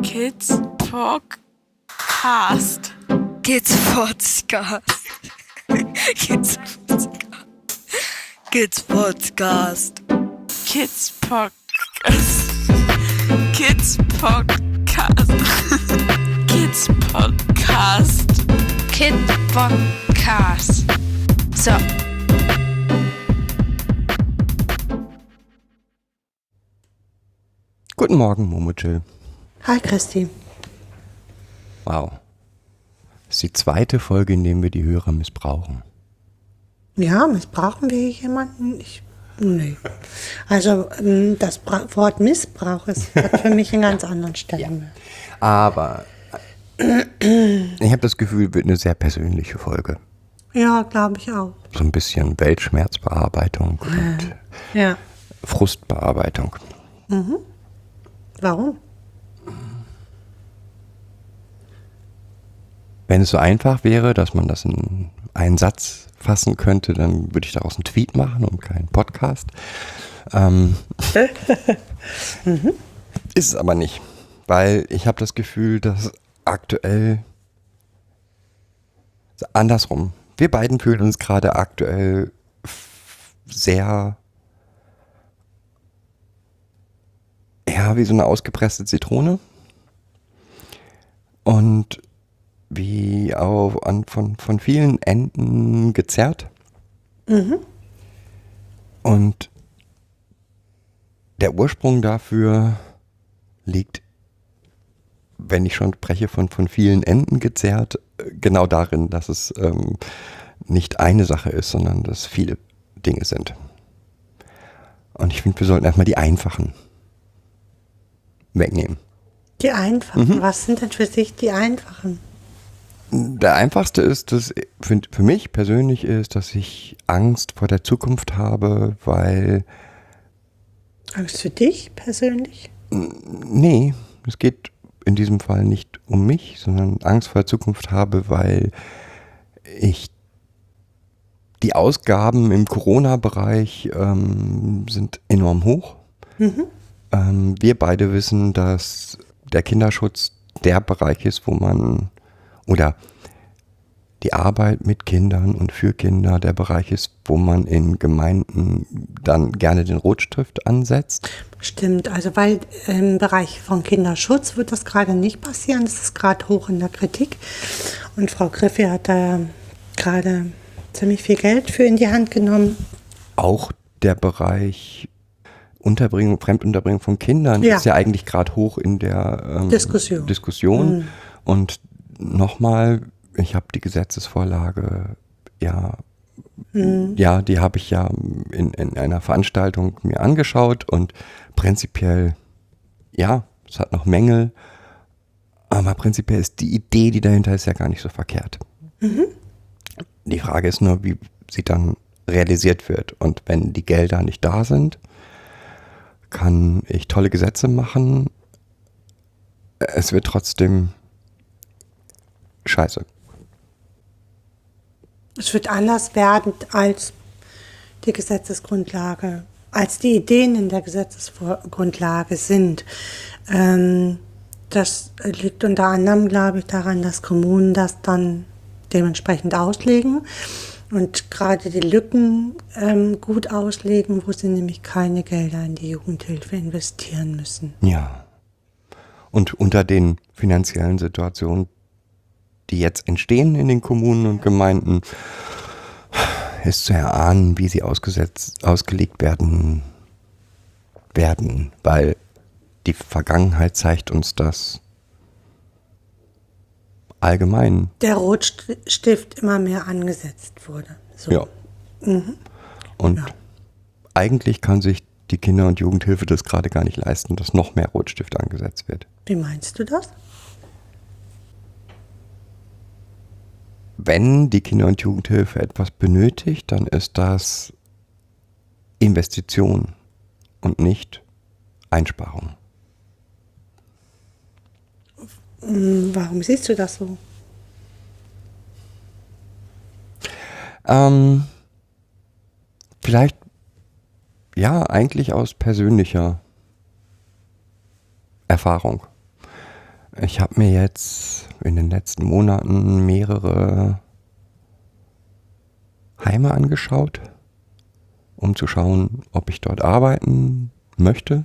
Kids Podcast. Kids Podcast. Kids Podcast. Kids Podcast. Kids Podcast. Kids Podcast. Kids Podcast. Kid Podcast. So. Guten Morgen, Momochill. Hi Christi. Wow. Das ist die zweite Folge, in der wir die Hörer missbrauchen. Ja, missbrauchen wir jemanden? Ich, nee. Also ähm, das Wort Missbrauch ist, hat für mich einen ganz anderen Stellenwert. Aber ich habe das Gefühl, es wird eine sehr persönliche Folge. Ja, glaube ich auch. So ein bisschen Weltschmerzbearbeitung und Ja. Frustbearbeitung. Warum? Wenn es so einfach wäre, dass man das in einen Satz fassen könnte, dann würde ich daraus einen Tweet machen und keinen Podcast. Ähm, Ist es aber nicht, weil ich habe das Gefühl, dass aktuell andersrum. Wir beiden fühlen uns gerade aktuell sehr ja, wie so eine ausgepresste Zitrone. Und wie auf, an, von, von vielen Enden gezerrt. Und der Ursprung dafür liegt, wenn ich schon spreche, von, von vielen Enden gezerrt, genau darin, dass es ähm, nicht eine Sache ist, sondern dass viele Dinge sind. Und ich finde, wir sollten erstmal die einfachen wegnehmen. Die einfachen. Was sind denn für sich die einfachen? Der einfachste ist, dass für, für mich persönlich ist, dass ich Angst vor der Zukunft habe, weil, Angst für dich persönlich? nee, es geht in diesem Fall nicht um mich, sondern Angst vor der Zukunft habe, weil ich die Ausgaben im Corona-Bereich ähm, sind enorm hoch. Ähm, wir beide wissen, dass der Kinderschutz der Bereich ist, wo man oder die Arbeit mit Kindern und für Kinder der Bereich ist, wo man in Gemeinden dann gerne den Rotstift ansetzt. Stimmt, also weil im Bereich von Kinderschutz wird das gerade nicht passieren. Das ist gerade hoch in der Kritik. Und Frau Griffi hat da gerade ziemlich viel Geld für in die Hand genommen. Auch der Bereich Unterbringung, Fremdunterbringung von Kindern Ja. ist ja eigentlich gerade hoch in der ähm, Diskussion. Diskussion. Und nochmal, ich habe die Gesetzesvorlage, ja, ja, die habe ich ja in, in einer Veranstaltung mir angeschaut und prinzipiell, ja, es hat noch Mängel, aber prinzipiell ist die Idee, die dahinter ist, ja gar nicht so verkehrt. Die Frage ist nur, wie sie dann realisiert wird. Und wenn die Gelder nicht da sind, kann ich tolle Gesetze machen. Es wird trotzdem scheiße. Es wird anders werden als die Gesetzesgrundlage, als die Ideen in der Gesetzesgrundlage sind. Ähm, das liegt unter anderem, glaube ich, daran, dass Kommunen das dann dementsprechend auslegen und gerade die Lücken ähm, gut auslegen, wo sie nämlich keine Gelder in die Jugendhilfe investieren müssen. Ja. Und unter den finanziellen Situationen, die jetzt entstehen in den Kommunen und Gemeinden, ist zu erahnen, wie sie ausgesetzt, ausgelegt werden, werden, weil die Vergangenheit zeigt uns das allgemein. Der Rotstift immer mehr angesetzt wurde. So. Ja. Und Ja. eigentlich kann sich die Kinder- und Jugendhilfe das gerade gar nicht leisten, dass noch mehr Rotstift angesetzt wird. Wie meinst du das? Wenn die Kinder- und Jugendhilfe etwas benötigt, dann ist das Investition und nicht Einsparung. Warum siehst du das so? Ähm, vielleicht, ja, eigentlich aus persönlicher Erfahrung. Ich habe mir jetzt in den letzten Monaten mehrere Heime angeschaut, um zu schauen, ob ich dort arbeiten möchte.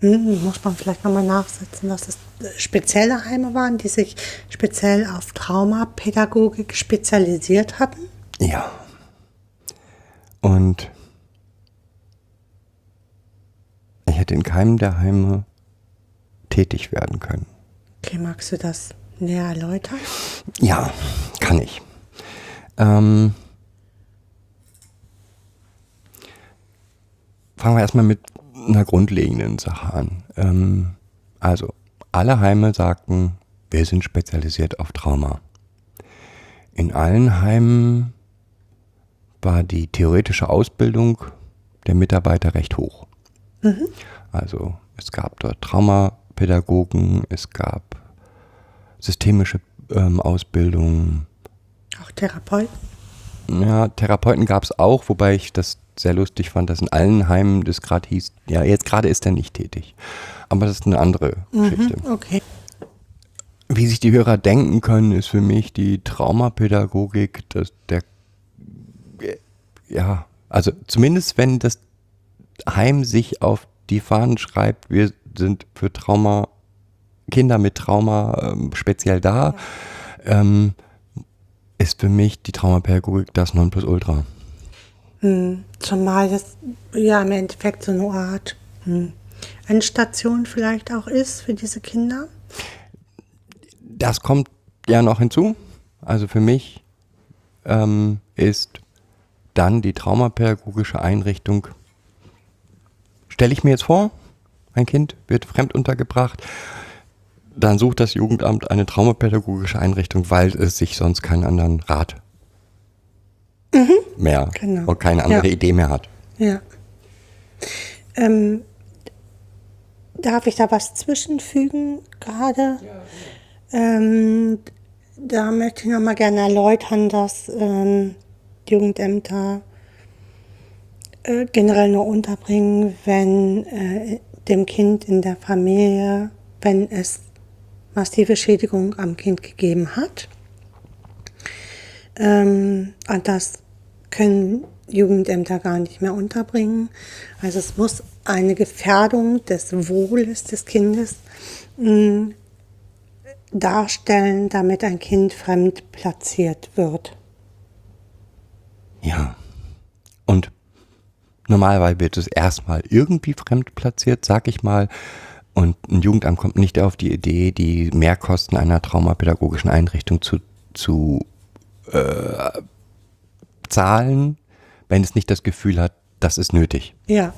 Hm, muss man vielleicht nochmal nachsetzen, dass es spezielle Heime waren, die sich speziell auf Traumapädagogik spezialisiert hatten? Ja. Und ich hätte in keinem der Heime tätig werden können. Okay, magst du das näher erläutern? Ja, kann ich. Ähm, fangen wir erstmal mit einer grundlegenden Sache an. Ähm, also, alle Heime sagten, wir sind spezialisiert auf Trauma. In allen Heimen war die theoretische Ausbildung der Mitarbeiter recht hoch. Also es gab dort Traumapädagogen, es gab systemische ähm, Ausbildung. Auch Therapeuten? Ja, Therapeuten gab es auch, wobei ich das sehr lustig fand, dass in allen Heimen das gerade hieß, ja, jetzt gerade ist er nicht tätig. Aber das ist eine andere Geschichte. Okay. Wie sich die Hörer denken können, ist für mich die Traumapädagogik, dass der, ja, also zumindest wenn das Heim sich auf die Fahnen schreibt, wir sind für Trauma, Kinder mit Trauma ähm, speziell da, ähm, ist für mich die Traumapädagogik das Nonplusultra. Zumal das ja im Endeffekt so eine Art hm, Endstation vielleicht auch ist für diese Kinder. Das kommt ja noch hinzu. Also für mich ähm, ist dann die traumapädagogische Einrichtung, stelle ich mir jetzt vor, ein Kind wird fremd untergebracht, dann sucht das Jugendamt eine traumapädagogische Einrichtung, weil es sich sonst keinen anderen Rat mehr genau. und keine andere Ja. Idee mehr hat. Ja. Ähm, darf ich da was zwischenfügen gerade? Ähm, da möchte ich nochmal gerne erläutern, dass ähm, Jugendämter äh, generell nur unterbringen, wenn äh, dem Kind in der Familie, wenn es massive Schädigung am Kind gegeben hat. Ähm, das können Jugendämter gar nicht mehr unterbringen. Also es muss eine Gefährdung des Wohles des Kindes mh, darstellen, damit ein Kind fremd platziert wird. Ja. Und normalerweise wird es erstmal irgendwie fremd platziert, sag ich mal. Und ein Jugendamt kommt nicht auf die Idee, die Mehrkosten einer traumapädagogischen Einrichtung zu, zu äh, zahlen, wenn es nicht das Gefühl hat, das ist nötig. Ja,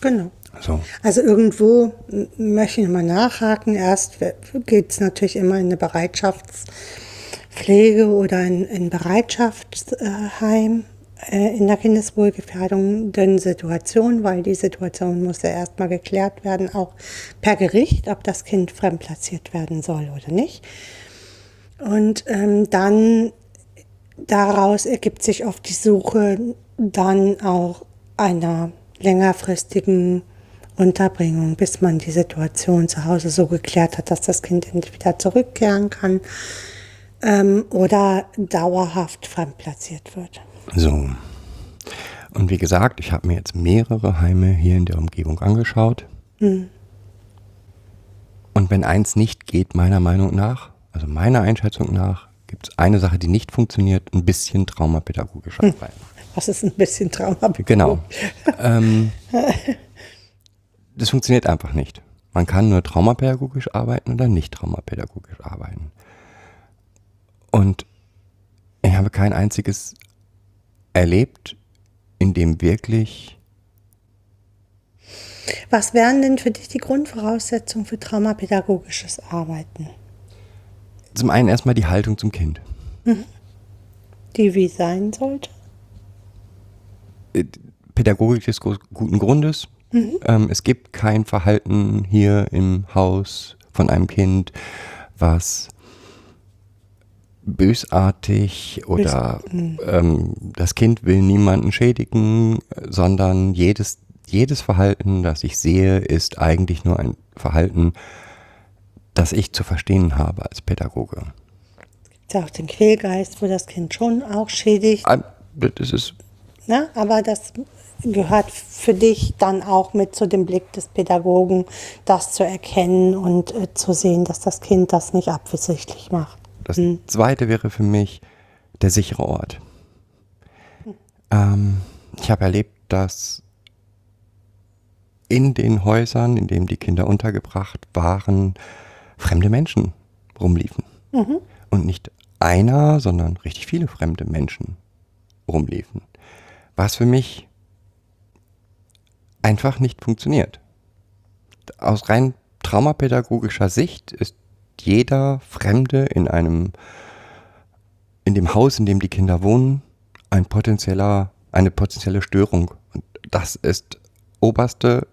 genau. So. Also irgendwo möchte ich mal nachhaken. Erst geht es natürlich immer in eine Bereitschaftspflege oder in ein Bereitschaftsheim äh, in der kindeswohlgefährdenden Situation, weil die Situation muss ja erstmal geklärt werden, auch per Gericht, ob das Kind fremdplatziert werden soll oder nicht. Und ähm, dann daraus ergibt sich oft die Suche dann auch einer längerfristigen Unterbringung, bis man die Situation zu Hause so geklärt hat, dass das Kind entweder zurückkehren kann ähm, oder dauerhaft fremdplatziert wird. So. Und wie gesagt, ich habe mir jetzt mehrere Heime hier in der Umgebung angeschaut. Und wenn eins nicht geht, meiner Meinung nach, also meiner Einschätzung nach, gibt es eine Sache, die nicht funktioniert, ein bisschen traumapädagogisch arbeiten. Was ist ein bisschen Trauma? Genau. ähm, das funktioniert einfach nicht. Man kann nur traumapädagogisch arbeiten oder nicht traumapädagogisch arbeiten. Und ich habe kein einziges erlebt, in dem wirklich Was wären denn für dich die Grundvoraussetzungen für traumapädagogisches Arbeiten? zum einen erstmal die Haltung zum Kind. Die wie sein sollte? Äh, Pädagogik des gu- guten Grundes. Ähm, es gibt kein Verhalten hier im Haus von einem Kind, was bösartig oder ähm, das Kind will niemanden schädigen, sondern jedes, jedes Verhalten, das ich sehe, ist eigentlich nur ein Verhalten, das ich zu verstehen habe als Pädagoge. Ist ja auch den Quälgeist, wo das Kind schon auch schädigt. Ah, Das ist Ne? Aber das gehört für dich dann auch mit zu dem Blick des Pädagogen, das zu erkennen und äh, zu sehen, dass das Kind das nicht absichtlich macht. Das zweite wäre für mich der sichere Ort. Ähm, ich habe erlebt, dass in den Häusern, in denen die Kinder untergebracht waren, fremde Menschen rumliefen. Und nicht einer, sondern richtig viele fremde Menschen rumliefen. Was für mich einfach nicht funktioniert. Aus rein traumapädagogischer Sicht ist jeder Fremde in einem, in dem Haus, in dem die Kinder wohnen, ein potenzieller, eine potenzielle Störung. Und das ist oberste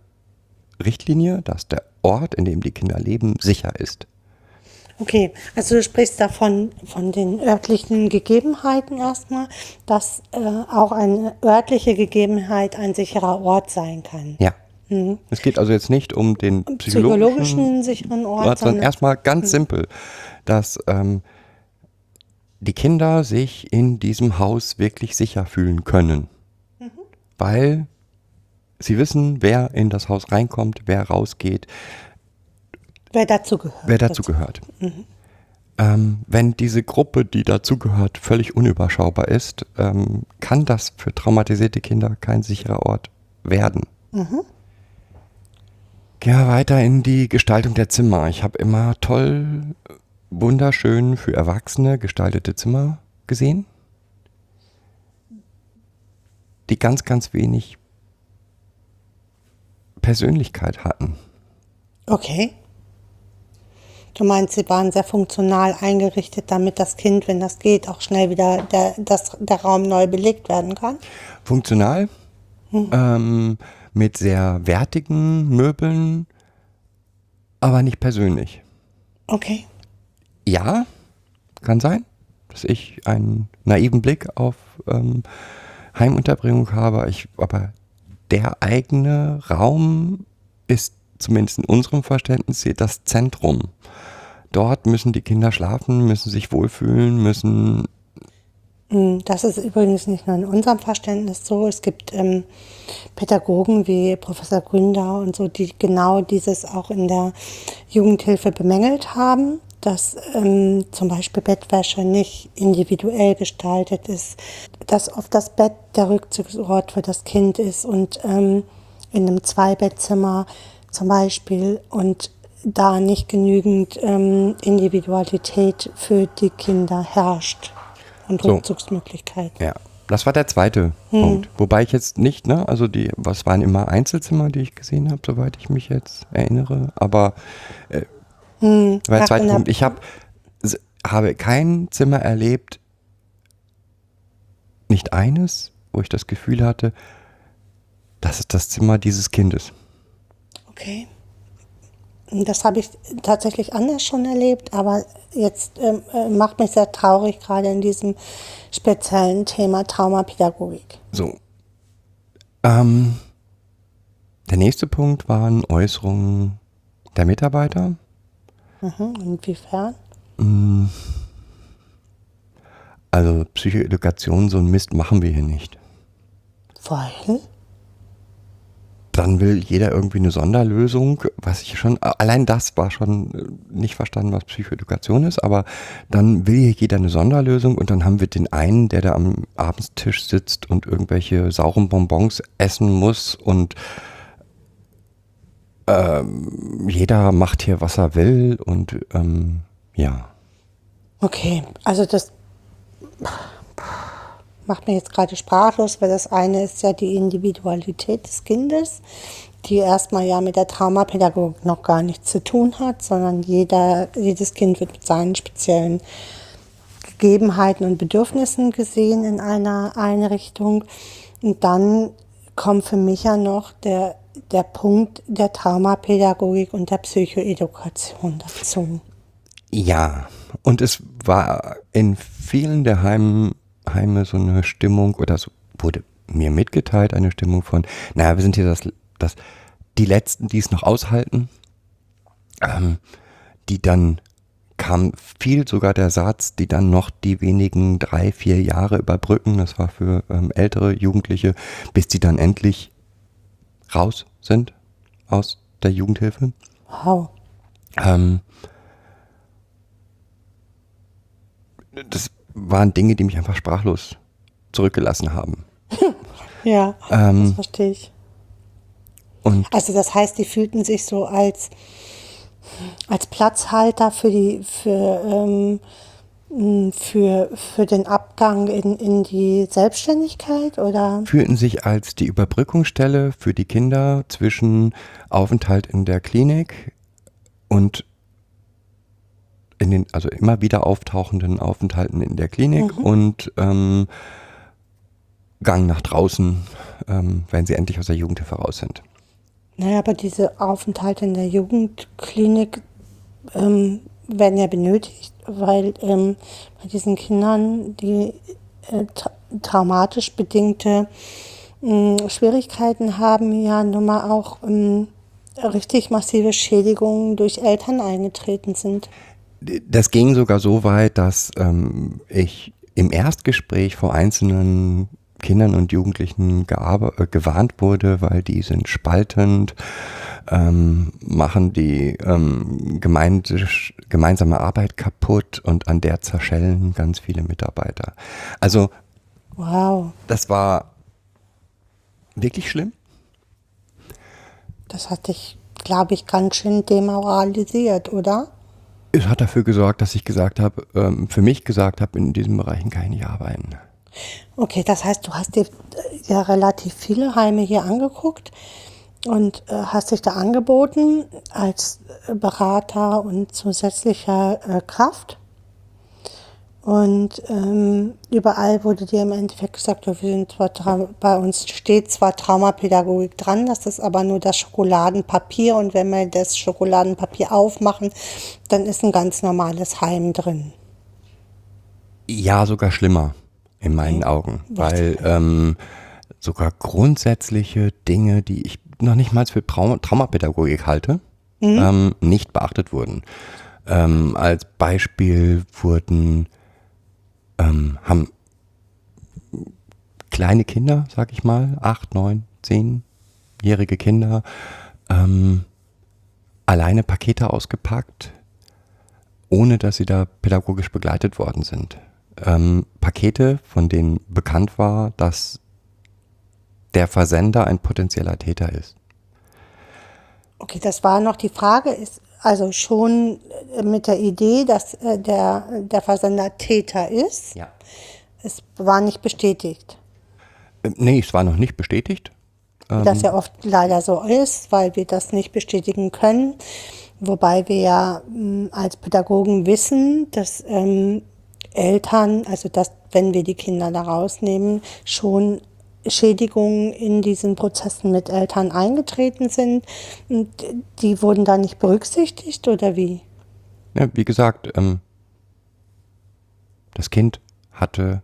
Richtlinie, dass der Ort, in dem die Kinder leben, sicher ist. Okay, also du sprichst davon von den örtlichen Gegebenheiten erstmal, dass äh, auch eine örtliche Gegebenheit ein sicherer Ort sein kann. Ja. Es geht also jetzt nicht um den psychologischen, Psychologischen sicheren Ort, sondern sondern erstmal ganz simpel, dass ähm, die Kinder sich in diesem Haus wirklich sicher fühlen können. Weil sie wissen, wer in das Haus reinkommt, wer rausgeht, wer dazu gehört. wer dazu gehört. Ähm, wenn diese Gruppe, die dazugehört, völlig unüberschaubar ist, ähm, kann das für traumatisierte Kinder kein sicherer Ort werden. Gehen wir weiter in die Gestaltung der Zimmer. Ich habe immer toll, wunderschön für Erwachsene gestaltete Zimmer gesehen, die ganz, ganz wenig Persönlichkeit hatten. Okay. Du meinst, sie waren sehr funktional eingerichtet, damit das Kind, wenn das geht, auch schnell wieder der, das, der Raum neu belegt werden kann? funktional, ähm, mit sehr wertigen Möbeln, aber nicht persönlich. Okay. Ja, kann sein, dass ich einen naiven Blick auf ähm, Heimunterbringung habe, ich, aber der eigene Raum ist zumindest in unserem Verständnis das Zentrum. Dort müssen die Kinder schlafen, müssen sich wohlfühlen, müssen Das ist übrigens nicht nur in unserem Verständnis so. Es gibt ähm, Pädagogen wie Professor Gründer und so, die genau dieses auch in der Jugendhilfe bemängelt haben, dass ähm, zum Beispiel Bettwäsche nicht individuell gestaltet ist, dass oft das Bett der Rückzugsort für das Kind ist und ähm, in einem Zweibettzimmer zum Beispiel und da nicht genügend ähm, Individualität für die Kinder herrscht und So. Rückzugsmöglichkeiten. Ja, das war der zweite Punkt. Wobei ich jetzt nicht, ne, also die, was waren immer Einzelzimmer, die ich gesehen habe, soweit ich mich jetzt erinnere. Aber äh, war der zweite Punkt. Ich hab, habe kein Zimmer erlebt, nicht eines, wo ich das Gefühl hatte, das ist das Zimmer dieses Kindes. Okay. Das habe ich tatsächlich anders schon erlebt, aber jetzt ähm, äh, macht mich sehr traurig, gerade in diesem speziellen Thema Traumapädagogik. So. Ähm, der nächste Punkt waren Äußerungen der Mitarbeiter. Mhm. Inwiefern? Also Psychoedukation, so ein Mist machen wir hier nicht. Weil? Dann will jeder irgendwie eine Sonderlösung, was ich schon, allein das war schon äh, nicht verstanden, was Psychoedukation ist, aber dann will hier jeder eine Sonderlösung und dann haben wir den einen, der da am Abendstisch sitzt und irgendwelche sauren Bonbons essen muss und ähm, jeder macht hier, was er will und ähm, ja. Okay, also das macht mir jetzt gerade sprachlos, weil das eine ist ja die Individualität des Kindes, die erstmal ja mit der Traumapädagogik noch gar nichts zu tun hat, sondern jeder, jedes Kind wird mit seinen speziellen Gegebenheiten und Bedürfnissen gesehen in einer Einrichtung. Und dann kommt für mich ja noch der, der Punkt der Traumapädagogik und der Psychoedukation dazu. Ja, und es war in vielen der Heim, Heime so eine Stimmung, oder so wurde mir mitgeteilt, eine Stimmung von, naja, wir sind hier das, das, die Letzten, die es noch aushalten. Ähm, die dann kam viel sogar der Satz, die dann noch die wenigen drei, vier Jahre überbrücken, das war für ähm, ältere Jugendliche, bis die dann endlich raus sind aus der Jugendhilfe. Wow. Ähm, das waren Dinge, die mich einfach sprachlos zurückgelassen haben. Ja, Ähm, das verstehe ich. Also das heißt, die fühlten sich so als, als Platzhalter für die für, ähm, für, für den Abgang in, in die Selbstständigkeit oder fühlten sich als die Überbrückungsstelle für die Kinder zwischen Aufenthalt in der Klinik und in den, also immer wieder auftauchenden Aufenthalten in der Klinik und ähm, Gang nach draußen, ähm, wenn sie endlich aus der Jugendhilfe raus sind. Naja, aber diese Aufenthalte in der Jugendklinik ähm, werden ja benötigt, weil ähm, bei diesen Kindern die äh, tra traumatisch bedingte mh, Schwierigkeiten haben, ja nun mal auch ähm, richtig massive Schädigungen durch Eltern eingetreten sind. Das ging sogar so weit, dass ähm, ich im Erstgespräch vor einzelnen Kindern und Jugendlichen äh, gewarnt wurde, weil die sind spaltend, ähm, machen die ähm, gemeinsame Arbeit kaputt und an der zerschellen ganz viele Mitarbeiter. Also Wow, das war wirklich schlimm. das hat dich, glaube ich, ganz schön demoralisiert, oder? Es hat dafür gesorgt, dass ich gesagt habe, ähm, für mich gesagt habe, in diesen Bereichen kann ich nicht arbeiten. Okay, das heißt, du hast dir äh, ja relativ viele Heime hier angeguckt und äh, hast dich da angeboten als äh, Berater und zusätzlicher äh, Kraft. Und ähm, überall wurde dir im Endeffekt gesagt, wir sind zwar bei uns steht zwar Traumapädagogik dran, das ist aber nur das Schokoladenpapier und wenn wir das Schokoladenpapier aufmachen, dann ist ein ganz normales Heim drin. Ja, sogar schlimmer in meinen Augen, weil ähm, sogar grundsätzliche Dinge, die ich noch nicht mal für Trauma Traumapädagogik halte, ähm, nicht beachtet wurden. Ähm, als Beispiel wurden ähm, haben kleine Kinder, sag ich mal, acht, neun, zehnjährige Kinder, ähm, alleine Pakete ausgepackt, ohne dass sie da pädagogisch begleitet worden sind. Ähm, Pakete, von denen bekannt war, dass der Versender ein potenzieller Täter ist. Okay, das war noch die Frage, ist also schon äh, mit der Idee, dass äh, der, der Versender Täter ist. Ja. Es war nicht bestätigt. Ähm, nee, es war noch nicht bestätigt. Wie das ja oft leider so ist, weil wir das nicht bestätigen können. Wobei wir ja mh, als Pädagogen wissen, dass ähm, Eltern, also dass, wenn wir die Kinder da rausnehmen, schon Schädigungen in diesen Prozessen mit Eltern eingetreten sind. Und die wurden da nicht berücksichtigt oder wie? Ja, wie gesagt, ähm, das Kind hatte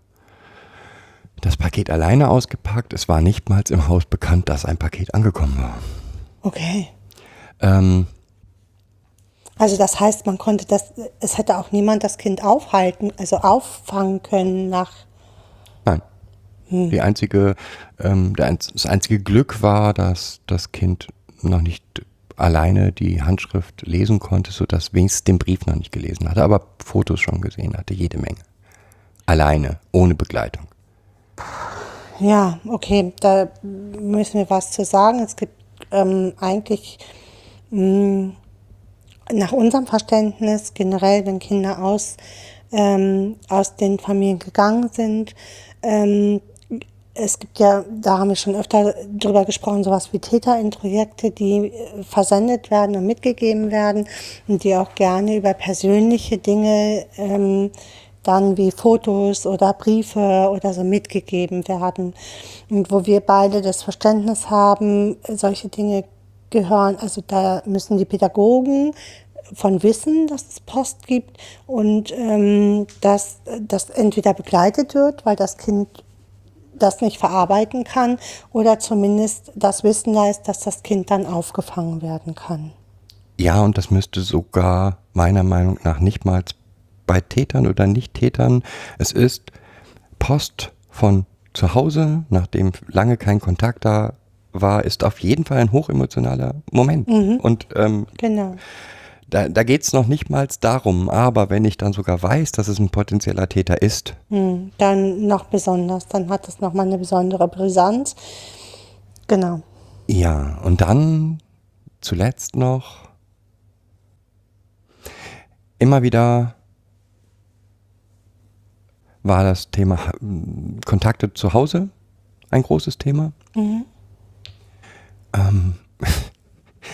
das Paket alleine ausgepackt. Es war nicht mal im Haus bekannt, dass ein Paket angekommen war. Okay. Ähm, Also das heißt, man konnte das, es hätte auch niemand das Kind aufhalten, also auffangen können nach, Nein. Die einzige, ähm, das einzige Glück war, dass das Kind noch nicht alleine die Handschrift lesen konnte, sodass wenigstens den Brief noch nicht gelesen hatte, aber Fotos schon gesehen hatte, jede Menge. Alleine, ohne Begleitung. ja, okay, da müssen wir was zu sagen. Es gibt ähm, eigentlich mh, nach unserem Verständnis generell, wenn Kinder aus, ähm, aus den Familien gegangen sind, ähm, es gibt ja, da haben wir schon öfter drüber gesprochen, sowas wie Täterintrojekte, die äh, versendet werden und mitgegeben werden und die auch gerne über persönliche Dinge ähm, dann wie Fotos oder Briefe oder so mitgegeben werden. Und wo wir beide das Verständnis haben, solche Dinge gehören, also da müssen die Pädagogen von wissen, dass es Post gibt und ähm, dass das entweder begleitet wird, weil das Kind das nicht verarbeiten kann oder zumindest das Wissen da ist, dass das Kind dann aufgefangen werden kann. Ja, und das müsste sogar meiner Meinung nach nicht mal bei Tätern oder Nicht-Tätern. Es ist Post von zu Hause, nachdem lange kein Kontakt da war, ist auf jeden Fall ein hochemotionaler Moment. Und ähm, Genau. Da, da geht es noch nicht mal darum, aber wenn ich dann sogar weiß, dass es ein potenzieller Täter ist, Hm, Dann noch besonders, dann hat es nochmal eine besondere Brisanz. Genau. Ja, und dann zuletzt noch immer wieder war das Thema hm, Kontakte zu Hause ein großes Thema. Ähm,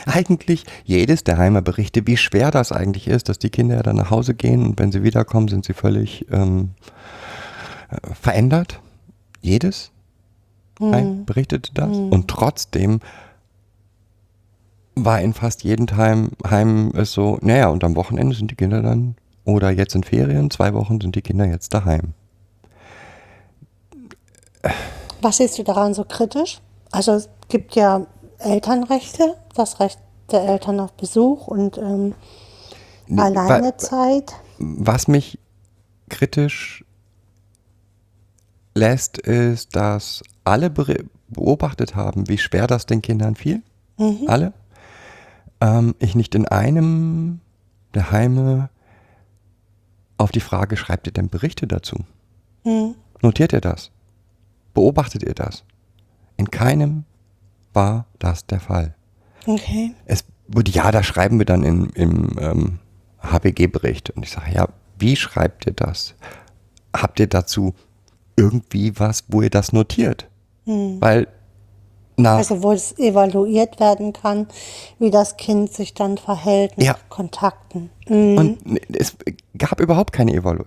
eigentlich jedes der Heimer berichte, wie schwer das eigentlich ist, dass die Kinder ja dann nach Hause gehen und wenn sie wiederkommen, sind sie völlig ähm, äh, verändert. Jedes Heim berichtete das. Und trotzdem war in fast jedem Heim, Heim es so, naja, und am Wochenende sind die Kinder dann, oder jetzt in Ferien, zwei Wochen sind die Kinder jetzt daheim. Was siehst du daran so kritisch? Also es gibt ja Elternrechte, das Recht der Eltern auf Besuch und ähm, Nee, Alleinezeit. Was mich kritisch lässt, ist, dass alle beobachtet haben, wie schwer das den Kindern fiel. Alle. Ähm, ich nicht in einem der Heime auf die Frage, schreibt ihr denn Berichte dazu? Notiert ihr das? Beobachtet ihr das? In keinem war das der Fall. Okay. Es wurde, ja, da schreiben wir dann in, im ähm, HBG-Bericht. Und ich sage, ja, wie schreibt ihr das? Habt ihr dazu irgendwie was, wo ihr das notiert? Weil nach, Also wo es evaluiert werden kann, wie das Kind sich dann verhält mit Ja. Kontakten. Mhm. und es gab überhaupt keine Evalu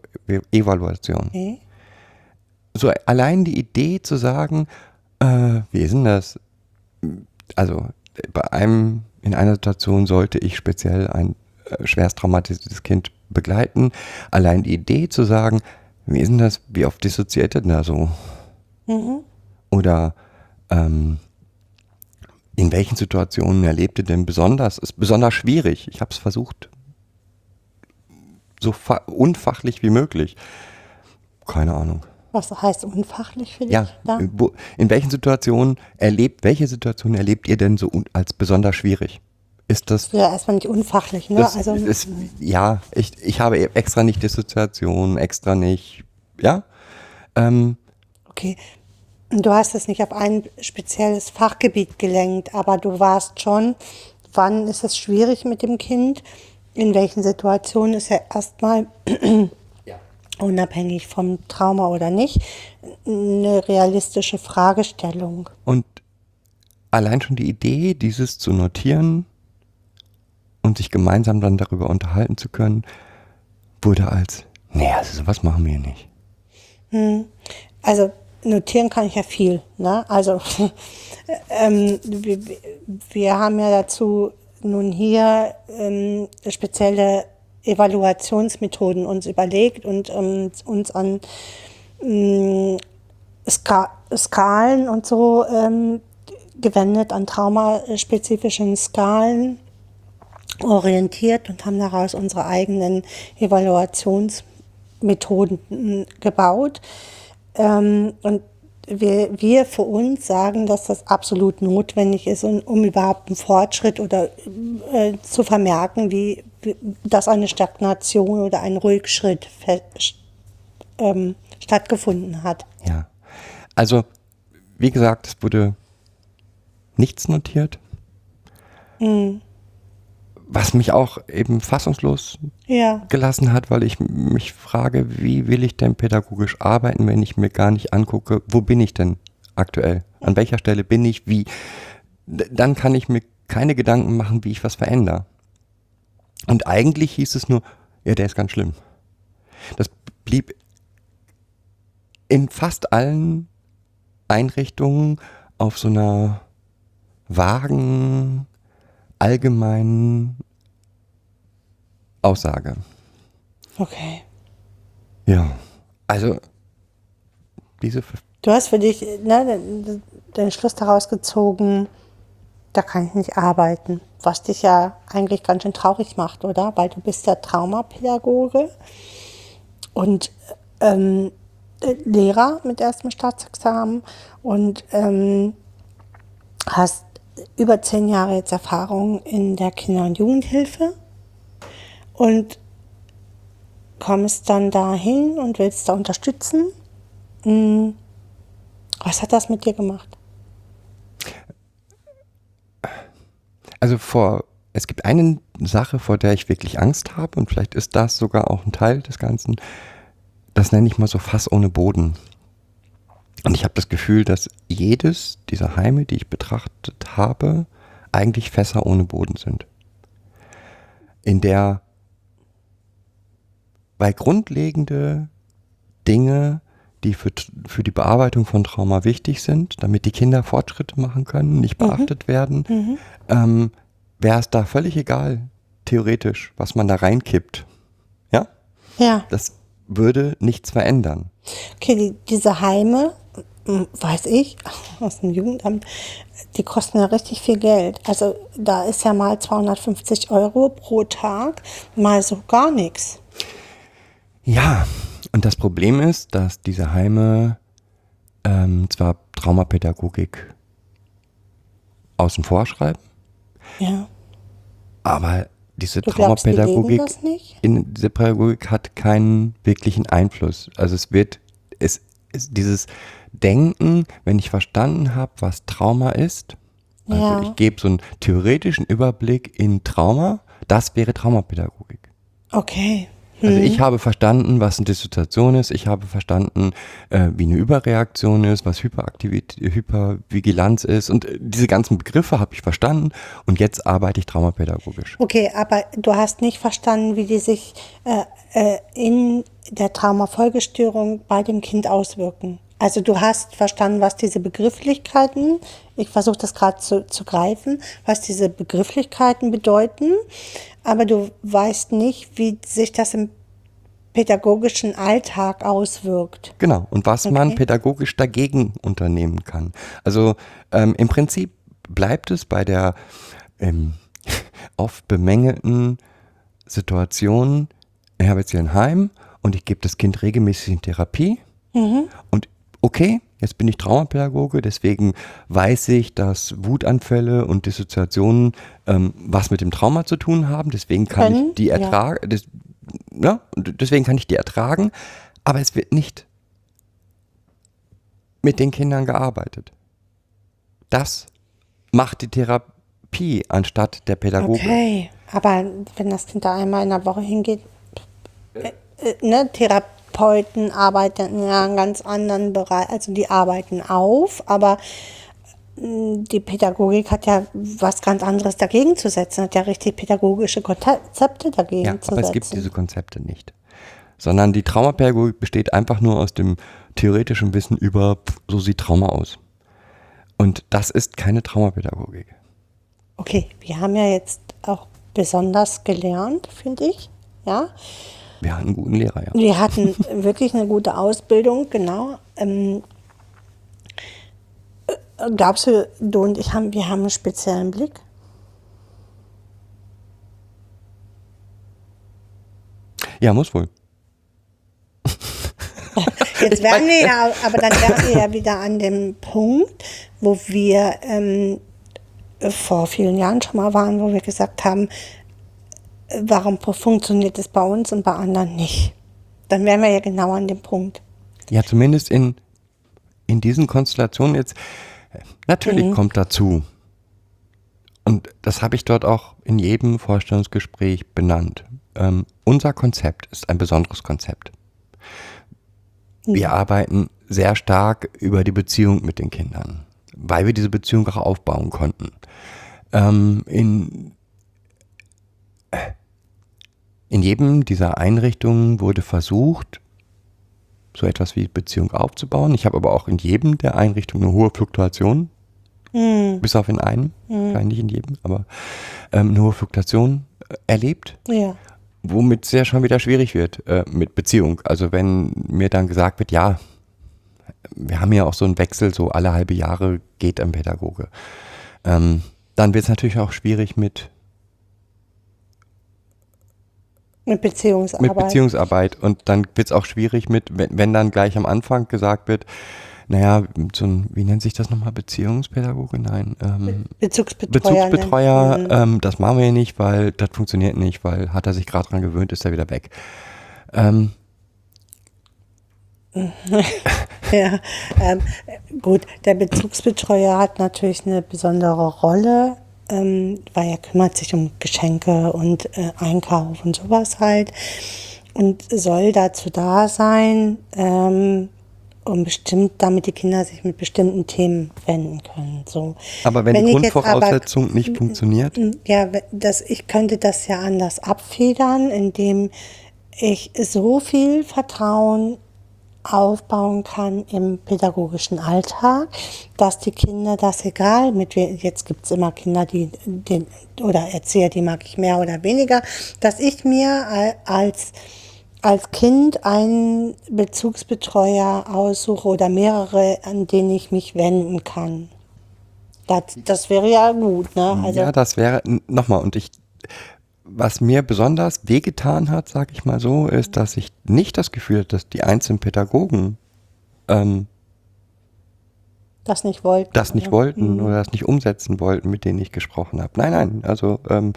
Evaluation. Okay. So allein die Idee zu sagen, äh, wie ist denn das? Also bei einem, in einer Situation sollte ich speziell ein äh, schwerst traumatisiertes Kind begleiten. Allein die Idee zu sagen, wie ist denn das, wie oft dissoziiert denn da so? Oder ähm, in welchen Situationen erlebt ihr denn besonders, ist besonders schwierig. Ich habe es versucht, so fa- unfachlich wie möglich. Keine Ahnung. Was heißt unfachlich für dich? Ja, da? in welchen Situationen erlebt, welche Situationen erlebt ihr denn so als besonders schwierig? Ist das, ja erstmal nicht unfachlich, ne? das also ist, ja, ich, ich habe extra nicht Dissoziation, extra nicht, ja, ähm, Okay. Du hast es nicht auf ein spezielles Fachgebiet gelenkt, aber du warst schon, wann ist es schwierig mit dem Kind? In welchen Situationen ist er erstmal, unabhängig vom Trauma oder nicht, eine realistische Fragestellung. und allein schon die Idee, dieses zu notieren und sich gemeinsam dann darüber unterhalten zu können, wurde als, nee, also sowas machen wir nicht. Also notieren kann ich ja viel. Ne? Also ähm, wir, wir haben ja dazu nun hier ähm, spezielle Evaluationsmethoden uns überlegt und ähm, uns an ähm, Ska Skalen und so ähm, gewendet, an traumaspezifischen Skalen orientiert und haben daraus unsere eigenen Evaluationsmethoden mm, gebaut. Ähm, und wir, wir für uns sagen, dass das absolut notwendig ist, um, um überhaupt einen Fortschritt oder äh, zu vermerken, wie, wie dass eine Stagnation oder ein Rückschritt ähm, stattgefunden hat. Ja. Also, wie gesagt, es wurde nichts notiert. Was mich auch eben fassungslos Ja, gelassen hat, weil ich mich frage, wie will ich denn pädagogisch arbeiten, wenn ich mir gar nicht angucke, wo bin ich denn aktuell? An welcher Stelle bin ich? Wie? Dann kann ich mir keine Gedanken machen, wie ich was verändere. Und eigentlich hieß es nur, ja, der ist ganz schlimm. Das blieb in fast allen Einrichtungen auf so einer vagen, allgemeinen Aussage. okay. Ja, also diese, Du hast für dich ne, den, Schluss daraus gezogen, da kann ich nicht arbeiten. Was dich ja eigentlich ganz schön traurig macht, oder? Weil du bist ja Traumapädagoge und ähm, äh, Lehrer mit erstem Staatsexamen und ähm, hast über zehn Jahre jetzt Erfahrung in der Kinder- und Jugendhilfe und kommst dann dahin und willst da unterstützen. Hm. Was hat das mit dir gemacht? Also vor, es gibt eine Sache, vor der ich wirklich Angst habe und vielleicht ist das sogar auch ein Teil des Ganzen. Das nenne ich mal so Fass ohne Boden. Und ich habe das Gefühl, dass jedes dieser Heime, die ich betrachtet habe, eigentlich Fässer ohne Boden sind. In der, weil grundlegende Dinge, die für, für die Bearbeitung von Trauma wichtig sind, damit die Kinder Fortschritte machen können, nicht beachtet werden, ähm, wäre es da völlig egal, theoretisch, was man da reinkippt. Ja? Ja. Das würde nichts verändern. Okay, die, diese Heime, weiß ich, aus dem Jugendamt, die kosten ja richtig viel Geld. Also da ist ja mal 250 Euro pro Tag, mal so gar nichts. Ja, und das Problem ist, dass diese Heime ähm, zwar Traumapädagogik außen vor schreiben, Ja. aber diese Du glaubst, die Traumapädagogik das nicht? in diese Pädagogik hat keinen wirklichen Einfluss. Also es wird, es ist dieses Denken, wenn ich verstanden habe, was Trauma ist, also Ja. ich gebe so einen theoretischen Überblick in Trauma, das wäre Traumapädagogik. Okay. Also ich habe verstanden, was eine Dissoziation ist. Ich habe verstanden, äh, wie eine Überreaktion ist, was Hyperaktivität, Hypervigilanz ist. Und äh, diese ganzen Begriffe habe ich verstanden. Und jetzt arbeite ich traumapädagogisch. Okay, aber du hast nicht verstanden, wie die sich äh, äh, in der Traumafolgestörung bei dem Kind auswirken. Also du hast verstanden, was diese Begrifflichkeiten, ich versuche das gerade zu, zu greifen, was diese Begrifflichkeiten bedeuten, aber du weißt nicht, wie sich das im pädagogischen Alltag auswirkt. Genau. Und was man Okay. pädagogisch dagegen unternehmen kann. Also ähm, im Prinzip bleibt es bei der ähm, oft bemängelten Situation, ich habe jetzt hier ein Heim und ich gebe das Kind regelmäßig in Therapie. Und okay, jetzt bin ich Traumapädagoge, deswegen weiß ich, dass Wutanfälle und Dissoziationen ähm, was mit dem Trauma zu tun haben. Deswegen kann Können, ich die ja. ertragen. Das, ne? Deswegen kann ich die ertragen. Aber es wird nicht mit den Kindern gearbeitet. Das macht die Therapie anstatt der Pädagogik. Okay, aber wenn das Kind da einmal in der Woche hingeht, äh, äh, ne, Therapeuten arbeiten in einem ganz anderen Bereich, also die arbeiten auf, aber mh, die Pädagogik hat ja was ganz anderes dagegen zu setzen, hat ja richtig pädagogische Konzepte dagegen Ja, zu aber setzen. es gibt diese Konzepte nicht. Sondern die Traumapädagogik besteht einfach nur aus dem theoretischen Wissen über, so sieht Trauma aus. Und das ist keine Traumapädagogik. okay, wir haben ja jetzt auch besonders gelernt, finde ich, ja. Wir hatten einen guten Lehrer, ja. Wir hatten wirklich eine gute Ausbildung, genau. Ähm, äh, glaubst du, du und ich haben, wir haben einen speziellen Blick? Ja, muss wohl. Jetzt wären wir ja, aber dann wären wir ja wieder an dem Punkt, wo wir ähm, vor vielen Jahren schon mal waren, wo wir gesagt haben, warum funktioniert es bei uns und bei anderen nicht? Dann wären wir ja genau an dem Punkt. Ja, zumindest in, in diesen Konstellationen jetzt. äh, Natürlich kommt dazu. Und das habe ich dort auch in jedem Vorstellungsgespräch benannt. Ähm, unser Konzept ist ein besonderes Konzept. Wir arbeiten sehr stark über die Beziehung mit den Kindern, weil wir diese Beziehung auch aufbauen konnten. Ähm, in, in jedem dieser Einrichtungen wurde versucht, so etwas wie Beziehung aufzubauen. Ich habe aber auch in jedem der Einrichtungen eine hohe Fluktuation, bis auf in einem, vielleicht nicht in jedem, aber ähm, eine hohe Fluktuation äh, erlebt Ja. womit es ja schon wieder schwierig wird äh, mit Beziehung. Also wenn mir dann gesagt wird, ja, wir haben ja auch so einen Wechsel, so alle halbe Jahre geht ein Pädagoge. Ähm, dann wird es natürlich auch schwierig mit, Mit Beziehungsarbeit. mit Beziehungsarbeit. Und dann wird es auch schwierig mit, wenn, wenn dann gleich am Anfang gesagt wird, naja, so ein, wie nennt sich das nochmal, Beziehungspädagoge? Nein. Ähm, Bezugsbetreuer. Bezugsbetreuer, ähm, das machen wir hier nicht, weil das funktioniert nicht, weil hat er sich gerade dran gewöhnt, ist er wieder weg. Ähm, Ja, ähm, gut, der Bezugsbetreuer hat natürlich eine besondere Rolle, ähm, weil er kümmert sich um Geschenke und äh, Einkauf und sowas halt und soll dazu da sein, ähm, um bestimmt, damit die Kinder sich mit bestimmten Themen wenden können. So. aber wenn, die ich jetzt Grundvoraussetzung nicht funktioniert, ja, das, ich könnte das ja anders abfedern, indem ich so viel Vertrauen aufbauen kann im pädagogischen Alltag, dass die Kinder das egal mit jetzt gibt's immer Kinder, die den oder Erzieher, die mag ich mehr oder weniger, dass ich mir al- als als Kind einen Bezugsbetreuer aussuche oder mehrere, an denen ich mich wenden kann. Das, das wäre ja gut, ne? Also, ja, das wäre, nochmal, und ich, was mir besonders wehgetan hat, sag ich mal so, ist, dass ich nicht das Gefühl hatte, dass die einzelnen Pädagogen ähm, das nicht wollten. das nicht oder? wollten oder das nicht umsetzen wollten, mit denen ich gesprochen habe. Nein, nein, also ähm,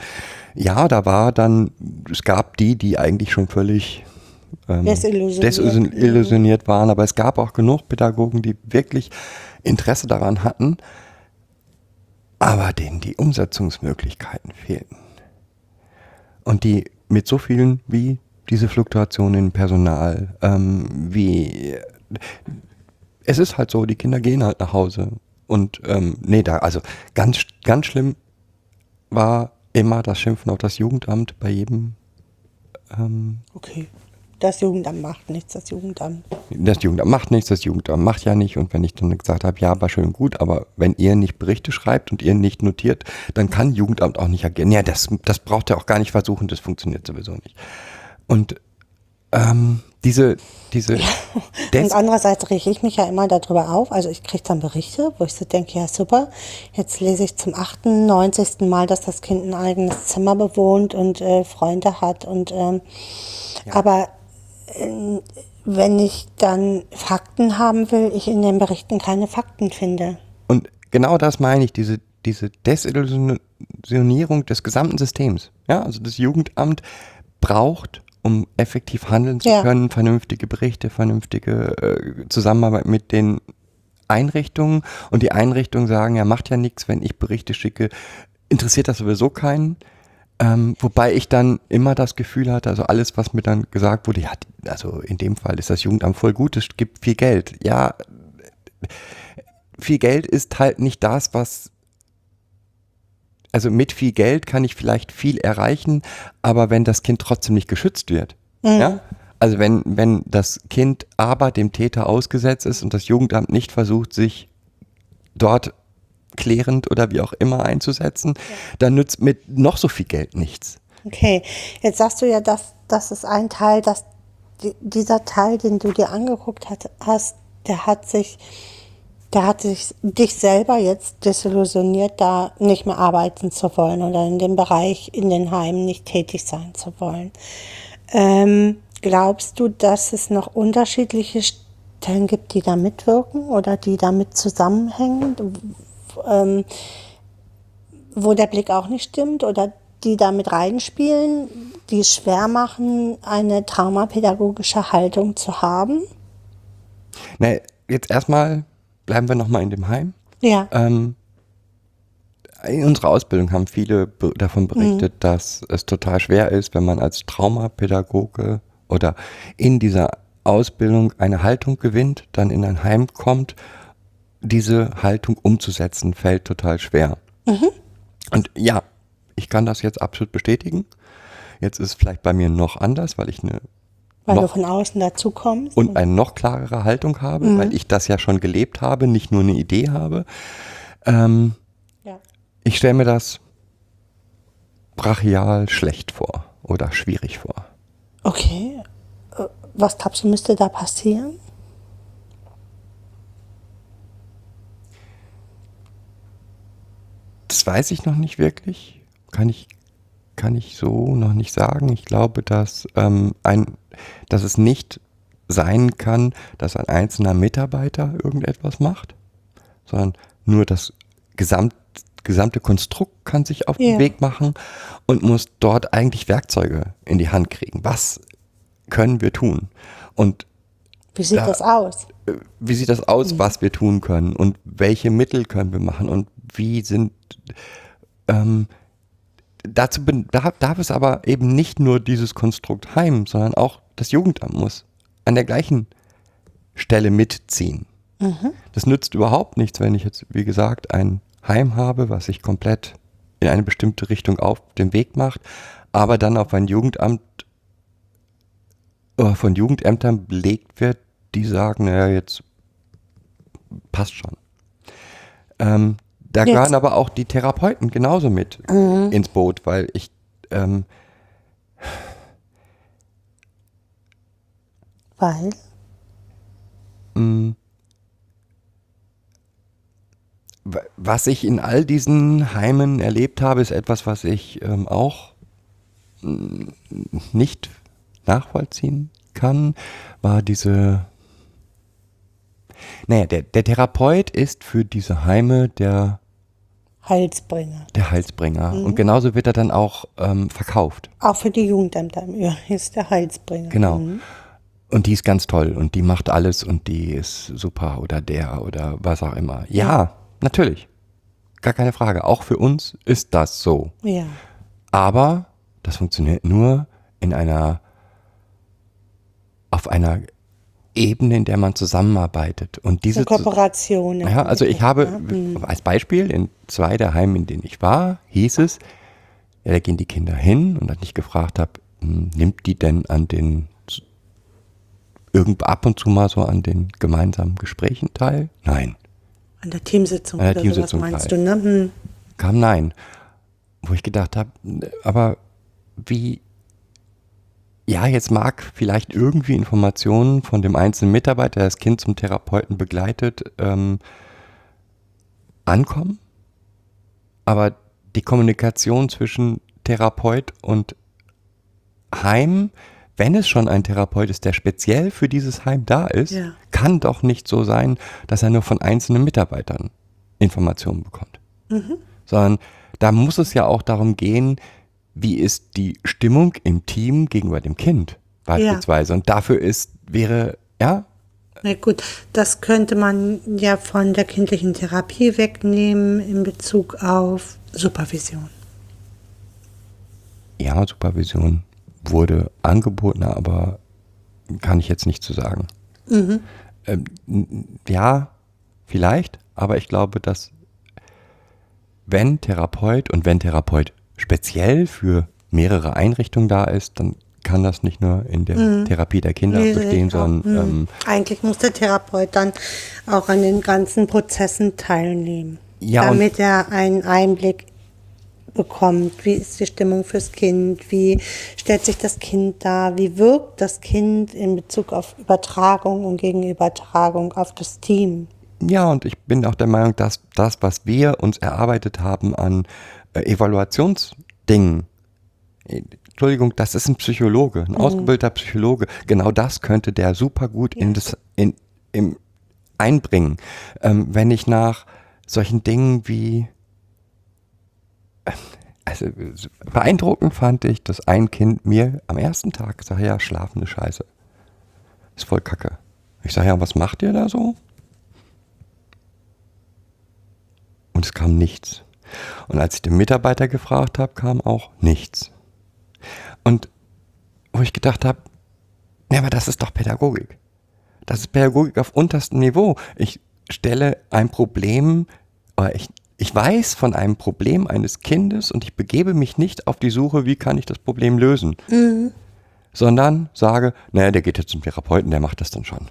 ja, da war dann, es gab die, die eigentlich schon völlig ähm, Desillusioniert. desillusioniert waren, aber es gab auch genug Pädagogen, die wirklich Interesse daran hatten, aber denen die Umsetzungsmöglichkeiten fehlten. Und die mit so vielen wie diese Fluktuation in Personal, ähm, wie es ist halt so, die Kinder gehen halt nach Hause. Und ähm, nee, da, also ganz, ganz schlimm war immer das Schimpfen auf das Jugendamt bei jedem, ähm, Okay. Das Jugendamt macht nichts, das Jugendamt. das Jugendamt macht nichts, das Jugendamt macht ja nicht. Und wenn ich dann gesagt habe, ja, war schön gut, aber wenn ihr nicht Berichte schreibt und ihr nicht notiert, dann kann Jugendamt auch nicht agieren. Ja, das, das braucht ihr auch gar nicht versuchen, das funktioniert sowieso nicht. Und ähm, diese, diese Des- Und andererseits rege ich mich ja immer darüber auf. Also ich kriege dann Berichte, wo ich so denke, ja super, jetzt lese ich zum 98. Mal, dass das Kind ein eigenes Zimmer bewohnt und äh, Freunde hat. Und ähm, aber äh, wenn ich dann Fakten haben will, ich in den Berichten keine Fakten finde. Und genau das meine ich, diese, diese Desillusionierung des gesamten Systems. Ja, also das Jugendamt braucht, um effektiv handeln zu Ja. können, vernünftige Berichte, vernünftige äh, Zusammenarbeit mit den Einrichtungen. Und die Einrichtungen sagen, ja, macht ja nichts, wenn ich Berichte schicke, interessiert das sowieso keinen. Ähm, wobei ich dann immer das Gefühl hatte, also alles, was mir dann gesagt wurde, ja, also in dem Fall ist das Jugendamt voll gut, es gibt viel Geld. Ja, viel Geld ist halt nicht das, was. Also mit viel Geld kann ich vielleicht viel erreichen, aber wenn das Kind trotzdem nicht geschützt wird, ja, also wenn, wenn das Kind aber dem Täter ausgesetzt ist und das Jugendamt nicht versucht, sich dort klärend oder wie auch immer einzusetzen, dann nützt mit noch so viel Geld nichts. Okay, jetzt sagst du ja, dass das ist ein Teil, dass die, dieser Teil, den du dir angeguckt hat, hast, der hat sich, der hat sich dich selber jetzt desillusioniert, da nicht mehr arbeiten zu wollen oder in dem Bereich in den Heimen nicht tätig sein zu wollen. Ähm, glaubst du, dass es noch unterschiedliche Stellen gibt, die da mitwirken oder die damit zusammenhängen? Ähm, wo der Blick auch nicht stimmt oder die da mit reinspielen, die es schwer machen, eine traumapädagogische Haltung zu haben? Na, jetzt erstmal bleiben wir nochmal in dem Heim. Ja. Ähm, in unserer Ausbildung haben viele davon berichtet, dass es total schwer ist, wenn man als Traumapädagoge oder in dieser Ausbildung eine Haltung gewinnt, dann in ein Heim kommt, diese Haltung umzusetzen, fällt total schwer. Und ja, ich kann das jetzt absolut bestätigen. Jetzt ist es vielleicht bei mir noch anders, weil ich eine Weil noch- du von außen dazu kommst. und eine noch klarere Haltung habe, weil ich das ja schon gelebt habe, nicht nur eine Idee habe. Ähm, ja. ich stelle mir das brachial schlecht vor oder schwierig vor. Okay. Äh, Was glaubst du, müsste da passieren? Das weiß ich noch nicht wirklich. Kann ich, kann ich so noch nicht sagen. Ich glaube, dass, ähm, ein, dass es nicht sein kann, dass ein einzelner Mitarbeiter irgendetwas macht, sondern nur das Gesamt, gesamte Konstrukt kann sich auf den Ja. Weg machen und muss dort eigentlich Werkzeuge in die Hand kriegen. Was können wir tun? Und Wie sieht Da- das aus? wie sieht das aus, was wir tun können und welche Mittel können wir machen und wie sind ähm, dazu bin, darf, darf es aber eben nicht nur dieses Konstrukt Heim, sondern auch das Jugendamt muss an der gleichen Stelle mitziehen. Das nützt überhaupt nichts, wenn ich jetzt, wie gesagt, ein Heim habe, was sich komplett in eine bestimmte Richtung auf den Weg macht, aber dann auf ein Jugendamt äh, von Jugendämtern belegt wird, die sagen, naja, jetzt passt schon. Ähm, da Jetzt. gehören aber auch die Therapeuten genauso mit ins Boot, weil ich ähm, Weil? wa- was ich in all diesen Heimen erlebt habe, ist etwas, was ich ähm, auch mh, nicht nachvollziehen kann, war diese. Naja, der, der Therapeut ist für diese Heime der, Heilsbringer. der Heilsbringer. Und genauso wird er dann auch ähm, verkauft. Auch für die Jugendämter im Übrigen ist der Heilsbringer. Genau. Mhm. Und die ist ganz toll und die macht alles und die ist super oder der oder was auch immer. Ja, natürlich. Gar keine Frage. Auch für uns ist das so. Ja. Aber das funktioniert nur in einer, auf einer Ebene, in der man zusammenarbeitet. Und diese, Eine Kooperation. ja, also ich habe Mhm. als Beispiel in zwei der Heimen, in denen ich war, hieß es, ja, da gehen die Kinder hin und als ich gefragt habe, hm, nimmt die denn an den irgend ab und zu mal so an den gemeinsamen Gesprächen teil? Nein, An der Teamsitzung An der oder Teamsitzung sowas meinst teil. du, ne? Hm. kam nein. Wo ich gedacht habe, aber wie, ja, jetzt mag vielleicht irgendwie Informationen von dem einzelnen Mitarbeiter, der das Kind zum Therapeuten begleitet, ähm, ankommen, aber die Kommunikation zwischen Therapeut und Heim, wenn es schon ein Therapeut ist, der speziell für dieses Heim da ist, Ja. kann doch nicht so sein, dass er nur von einzelnen Mitarbeitern Informationen bekommt. Sondern da muss es ja auch darum gehen, wie ist die Stimmung im Team gegenüber dem Kind beispielsweise. Und dafür ist, wäre, ja, Na gut, das könnte man ja von der kindlichen Therapie wegnehmen in Bezug auf Supervision. ja, Supervision wurde angeboten, aber kann ich jetzt nicht zu sagen. Ähm, n- ja, vielleicht, aber ich glaube, dass wenn Therapeut und wenn Therapeut speziell für mehrere Einrichtungen da ist, dann kann das nicht nur in der Therapie der Kinder Nee, bestehen, sondern Hm. ähm, Eigentlich muss der Therapeut dann auch an den ganzen Prozessen teilnehmen, Ja, damit er einen Einblick bekommt. Wie ist die Stimmung fürs Kind? Wie stellt sich das Kind dar? Wie wirkt das Kind in Bezug auf Übertragung und Gegenübertragung auf das Team? Ja, und ich bin auch der Meinung, dass das, was wir uns erarbeitet haben an äh, Evaluationsdingen, äh, Entschuldigung, das ist ein Psychologe, ein ausgebildeter Psychologe. Genau das könnte der super gut in das, in, im, einbringen. Ähm, wenn ich nach solchen Dingen wie, äh, also beeindruckend fand ich, dass ein Kind mir am ersten Tag gesagt, ja, schlafende Scheiße. Ist voll kacke. Ich sage, ja, was macht ihr da so? Und es kam nichts. Und als ich den Mitarbeiter gefragt habe, kam auch nichts. Und wo ich gedacht habe, ja, aber das ist doch Pädagogik. Das ist Pädagogik auf unterstem Niveau. Ich stelle ein Problem, oder ich, ich weiß von einem Problem eines Kindes und ich begebe mich nicht auf die Suche, wie kann ich das Problem lösen, sondern sage, naja, der geht jetzt zum Therapeuten, der macht das dann schon.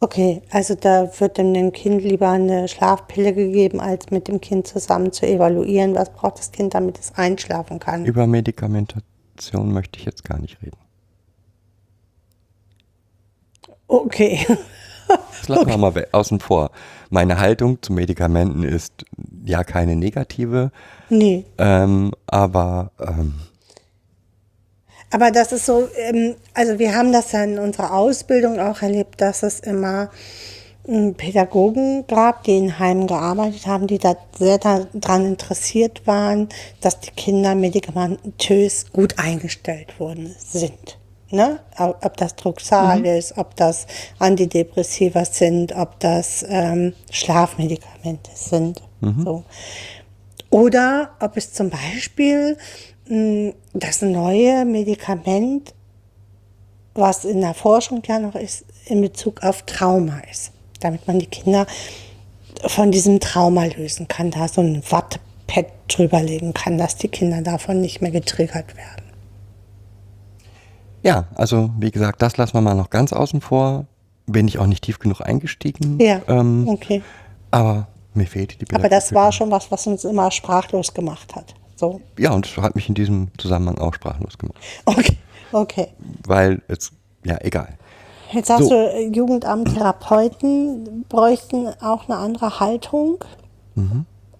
Okay, also da wird dem Kind lieber eine Schlafpille gegeben, als mit dem Kind zusammen zu evaluieren, was braucht das Kind, damit es einschlafen kann. Über Medikamentation möchte ich jetzt gar nicht reden. Okay. Das lassen wir mal außen vor. Meine Haltung zu Medikamenten ist, ja keine negative, Nee. ähm, aber ähm, Aber das ist so, ähm, also wir haben das ja in unserer Ausbildung auch erlebt, dass es immer Pädagogen gab, die in Heimen gearbeitet haben, die da sehr daran interessiert waren, dass die Kinder medikamentös gut eingestellt worden sind. Ne? Ob das Drucksal ist, ob das Antidepressiva sind, ob das ähm, Schlafmedikamente sind. So. Oder ob es zum Beispiel das neue Medikament, was in der Forschung ja noch ist, in Bezug auf Trauma ist. Damit man die Kinder von diesem Trauma lösen kann, da so ein Wattepad drüberlegen kann, dass die Kinder davon nicht mehr getriggert werden. ja, also wie gesagt, das lassen wir mal noch ganz außen vor. Bin ich auch nicht tief genug eingestiegen. Ja, Ähm, okay. Aber mir fehlt die Aber das war schon was, was uns immer sprachlos gemacht hat. So, Ja, und es hat mich in diesem Zusammenhang auch sprachlos gemacht. okay, okay. Weil es, ja, egal. Jetzt sagst So. du, äh, Jugendamt, Therapeuten bräuchten auch eine andere Haltung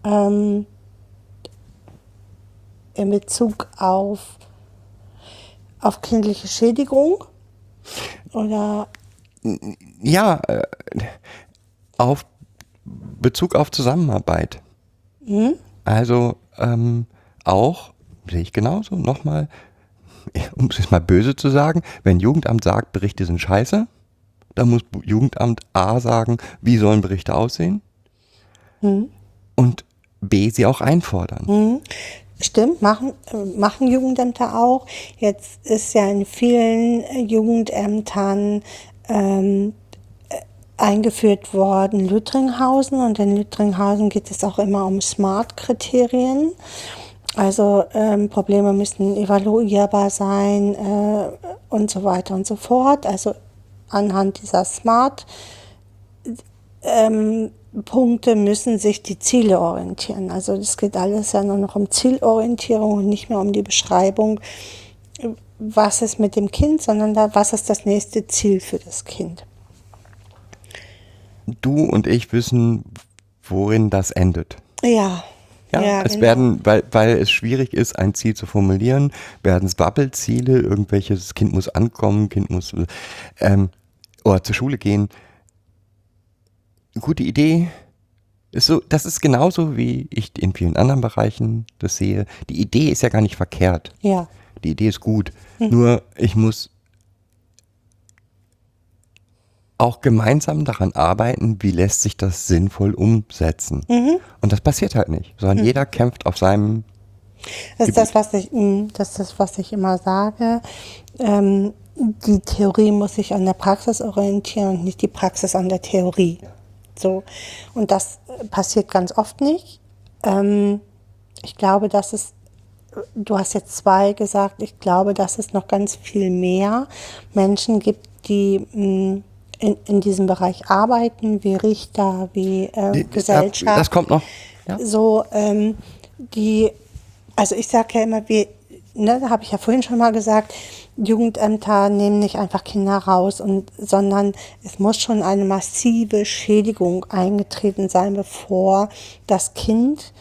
ähm, in Bezug auf, auf kindliche Schädigung oder Ja, äh, auf Bezug auf Zusammenarbeit. Also ähm, auch, sehe ich genauso, nochmal, um es jetzt mal böse zu sagen, wenn Jugendamt sagt, Berichte sind scheiße, dann muss Jugendamt A sagen, wie sollen Berichte aussehen und B sie auch einfordern. Stimmt, machen, machen Jugendämter auch. Jetzt ist ja in vielen Jugendämtern ähm, äh, eingeführt worden Lüttringhausen und in Lüttringhausen geht es auch immer um Smart-Kriterien. Also ähm, Probleme müssen evaluierbar sein äh, und so weiter und so fort. Also anhand dieser Smart ähm, Punkte müssen sich die Ziele orientieren. Also es geht alles ja nur noch um Zielorientierung und nicht mehr um die Beschreibung, was ist mit dem Kind, sondern da, was ist das nächste Ziel für das Kind. Du und ich wissen, worin das endet. Ja. Ja, es genau. werden, weil, weil es schwierig ist, ein Ziel zu formulieren, werden es Wappelziele, irgendwelches Kind muss ankommen, Kind muss ähm, oder zur Schule gehen. Gute Idee. Ist so, das ist genauso, wie ich in vielen anderen Bereichen das sehe. Die Idee ist ja gar nicht verkehrt. Ja. Die Idee ist gut. Nur ich muss auch gemeinsam daran arbeiten, wie lässt sich das sinnvoll umsetzen. Und das passiert halt nicht, sondern jeder kämpft auf seinem Das ist das, was ich, mh, das ist das, was ich immer sage. Ähm, die Theorie muss sich an der Praxis orientieren und nicht die Praxis an der Theorie. So. Und das passiert ganz oft nicht. Ähm, ich glaube, dass es, du hast jetzt zwei gesagt, ich glaube, dass es noch ganz viel mehr Menschen gibt, die mh, in, in diesem Bereich arbeiten, wie Richter, wie äh, Gesellschaft Das kommt noch. Ja. so ähm, die, also ich sage ja immer, wir, ne, da habe ich ja vorhin schon mal gesagt, Jugendämter nehmen nicht einfach Kinder raus, und, sondern es muss schon eine massive Schädigung eingetreten sein, bevor das Kind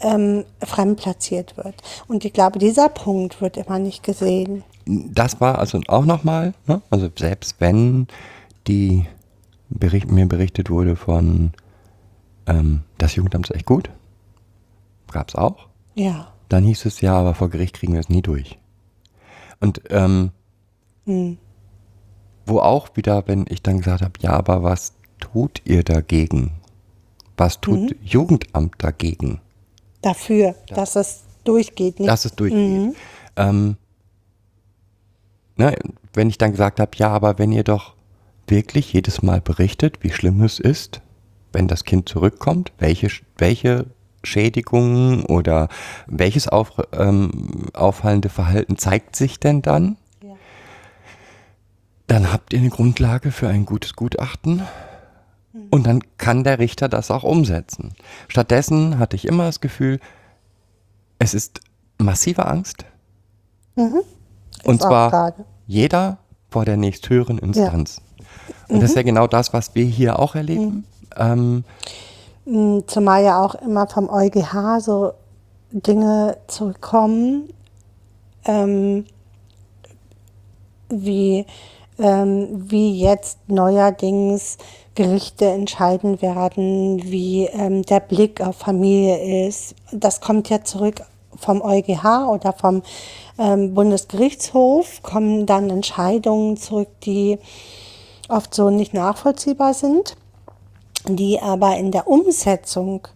ähm, fremdplatziert wird. Und ich glaube, dieser Punkt wird immer nicht gesehen. Das war also auch nochmal, ne? also selbst wenn die Bericht, mir berichtet wurde von ähm, das Jugendamt ist echt gut, gab es auch. Ja. Dann hieß es ja, aber vor Gericht kriegen wir es nie durch. Und ähm, wo auch wieder, wenn ich dann gesagt habe, ja, aber was tut ihr dagegen? Was tut Jugendamt dagegen? Dafür, dass es durchgeht. Nicht? dass es durchgeht. Ähm, ne, wenn ich dann gesagt habe, ja, aber wenn ihr doch wirklich jedes Mal berichtet, wie schlimm es ist, wenn das Kind zurückkommt, welche, welche Schädigungen oder welches auf, ähm, auffallende Verhalten zeigt sich denn dann? Ja. Dann habt ihr eine Grundlage für ein gutes Gutachten und dann kann der Richter das auch umsetzen. Stattdessen hatte ich immer das Gefühl, es ist massive Angst. Und Ist auch zwar jeder vor der nächsthöheren Instanz. Und das ist ja genau das, was wir hier auch erleben. Ähm, Mm, Zumal ja auch immer vom EuGH so Dinge zurückkommen, ähm, wie, ähm, wie jetzt neuerdings Gerichte entscheiden werden, wie ähm, der Blick auf Familie ist. Das kommt ja zurück vom EuGH oder vom ähm, Bundesgerichtshof, kommen dann Entscheidungen zurück, die oft so nicht nachvollziehbar sind, die aber in der Umsetzung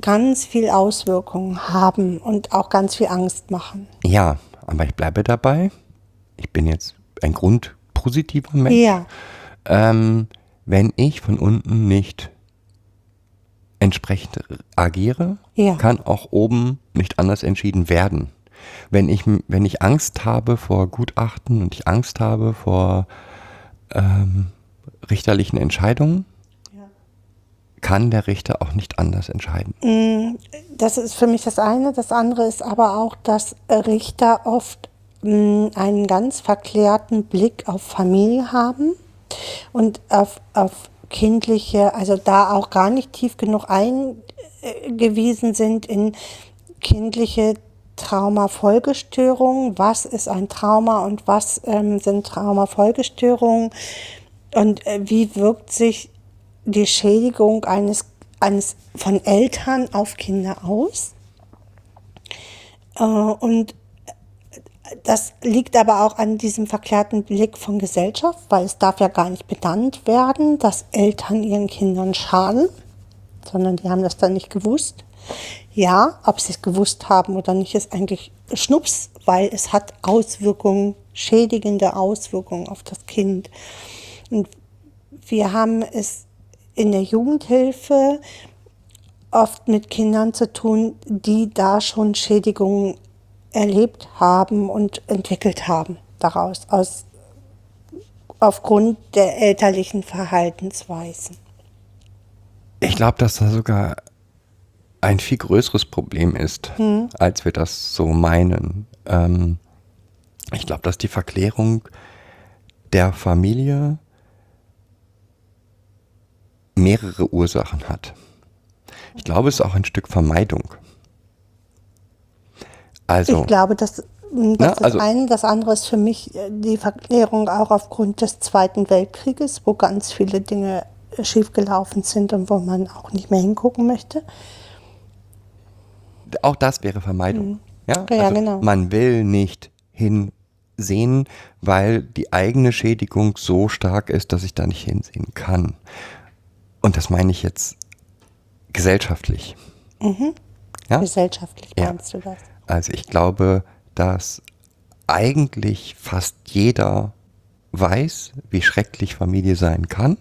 ganz viel Auswirkungen haben und auch ganz viel Angst machen. Ja, aber ich bleibe dabei. Ich bin jetzt ein grundpositiver Mensch. Ja, Ähm, wenn ich von unten nicht entsprechend agiere, Ja. kann auch oben nicht anders entschieden werden. Wenn ich, wenn ich Angst habe vor Gutachten und ich Angst habe vor ähm, richterlichen Entscheidungen, kann der Richter auch nicht anders entscheiden. das ist für mich das eine. Das andere ist aber auch, dass Richter oft mh, einen ganz verklärten Blick auf Familie haben und auf, auf kindliche, also da auch gar nicht tief genug eingewiesen sind in kindliche Traumafolgestörungen. Was ist ein Trauma und was ähm, sind Traumafolgestörungen? Und äh, wie wirkt sich die Schädigung eines, eines von Eltern auf Kinder aus? Äh, und das liegt aber auch an diesem verklärten Blick von Gesellschaft, weil es darf ja gar nicht benannt werden, dass Eltern ihren Kindern schaden, sondern die haben das dann nicht gewusst. Ja, ob sie es gewusst haben oder nicht, ist eigentlich Schnups, weil es hat Auswirkungen, schädigende Auswirkungen auf das Kind. Und wir haben es in der Jugendhilfe oft mit Kindern zu tun, die da schon Schädigungen erlebt haben und entwickelt haben daraus, aus, aufgrund der elterlichen Verhaltensweisen. Ich glaube, dass da sogar ein viel größeres Problem ist, als wir das so meinen. Ähm, ich glaube, dass die Verklärung der Familie mehrere Ursachen hat. Ich glaube, es ist auch ein Stück Vermeidung. Also, Ich glaube, dass mm, das Na, ist also- das eine. Das andere ist für mich äh, die Verklärung auch aufgrund des Zweiten Weltkrieges, wo ganz viele Dinge äh, schiefgelaufen sind und wo man auch nicht mehr hingucken möchte. Auch das wäre Vermeidung. Ja, Ja, also genau. Man will nicht hinsehen, weil die eigene Schädigung so stark ist, dass ich da nicht hinsehen kann. Und das meine ich jetzt gesellschaftlich. Ja? Gesellschaftlich Ja. meinst du das? Also ich glaube, dass eigentlich fast jeder weiß, wie schrecklich Familie sein kann.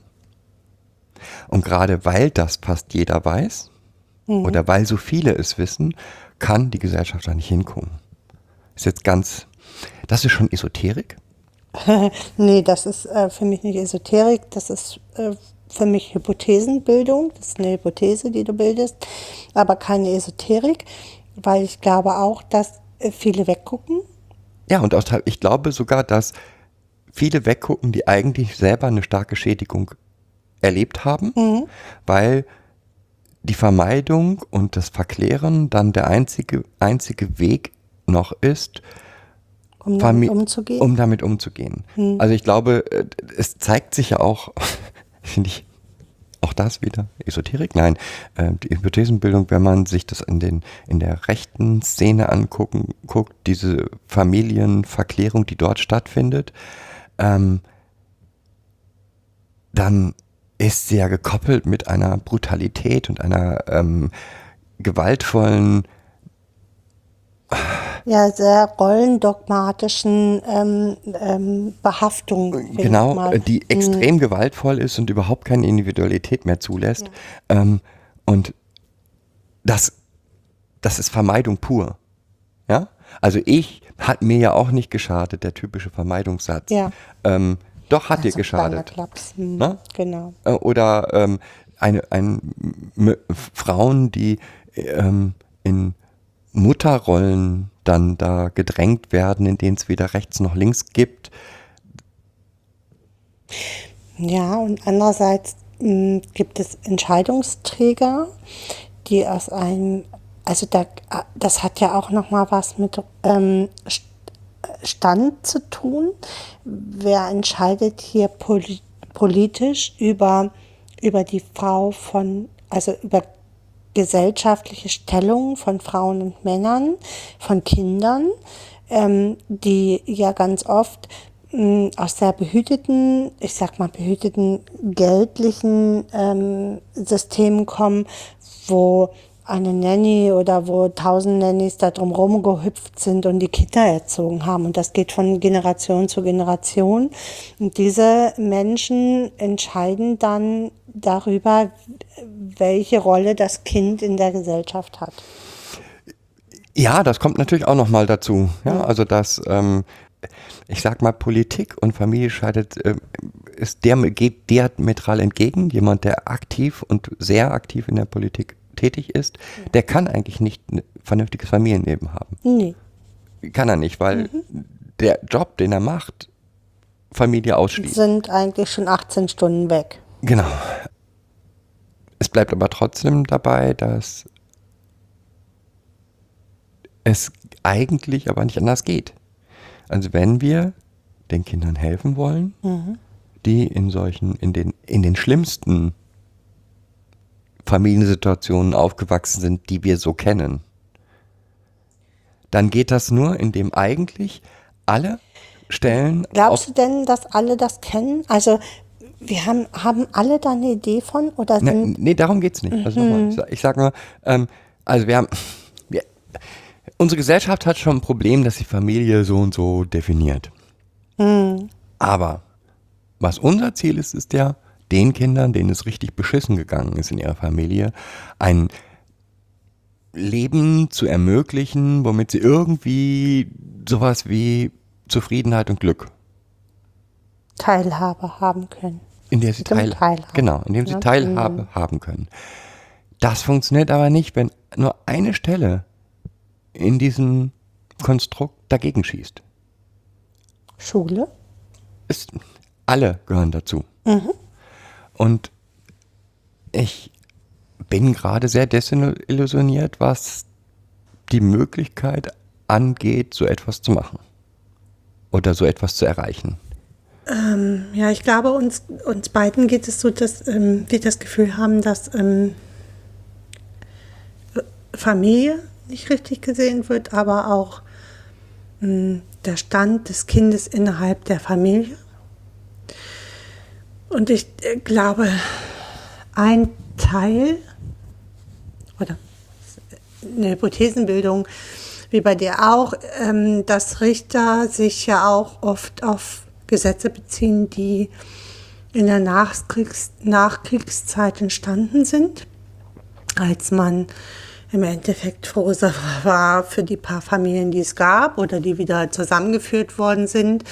Und gerade weil das fast jeder weiß, oder weil so viele es wissen, kann die Gesellschaft da nicht hingucken. Ist jetzt ganz, das ist schon Esoterik. Nee, das ist äh, für mich nicht Esoterik, das ist äh, für mich Hypothesenbildung. Das ist eine Hypothese, die du bildest, aber keine Esoterik, weil ich glaube auch, dass äh, viele weggucken. Ja, und ich glaube sogar, dass viele weggucken, die eigentlich selber eine starke Schädigung erlebt haben, weil die Vermeidung und das Verklären dann der einzige, einzige Weg noch ist, Um damit umzugehen. um damit umzugehen. Also ich glaube, äh, es zeigt sich ja auch, finde ich, auch das wieder Esoterik? Nein, äh, die Hypothesenbildung, wenn man sich das in, den, in der rechten Szene angucken, guckt, diese Familienverklärung, die dort stattfindet, ähm, dann ist sie ja gekoppelt mit einer Brutalität und einer ähm, gewaltvollen ja, sehr rollendogmatischen ähm, ähm, Behaftung. Genau, die extrem gewaltvoll ist und überhaupt keine Individualität mehr zulässt. Ähm, und das, das ist Vermeidung pur. Ja? Also ich hat mir ja auch nicht geschadet, der typische Vermeidungssatz. Ja. Ähm, doch hat dir geschadet. Hm? Genau. Äh, Oder ähm, eine, ein, Frauen, die ähm, in Mutterrollen dann da gedrängt werden, in denen es weder rechts noch links gibt. Ja, und andererseits mh, gibt es Entscheidungsträger, die aus einem, also da, das hat ja auch noch mal was mit ähm, Stand zu tun. Wer entscheidet hier poli politisch über, über die Frau von, also über gesellschaftliche Stellung von Frauen und Männern, von Kindern, ähm, die ja ganz oft mh, aus sehr behüteten, ich sag mal behüteten geldlichen ähm, Systemen kommen, wo eine Nanny oder wo tausend Nannies da drumherum gehüpft sind und die Kinder erzogen haben. Und das geht von Generation zu Generation. Und diese Menschen entscheiden dann darüber, welche Rolle das Kind in der Gesellschaft hat. Ja, das kommt natürlich auch noch mal dazu. Ja, also dass ähm, ich sag mal Politik und Familie scheidet äh, ist der geht diametral entgegen. Jemand, der aktiv und sehr aktiv in der Politik tätig ist, ja. der kann eigentlich nicht ein vernünftiges Familienleben haben. Nee. Kann er nicht, weil mhm. der Job, den er macht, Familie ausschließt. Sind eigentlich schon 18 Stunden weg. Genau. Es bleibt aber trotzdem dabei, dass es eigentlich aber nicht anders geht. Also wenn wir den Kindern helfen wollen, mhm. die in solchen, in den, in den schlimmsten Familiensituationen aufgewachsen sind, die wir so kennen, dann geht das nur, indem eigentlich alle Stellen. Glaubst du denn, dass alle das kennen? Also wir haben, haben alle da eine Idee von? Oder ne, nee, darum geht es nicht. Also mhm. mal, ich sage nur, ähm, also wir haben, wir, unsere Gesellschaft hat schon ein Problem, dass die Familie so und so definiert. Mhm. Aber was unser Ziel ist, ist ja, den Kindern, denen es richtig beschissen gegangen ist in ihrer Familie, ein Leben zu ermöglichen, womit sie irgendwie sowas wie Zufriedenheit und Glück Teilhabe haben können. In der sie teil Teilhabe. Genau, in dem sie ja. Teilhabe mhm. haben können. Das funktioniert aber nicht, wenn nur eine Stelle in diesem Konstrukt dagegen schießt. Schule? Ist, alle gehören dazu. Mhm. Und ich bin gerade sehr desillusioniert, was die Möglichkeit angeht, so etwas zu machen oder so etwas zu erreichen. Ähm, ja, ich glaube, uns, uns beiden geht es so, dass ähm, wir das Gefühl haben, dass ähm, Familie nicht richtig gesehen wird, aber auch ähm, der Stand des Kindes innerhalb der Familie und ich äh, glaube, ein Teil oder eine Hypothesenbildung, wie bei dir auch, ähm, dass Richter sich ja auch oft auf Gesetze beziehen, die in der Nachkriegs Nachkriegszeit entstanden sind, als man im Endeffekt froh war für die paar Familien, die es gab oder die wieder zusammengeführt worden sind.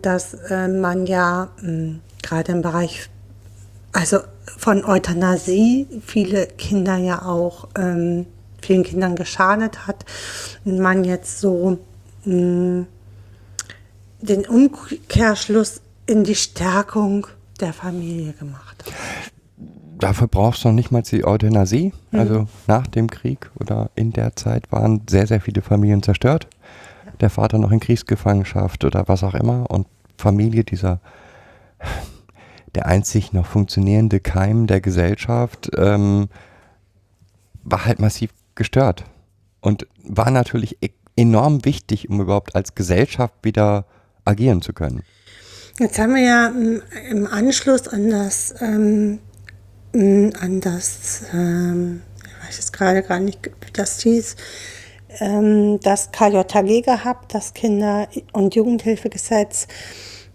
Dass äh, man ja gerade im Bereich also von Euthanasie viele Kinder ja auch ähm, vielen Kindern geschadet hat und man jetzt so mh, den Umkehrschluss in die Stärkung der Familie gemacht hat. Dafür brauchst du noch nicht mal die Euthanasie. Mhm. Also nach dem Krieg oder in der Zeit waren sehr, sehr viele Familien zerstört der Vater noch in Kriegsgefangenschaft oder was auch immer und Familie dieser der einzig noch funktionierende Keim der Gesellschaft ähm, war halt massiv gestört und war natürlich e enorm wichtig, um überhaupt als Gesellschaft wieder agieren zu können. Jetzt haben wir ja im Anschluss an das, ähm, an das, ähm, ich weiß jetzt gerade gar nicht, wie das hieß, ähm, das KJG gehabt, das Kinder- und Jugendhilfegesetz,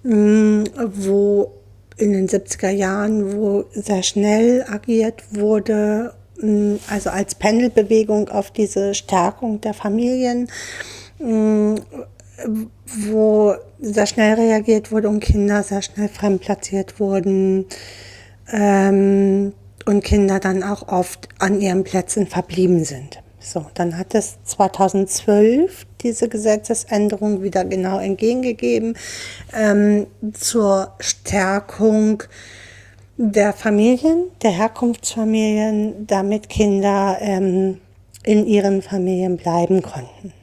ähm, wo in den 70er Jahren, wo sehr schnell agiert wurde, ähm, also als Pendelbewegung auf diese Stärkung der Familien, ähm, wo sehr schnell reagiert wurde und Kinder sehr schnell fremdplatziert wurden ähm, und Kinder dann auch oft an ihren Plätzen verblieben sind. So, dann hat es 2012 diese Gesetzesänderung wieder genau entgegengegeben ähm, zur Stärkung der Familien, der Herkunftsfamilien, damit Kinder ähm, in ihren Familien bleiben konnten.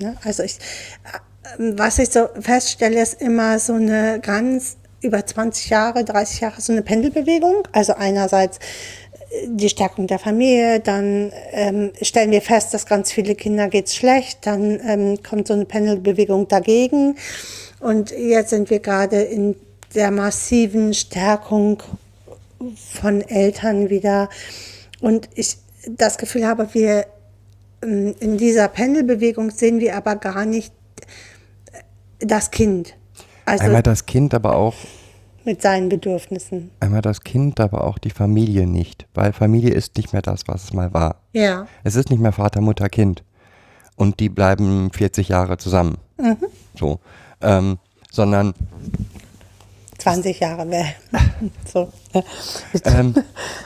Ne? Also ich, äh, was ich so feststelle, ist immer so eine ganz über 20 Jahre, 30 Jahre so eine Pendelbewegung. Also einerseits die Stärkung der Familie, dann ähm, stellen wir fest, dass ganz viele Kinder geht's schlecht, dann ähm, kommt so eine Pendelbewegung dagegen und jetzt sind wir gerade in der massiven Stärkung von Eltern wieder und ich das Gefühl habe, wir ähm, in dieser Pendelbewegung sehen wir aber gar nicht äh, das Kind. Also Einmal das Kind, aber auch mit seinen Bedürfnissen. einmal das Kind, aber auch die Familie nicht, weil Familie ist nicht mehr das, was es mal war. Ja. Es ist nicht mehr Vater, Mutter, Kind. Und die bleiben 40 Jahre zusammen. Mhm. So. Ähm, sondern 20 Jahre wäre. so. ähm,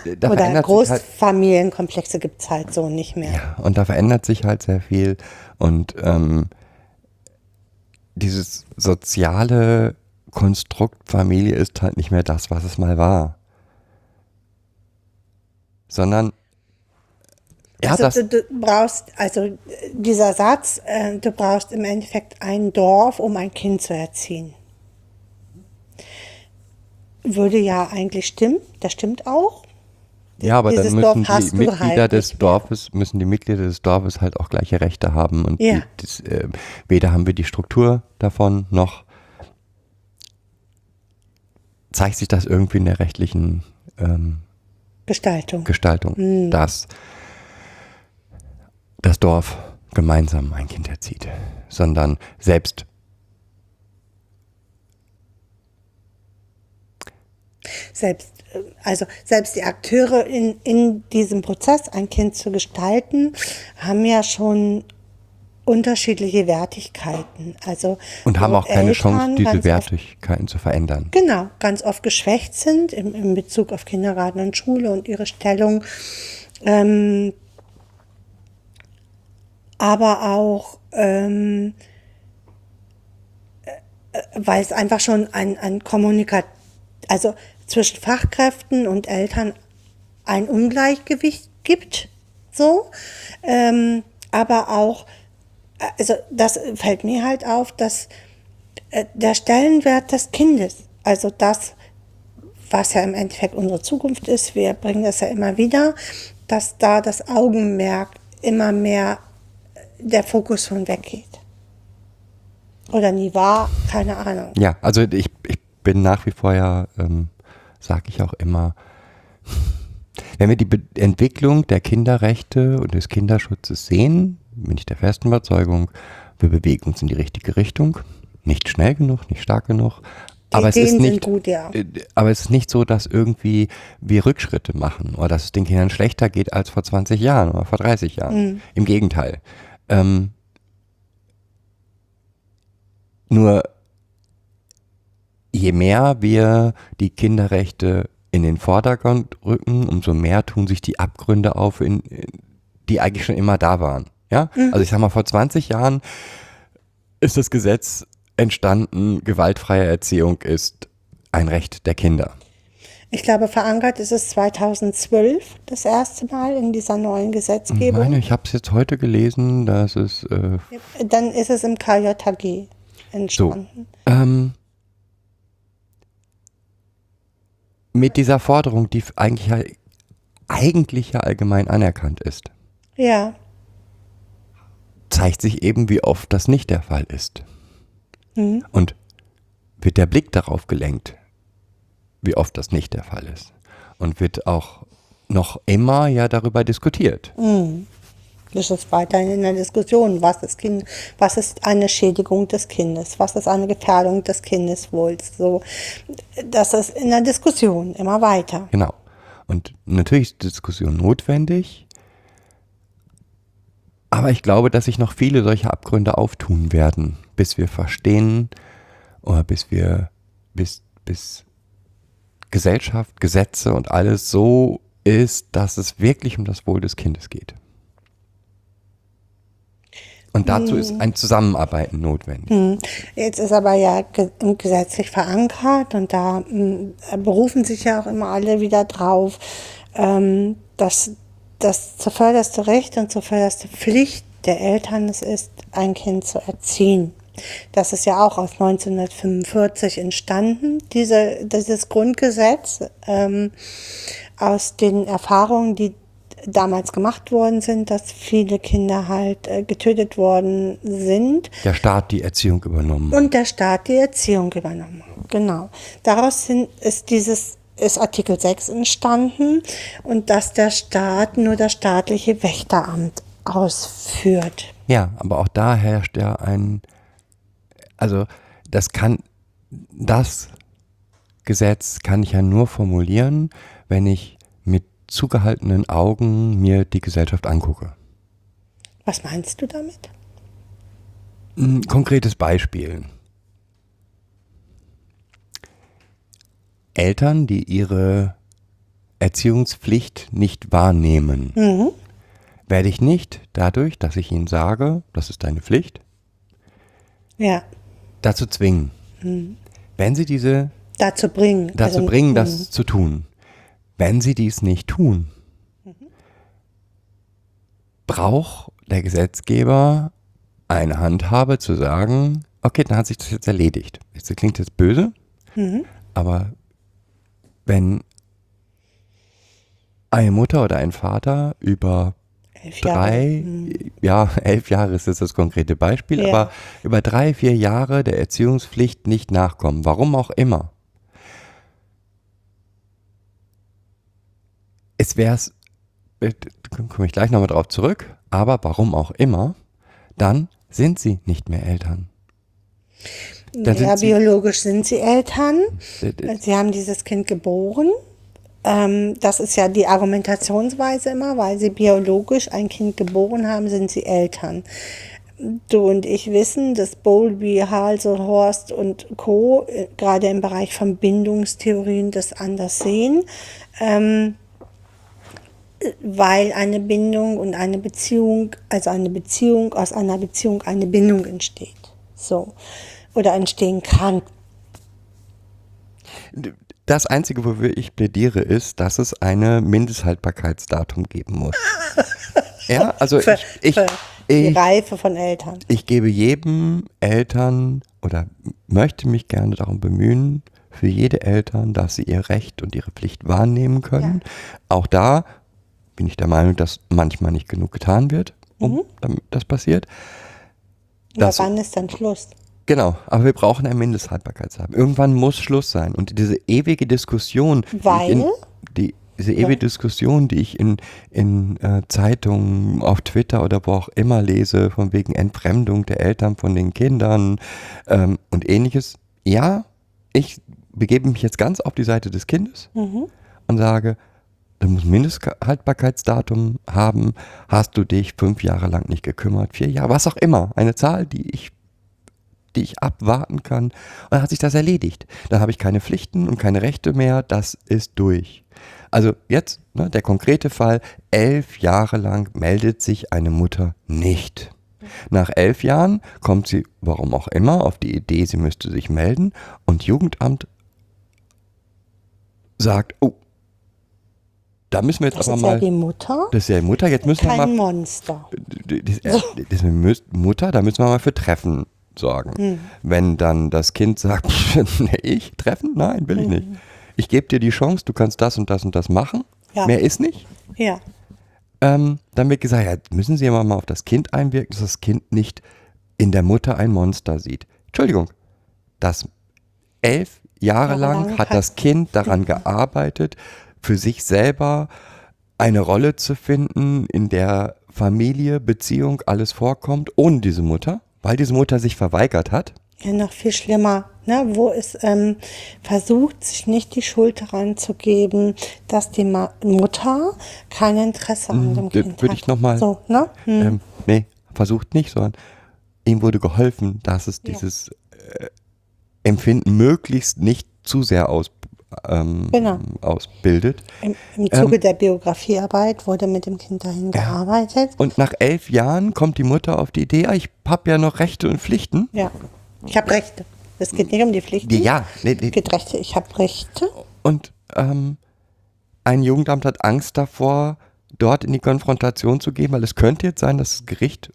Oder halt, Großfamilienkomplexe gibt es halt so nicht mehr. ja, und da verändert sich halt sehr viel. Und ähm, dieses soziale Konstrukt Familie ist halt nicht mehr das, was es mal war. Sondern ja, also das, du, du brauchst, also dieser Satz, äh, du brauchst im Endeffekt ein Dorf, um ein Kind zu erziehen. Würde ja eigentlich stimmen, das stimmt auch. Ja, aber dann Dieses müssen Dorf die Mitglieder halt des. Dorfes, müssen die Mitglieder des Dorfes halt auch gleiche Rechte haben. Und Ja. die, das, äh, weder haben wir die Struktur davon, noch zeigt sich das irgendwie in der rechtlichen ähm, Gestaltung. Gestaltung, Hm. dass das Dorf gemeinsam ein Kind erzieht, sondern selbst Selbst, äh, also selbst die Akteure in, in diesem Prozess, ein Kind zu gestalten, haben ja schon unterschiedliche Wertigkeiten. Also und haben auch keine Eltern Chance, diese ganz oft Wertigkeiten zu verändern. Genau, ganz oft geschwächt sind im, in Bezug auf Kindergarten und Schule und ihre Stellung. Ähm, aber auch, ähm, äh, weil es einfach schon ein, ein Kommunikat, also zwischen Fachkräften und Eltern ein Ungleichgewicht gibt, so. Ähm, aber auch, also das fällt mir halt auf, dass äh, der Stellenwert des Kindes, also das, was ja im Endeffekt unsere Zukunft ist, wir bringen das ja immer wieder, dass da das Augenmerk immer mehr äh, der Fokus von weggeht. Oder nie war, keine Ahnung. Ja, also ich, ich bin nach wie vor ja, ähm, sage ich auch immer, wenn wir die Be Entwicklung der Kinderrechte und des Kinderschutzes sehen, bin ich der festen Überzeugung, wir bewegen uns in die richtige Richtung. Nicht schnell genug, nicht stark genug. Aber es, ist nicht, gut, ja. äh, aber es ist nicht so, dass irgendwie wir Rückschritte machen oder dass es den Kindern schlechter geht als vor 20 Jahren oder vor 30 Jahren. Im Gegenteil. Ähm, nur je mehr wir die Kinderrechte in den Vordergrund rücken, umso mehr tun sich die Abgründe auf, in, die eigentlich schon immer da waren. Ja? Also ich sag mal, vor 20 Jahren ist das Gesetz entstanden, gewaltfreie Erziehung ist ein Recht der Kinder. Ich glaube, verankert ist es 2012 das erste Mal in dieser neuen Ich Gesetzgebung. meine, ich habe es jetzt heute gelesen, dass es äh, Dann ist es im so. entstanden. Ähm, mit dieser Forderung, die eigentlich eigentlich ja allgemein anerkannt ist, Ja, zeigt sich eben, wie oft das nicht der Fall ist. Mhm. Und wird der Blick darauf gelenkt, wie oft das nicht der Fall ist. Und wird auch noch immer ja darüber diskutiert. das ist weiterhin in der Diskussion. Was ist, kind, was ist eine Schädigung des Kindes? Was ist eine Gefährdung des Kindeswohls? So, das ist in der Diskussion immer weiter. Genau. Und natürlich ist Diskussion notwendig, aber ich glaube, dass sich noch viele solche Abgründe auftun werden, bis wir verstehen oder bis wir, bis, bis Gesellschaft, Gesetze und alles so ist, dass es wirklich um das Wohl des Kindes geht. Und dazu ist ein Zusammenarbeiten notwendig. Hm. Jetzt ist aber ja ge gesetzlich verankert und da mh, berufen sich ja auch immer alle wieder drauf, ähm, dass das zuvörderste Recht und zuvörderste Pflicht der Eltern es ist, ein Kind zu erziehen. Das ist ja auch aus 1945 entstanden, diese, dieses Grundgesetz, ähm, aus den Erfahrungen, die damals gemacht worden sind, dass viele Kinder halt äh, getötet worden sind Der Staat die Erziehung übernommen. und der Staat die Erziehung übernommen. Genau. Daraus sind, ist dieses ist Artikel 6 entstanden und dass der Staat nur das staatliche Wächteramt ausführt. Ja, aber auch da herrscht ja ein, also das kann, das Gesetz kann ich ja nur formulieren, wenn ich mit zugehaltenen Augen mir die Gesellschaft angucke. Was meinst du damit? Ein konkretes Beispiel. Eltern, die ihre Erziehungspflicht nicht wahrnehmen, werde ich nicht dadurch, dass ich ihnen sage, das ist deine Pflicht, Ja, dazu zwingen. Wenn sie diese dazu bringen. dazu Also, bringen, mhm. das zu tun. Wenn sie dies nicht tun, braucht der Gesetzgeber eine Handhabe zu sagen, okay, dann hat sich das jetzt erledigt. Das klingt jetzt böse, Mhm. aber wenn eine Mutter oder ein Vater über Elf drei, ja, elf Jahre ist jetzt das konkrete Beispiel, Ja. aber über drei, vier Jahre der Erziehungspflicht nicht nachkommen, warum auch immer. Es wäre es, komme ich gleich nochmal drauf zurück, aber warum auch immer, dann sind sie nicht mehr Eltern. Dann Ja, sind sie- biologisch sind sie Eltern. Sie haben dieses Kind geboren. Ähm, das ist ja die Argumentationsweise immer, weil sie biologisch ein Kind geboren haben, sind sie Eltern. Du und ich wissen, dass Bowlby, Halsehorst und Co. äh, gerade im Bereich von Bindungstheorien das anders sehen. Ähm, weil eine Bindung und eine Beziehung, also eine Beziehung, aus einer Beziehung eine Bindung entsteht. So. Oder entstehen kann. Das Einzige, wofür ich plädiere, ist, dass es eine Mindesthaltbarkeitsdatum geben muss. ja, also Für, ich, ich, für die ich, Reife von Eltern. ich gebe jedem Eltern oder möchte mich gerne darum bemühen, für jede Eltern, dass sie ihr Recht und ihre Pflicht wahrnehmen können. Auch da bin ich der Meinung, dass manchmal nicht genug getan wird, um damit das passiert. Ja, wann ist dann Schluss? Genau, aber wir brauchen ein Mindesthaltbarkeitsdatum. Irgendwann muss Schluss sein. Und diese ewige Diskussion, die ich Weil? in, die, diese ewige Diskussion, die ich in, in äh, Zeitungen, auf Twitter oder wo auch immer lese, von wegen Entfremdung der Eltern von den Kindern ähm, und ähnliches. Ja, ich begebe mich jetzt ganz auf die Seite des Kindes und sage, du musst ein Mindesthaltbarkeitsdatum haben. Hast du dich fünf Jahre lang nicht gekümmert, vier Jahre, was auch immer. Eine Zahl, die ich die ich abwarten kann. Und dann hat sich das erledigt. Dann habe ich keine Pflichten und keine Rechte mehr. Das ist durch. Also jetzt, ne, der konkrete Fall, elf Jahre lang meldet sich eine Mutter nicht. Nach elf Jahren kommt sie, warum auch immer, auf die Idee, sie müsste sich melden und Jugendamt sagt, oh, da müssen wir jetzt Das aber ist mal, ja die Mutter, das ist ja die Mutter, jetzt müssen wir mal kein Monster. das, das ist eine Mü- Mutter, da müssen wir mal für Treffen sorgen. Hm. Wenn dann das Kind sagt, nee, ich treffen? Nein, will ich nicht. Hm. Ich gebe dir die Chance, du kannst das und das und das machen. Ja. Mehr ist nicht. Ja. Ähm, dann wird gesagt, ja, müssen Sie aber mal auf das Kind einwirken, dass das Kind nicht in der Mutter ein Monster sieht. Entschuldigung, das elf Jahre lang hat- das Kind daran gearbeitet, für sich selber eine Rolle zu finden, in der Familie, Beziehung, alles vorkommt, ohne diese Mutter, weil diese Mutter sich verweigert hat. Ja, noch viel schlimmer, ne? wo es ähm, versucht, sich nicht die Schuld daran zu geben, dass die Ma Mutter kein Interesse an dem d- Kind würde hat. ich noch mal- So, ne? Hm. Ähm, nee, versucht nicht, sondern ihm wurde geholfen, dass es dieses äh, Empfinden möglichst nicht zu sehr aus, ähm, Genau. ausbildet. Im, im Zuge Ähm, der Biografiearbeit wurde mit dem Kind dahin gearbeitet. Und nach elf Jahren kommt die Mutter auf die Idee, ah, ich habe ja noch Rechte und Pflichten. Ja. Ich habe Rechte. Es geht nicht um die Pflichten. Die, ja, nee, nee. Es geht Rechte. Ich habe Rechte. Und ähm, ein Jugendamt hat Angst davor, dort in die Konfrontation zu gehen, weil es könnte jetzt sein, dass das Gericht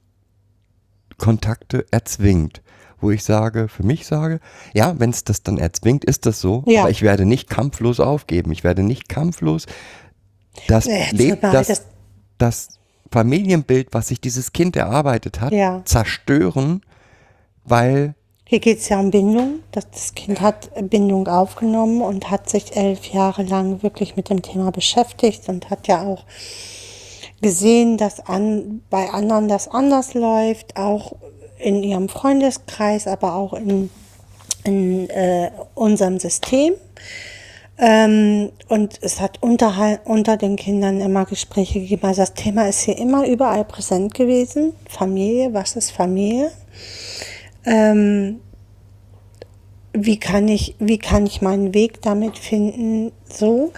Kontakte erzwingt. Wo ich sage, für mich sage, ja, wenn es das dann erzwingt, ist das so. Ja. Aber ich werde nicht kampflos aufgeben. Ich werde nicht kampflos das, Nee, jetzt Leb- mal, das, das- das Familienbild, was sich dieses Kind erarbeitet hat, Ja. zerstören, weil Hier geht es ja um Bindung. Das, das Kind hat Bindung aufgenommen und hat sich elf Jahre lang wirklich mit dem Thema beschäftigt und hat ja auch gesehen, dass an, bei anderen das anders läuft, auch in ihrem Freundeskreis, aber auch in, in äh, unserem System. Ähm, und es hat unterhal- unter den Kindern immer Gespräche gegeben. Also das Thema ist hier immer überall präsent gewesen. Familie, was ist Familie? Ähm, wie kann ich, wie kann ich meinen Weg damit finden? So.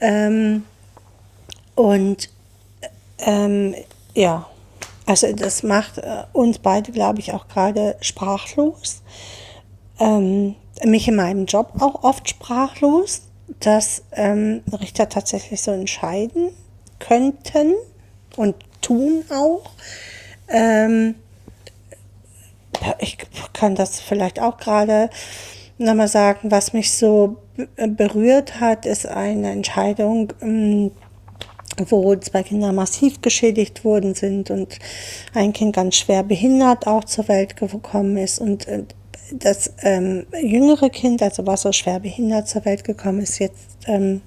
Ähm, und ähm, ja, also das macht äh, uns beide, glaube ich, auch gerade sprachlos. Ähm, mich in meinem Job auch oft sprachlos, dass ähm, Richter tatsächlich so entscheiden könnten und tun auch. Ähm, ich kann das vielleicht auch gerade nochmal sagen, was mich so be- berührt hat, ist eine Entscheidung, ähm, wo zwei Kinder massiv geschädigt worden sind und ein Kind ganz schwer behindert auch zur Welt gekommen ist und äh, das ähm, jüngere Kind, also was so schwer behindert zur Welt gekommen ist, jetzt ähm,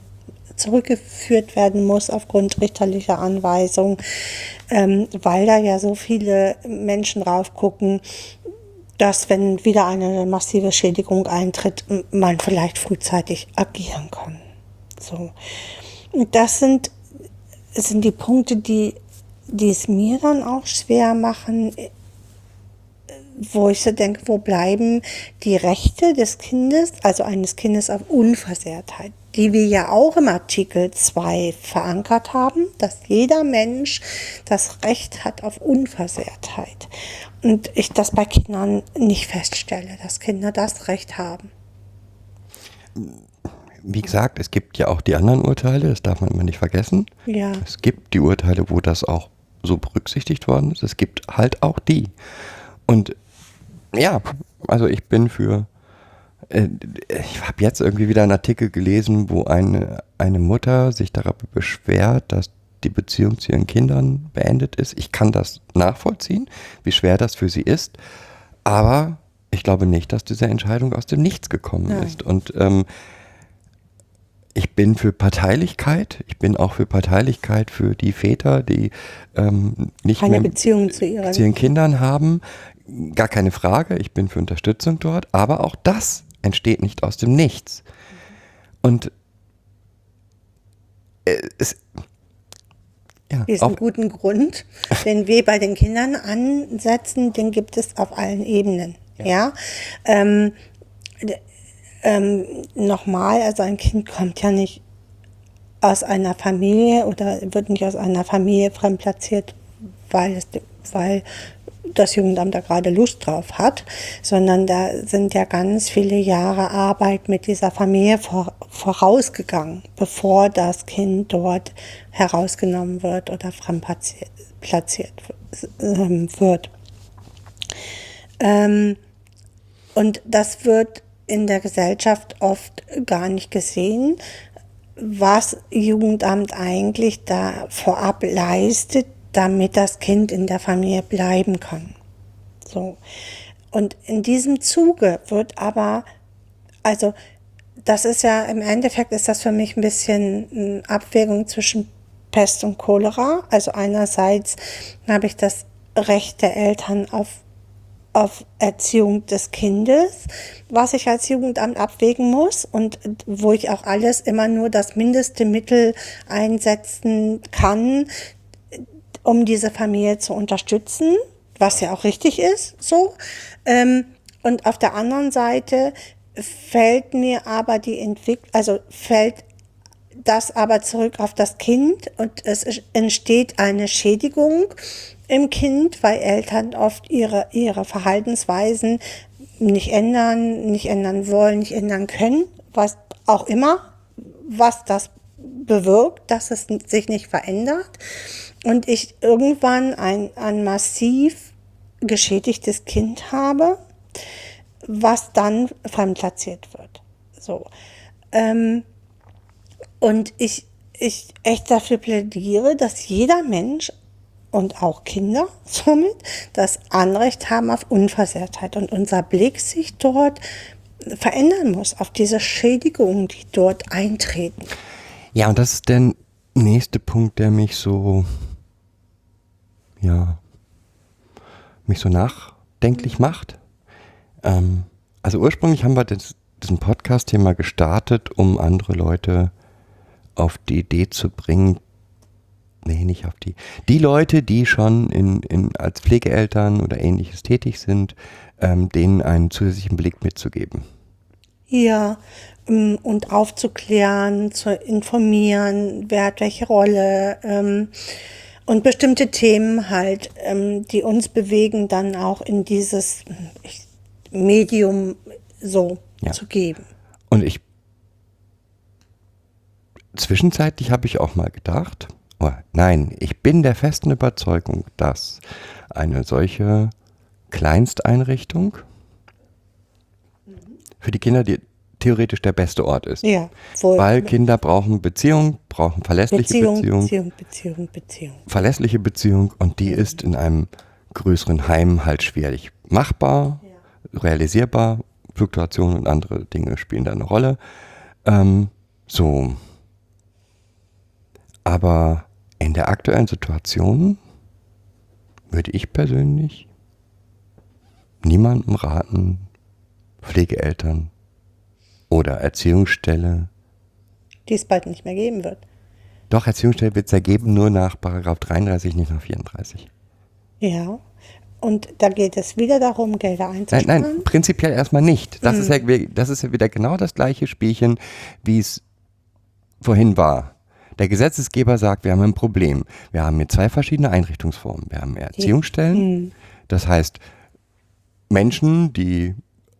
zurückgeführt werden muss aufgrund richterlicher Anweisung, ähm, weil da ja so viele Menschen drauf gucken, dass wenn wieder eine massive Schädigung eintritt, man vielleicht frühzeitig agieren kann. So. Das sind, sind die Punkte, die, die es mir dann auch schwer machen, wo ich so denke, wo bleiben die Rechte des Kindes, also eines Kindes auf Unversehrtheit, die wir ja auch im Artikel 2 verankert haben, dass jeder Mensch das Recht hat auf Unversehrtheit. Und ich das bei Kindern nicht feststelle, dass Kinder das Recht haben. Wie gesagt, es gibt ja auch die anderen Urteile, das darf man immer nicht vergessen. Ja. Es gibt die Urteile, wo das auch so berücksichtigt worden ist. Es gibt halt auch die. Und ja, also ich bin für. äh, Ich habe jetzt irgendwie wieder einen Artikel gelesen, wo eine, eine Mutter sich darüber beschwert, dass die Beziehung zu ihren Kindern beendet ist. Ich kann das nachvollziehen, wie schwer das für sie ist. Aber ich glaube nicht, dass diese Entscheidung aus dem Nichts gekommen Nein. ist. Und ähm, ich bin für Parteilichkeit. Ich bin auch für Parteilichkeit für die Väter, die ähm, nicht Keine mehr Beziehung zu ihren zu ihren Kindern haben. Gar keine Frage. Ich bin für Unterstützung dort. Aber auch das entsteht nicht aus dem Nichts. Und äh, es, ja, diesen auch, guten Grund, den wir bei den Kindern ansetzen, den gibt es auf allen Ebenen. Ja. Ähm, d- ähm, Nochmal, also ein Kind kommt ja nicht aus einer Familie oder wird nicht aus einer Familie fremdplatziert, weil, es, weil das Jugendamt da gerade Lust drauf hat, sondern da sind ja ganz viele Jahre Arbeit mit dieser Familie vor, vorausgegangen, bevor das Kind dort herausgenommen wird oder fremdplatziert platziert, ähm, wird. Ähm, und das wird in der Gesellschaft oft gar nicht gesehen, was Jugendamt eigentlich da vorab leistet, damit das Kind in der Familie bleiben kann. So. Und in diesem Zuge wird aber, also das ist ja im Endeffekt ist das für mich ein bisschen eine Abwägung zwischen Pest und Cholera. Also einerseits habe ich das Recht der Eltern auf auf Erziehung des Kindes, was ich als Jugendamt abwägen muss und wo ich auch alles immer nur das mindeste Mittel einsetzen kann, um diese Familie zu unterstützen, was ja auch richtig ist, so. Ähm, und auf der anderen Seite fällt mir aber die Entwicklung, also fällt das aber zurück auf das Kind und es entsteht eine Schädigung im Kind, weil Eltern oft ihre, ihre Verhaltensweisen nicht ändern, nicht ändern wollen, nicht ändern können, was auch immer, was das bewirkt, dass es sich nicht verändert. Und ich irgendwann ein, ein massiv geschädigtes Kind habe, was dann fremdplatziert wird. So. Ähm, und ich, ich echt dafür plädiere, dass jeder Mensch und auch Kinder somit das Anrecht haben auf Unversehrtheit und unser Blick sich dort verändern muss, auf diese Schädigungen, die dort eintreten. Ja, und das ist der nächste Punkt, der mich so, ja, mich so nachdenklich macht. Ähm, also ursprünglich haben wir das, diesen Podcast-Thema gestartet, um andere Leute auf die Idee zu bringen, nee, nicht auf die, die Leute, die schon in, in, als Pflegeeltern oder ähnliches tätig sind, ähm, denen einen zusätzlichen Blick mitzugeben. Ja, ähm, und aufzuklären, zu informieren, wer hat welche Rolle ähm, und bestimmte Themen halt, ähm, die uns bewegen, dann auch in dieses Medium so Ja. zu geben. Und ich zwischenzeitlich habe ich auch mal gedacht, nein, ich bin der festen Überzeugung, dass eine solche Kleinsteinrichtung für die Kinder die, theoretisch der beste Ort ist. Ja, wohl. Weil Kinder brauchen Beziehung, brauchen verlässliche Beziehung, Beziehung, Beziehung, Beziehung, Beziehung. verlässliche Beziehung und die ist in einem größeren Heim halt schwierig machbar, realisierbar. Fluktuationen und andere Dinge spielen da eine Rolle. Ähm, so. Aber in der aktuellen Situation würde ich persönlich niemandem raten, Pflegeeltern oder Erziehungsstelle Die es bald nicht mehr geben wird. doch, Erziehungsstelle wird es ja geben, nur nach Paragraph 33, nicht nach 34. Ja. Und da geht es wieder darum, Gelder Nein, einzusparen. nein, prinzipiell erstmal nicht. Das, ist ja, das ist ja wieder genau das gleiche Spielchen, wie es vorhin war. Der Gesetzesgeber sagt, wir haben ein Problem. Wir haben hier zwei verschiedene Einrichtungsformen. Wir haben Erziehungsstellen, das heißt Menschen, die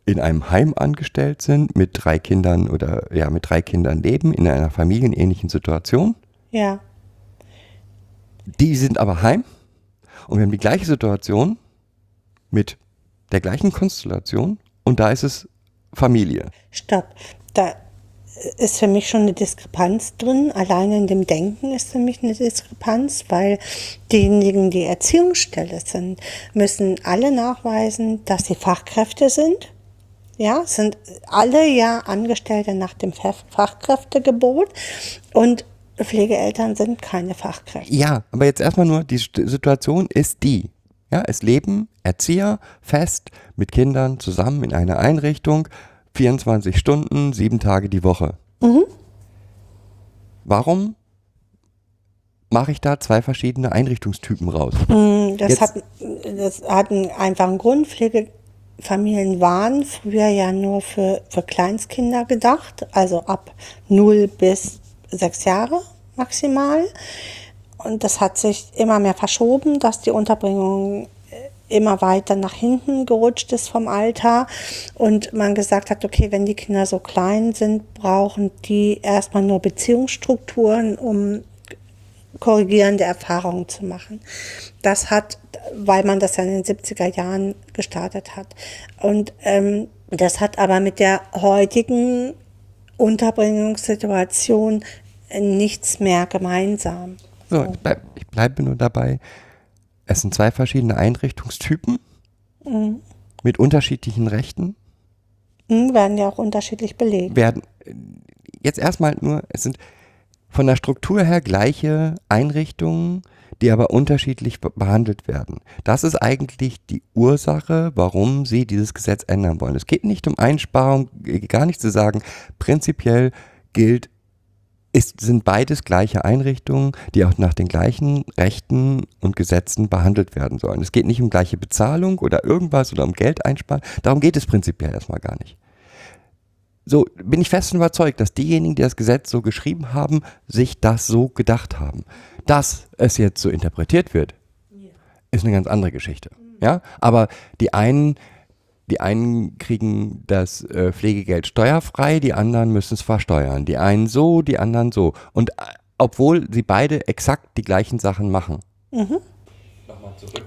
in einem Heim angestellt sind, mit drei Kindern oder ja, mit drei Kindern leben, in einer familienähnlichen Situation. Ja. Die sind aber heim und wir haben die gleiche Situation mit der gleichen Konstellation und da ist es Familie. Stopp. Da ist für mich schon eine Diskrepanz drin. Alleine in dem Denken ist für mich eine Diskrepanz, weil diejenigen, die Erziehungsstelle sind, müssen alle nachweisen, dass sie Fachkräfte sind. Ja, sind alle ja Angestellte nach dem Fach- Fachkräftegebot und Pflegeeltern sind keine Fachkräfte. Ja, aber jetzt erstmal nur, die Situation ist die. Ja, es leben Erzieher fest mit Kindern zusammen in einer Einrichtung, 24 Stunden, sieben Tage die Woche. Warum mache ich da zwei verschiedene Einrichtungstypen raus? Das Jetzt- hat, das hat einen einfachen Grund. Pflegefamilien waren früher ja nur für, für Kleinstkinder gedacht, also ab 0 bis 6 Jahre maximal. Und das hat sich immer mehr verschoben, dass die Unterbringung immer weiter nach hinten gerutscht ist vom Alter und man gesagt hat, okay, wenn die Kinder so klein sind, brauchen die erstmal nur Beziehungsstrukturen, um korrigierende Erfahrungen zu machen. Das hat, weil man das ja in den 70er Jahren gestartet hat. Und ähm, das hat aber mit der heutigen Unterbringungssituation nichts mehr gemeinsam. So, ich, bleib, ich bleibe nur dabei. Es sind zwei verschiedene Einrichtungstypen mit unterschiedlichen Rechten. Hm, werden ja auch unterschiedlich belegt. Werden jetzt erstmal nur, es sind von der Struktur her gleiche Einrichtungen, die aber unterschiedlich be- behandelt werden. Das ist eigentlich die Ursache, warum sie dieses Gesetz ändern wollen. Es geht nicht um Einsparung, gar nicht zu sagen, prinzipiell gilt, ist, sind beides gleiche Einrichtungen, die auch nach den gleichen Rechten und Gesetzen behandelt werden sollen. Es geht nicht um gleiche Bezahlung oder irgendwas oder um Geld einsparen. Darum geht es prinzipiell erstmal gar nicht. so bin ich fest überzeugt, dass diejenigen, die das Gesetz so geschrieben haben, sich das so gedacht haben. Dass es jetzt so interpretiert wird, ist eine ganz andere Geschichte. Ja, aber die einen, die einen kriegen das äh, Pflegegeld steuerfrei, die anderen müssen es versteuern. Die einen so, die anderen so. Und äh, obwohl sie beide exakt die gleichen Sachen machen.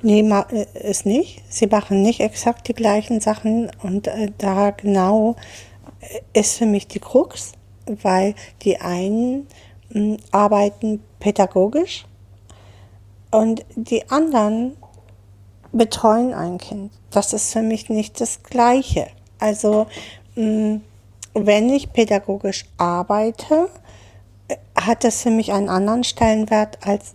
Nee, ma, äh, ist nicht. Sie machen nicht exakt die gleichen Sachen und äh, da genau äh, ist für mich die Krux, weil die einen mh, arbeiten pädagogisch und die anderen betreuen ein Kind. Das ist für mich nicht das Gleiche. Also, mh, wenn ich pädagogisch arbeite, äh, hat das für mich einen anderen Stellenwert als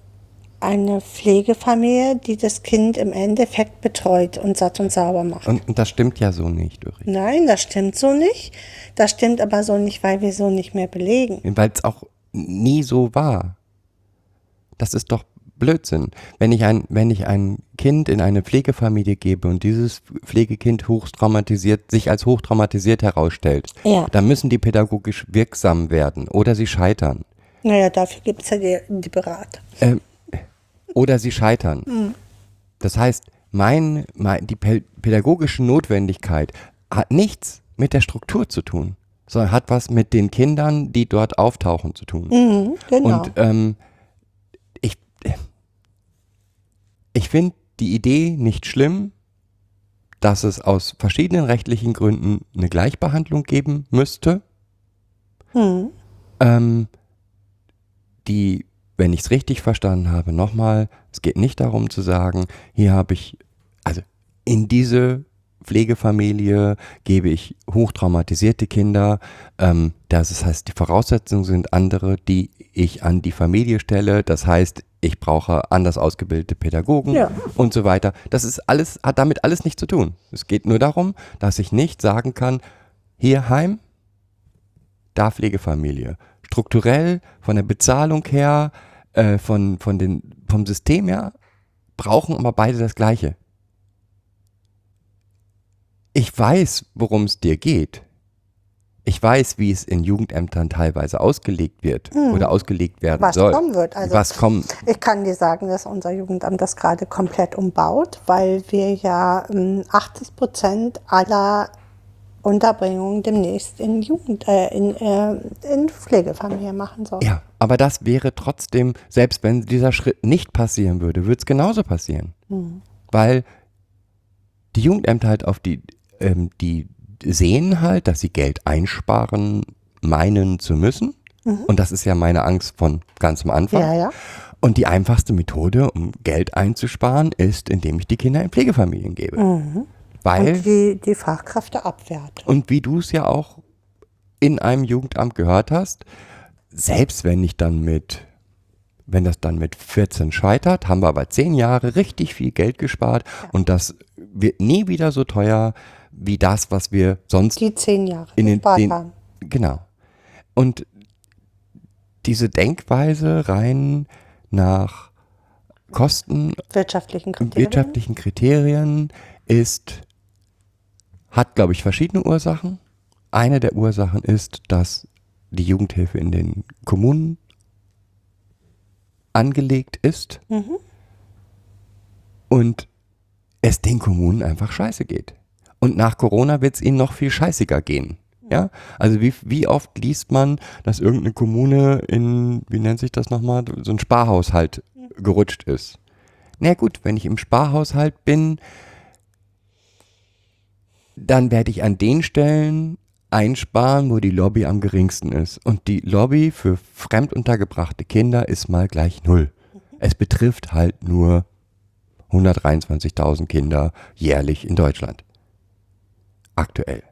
eine Pflegefamilie, die das Kind im Endeffekt betreut und satt und sauber macht. Und, und das stimmt ja so nicht, Ulrich. Nein, das stimmt so nicht. Das stimmt aber so nicht, weil wir so nicht mehr belegen. Weil es auch nie so war. Das ist doch Blödsinn. Wenn ich ein, wenn ich ein Kind in eine Pflegefamilie gebe und dieses Pflegekind hochtraumatisiert, sich als hochtraumatisiert herausstellt, Ja. dann müssen die pädagogisch wirksam werden oder sie scheitern. Naja, dafür gibt es ja die, die Berater. Ähm, oder sie scheitern. Das heißt, mein, mein, die pä- pädagogische Notwendigkeit hat nichts mit der Struktur zu tun, sondern hat was mit den Kindern, die dort auftauchen, zu tun. Mhm, genau. Und ähm, ich, ich finde die Idee nicht schlimm, dass es aus verschiedenen rechtlichen Gründen eine Gleichbehandlung geben müsste. Mhm. Ähm, die, wenn ich es richtig verstanden habe, nochmal, es geht nicht darum zu sagen, hier habe ich, also in diese Pflegefamilie gebe ich hochtraumatisierte Kinder. Ähm, das heißt, die Voraussetzungen sind andere, die ich an die Familie stelle. Das heißt, ich brauche anders ausgebildete Pädagogen Ja. und so weiter. Das ist alles, hat damit alles nichts zu tun. Es geht nur darum, dass ich nicht sagen kann, hier Heim, da Pflegefamilie. Strukturell, von der Bezahlung her, äh, von, von den, vom System her, brauchen aber beide das Gleiche. Ich weiß, worum es dir geht. Ich weiß, wie es in Jugendämtern teilweise ausgelegt wird oder ausgelegt werden Hm. Was soll. kommen wird. Also Was kommen. Ich kann dir sagen, dass unser Jugendamt das gerade komplett umbaut, weil wir ja ähm, 80 Prozent aller Unterbringungen demnächst in Jugend, äh, in, äh, in Pflegefamilien machen sollen. Ja, aber das wäre trotzdem, selbst wenn dieser Schritt nicht passieren würde, würde es genauso passieren. Weil die Jugendämter halt auf die, ähm, die sehen halt, dass sie Geld einsparen meinen zu müssen. Und das ist ja meine Angst von ganz am Anfang. Ja, ja. Und die einfachste Methode, um Geld einzusparen, ist, indem ich die Kinder in Pflegefamilien gebe. Weil Und die, die Fachkräfte abwerten. und wie du es ja auch in einem Jugendamt gehört hast, selbst wenn ich dann mit, wenn das dann mit 14 scheitert, haben wir aber 10 Jahre richtig viel Geld gespart und das wird nie wieder so teuer wie das, was wir sonst Die zehn Jahre in den, den haben. genau. Und diese Denkweise rein nach Kosten Wirtschaftlichen Kriterien. wirtschaftlichen Kriterien ist, hat, glaube ich, verschiedene Ursachen. Eine der Ursachen ist, dass die Jugendhilfe in den Kommunen angelegt ist und es den Kommunen einfach scheiße geht. Und nach Corona wird es ihnen noch viel scheißiger gehen. Ja, also wie, wie oft liest man, dass irgendeine Kommune in, wie nennt sich das nochmal, so ein Sparhaushalt gerutscht ist. Na gut, wenn ich im Sparhaushalt bin, dann werde ich an den Stellen einsparen, wo die Lobby am geringsten ist. Und die Lobby für fremduntergebrachte Kinder ist mal gleich null. Es betrifft halt nur 123.000 Kinder jährlich in Deutschland. Aktuell.